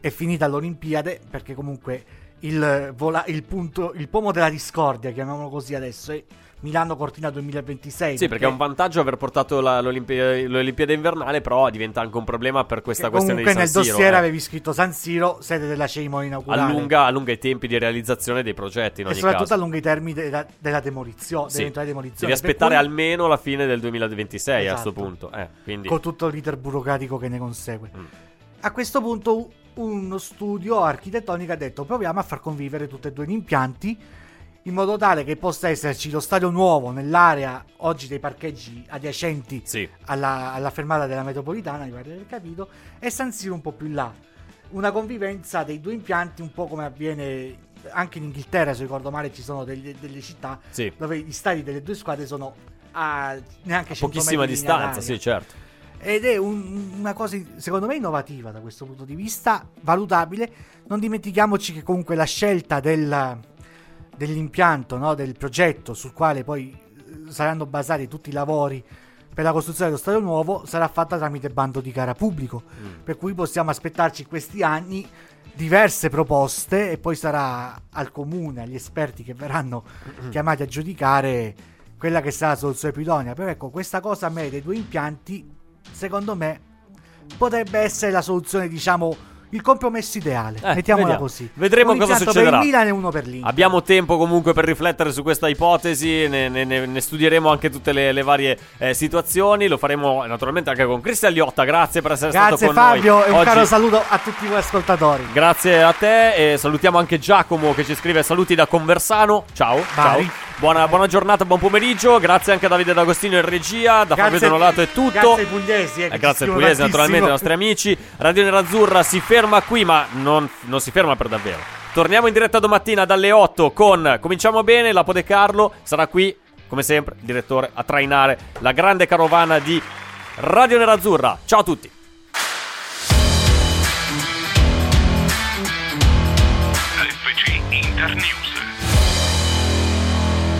e finita l'Olimpiade, perché comunque il, vola- il punto, il pomo della discordia, chiamiamolo così adesso, è Milano Cortina 2026. Sì, perché è un vantaggio aver portato la- l'Olimpi- l'Olimpiade invernale, però diventa anche un problema per questa questione comunque di San nel Siro. dossier eh. avevi scritto San Siro, sede della cerimonia inaugurale. allunga, allunga i tempi di realizzazione dei progetti e soprattutto caso. allunga i termini della, della demolizione, Sì. demolizione. Devi aspettare cui- almeno la fine del 2026 a Esatto. questo punto. Eh, quindi... con tutto l'iter burocratico che ne consegue. Mm. A questo punto uno studio architettonico ha detto proviamo a far convivere tutti e due gli impianti in modo tale che possa esserci lo stadio nuovo nell'area oggi dei parcheggi adiacenti Sì. alla, alla fermata della metropolitana, mi pare di aver capito, e San Siro un po' più in là. Una convivenza dei due impianti un po' come avviene anche in Inghilterra, se ricordo male, ci sono degli- delle città Sì. dove gli stadi delle due squadre sono a neanche 100 Pochissima distanza, sì, certo. Ed è un- una cosa secondo me innovativa da questo punto di vista, valutabile. Non dimentichiamoci che comunque la scelta del- dell'impianto, no, del progetto sul quale poi eh, saranno basati tutti i lavori per la costruzione dello stadio nuovo sarà fatta tramite bando di gara pubblico. Mm. Per cui possiamo aspettarci questi anni diverse proposte e poi sarà al comune, agli esperti che verranno chiamati a giudicare quella che sarà la soluzione più idonea. Però ecco, questa cosa a me dei due impianti, secondo me, potrebbe essere la soluzione, diciamo, il compromesso ideale. Eh, Mettiamola vediamo. così. Vedremo Un cosa succederà. per il Milan e uno per l'Inter. Abbiamo tempo comunque per riflettere su questa ipotesi, ne, ne- ne- studieremo anche tutte le, le varie eh, situazioni, lo faremo naturalmente anche con Cristian Liotta, grazie per essere Grazie stato con Fabio noi. e un Oggi- caro saluto a tutti voi ascoltatori. Grazie a te e salutiamo anche Giacomo che ci scrive saluti da Conversano. Ciao. Bari. ciao. Buona, buona giornata, buon pomeriggio. Grazie anche a Davide D'Agostino in regia. Da Fabio Grazie- Donolato è tutto. Grazie ai pugliesi. eh, Eh, grazie ai pugliesi, naturalmente, ai nostri amici. Radio Nerazzurra si ferma qui, ma non, non si ferma per davvero. Torniamo in diretta domattina dalle 8 con Cominciamo bene. La Pode Carlo sarà qui, come sempre, il direttore a trainare la grande carovana di Radio Nerazzurra. Ciao a tutti. FC Internews.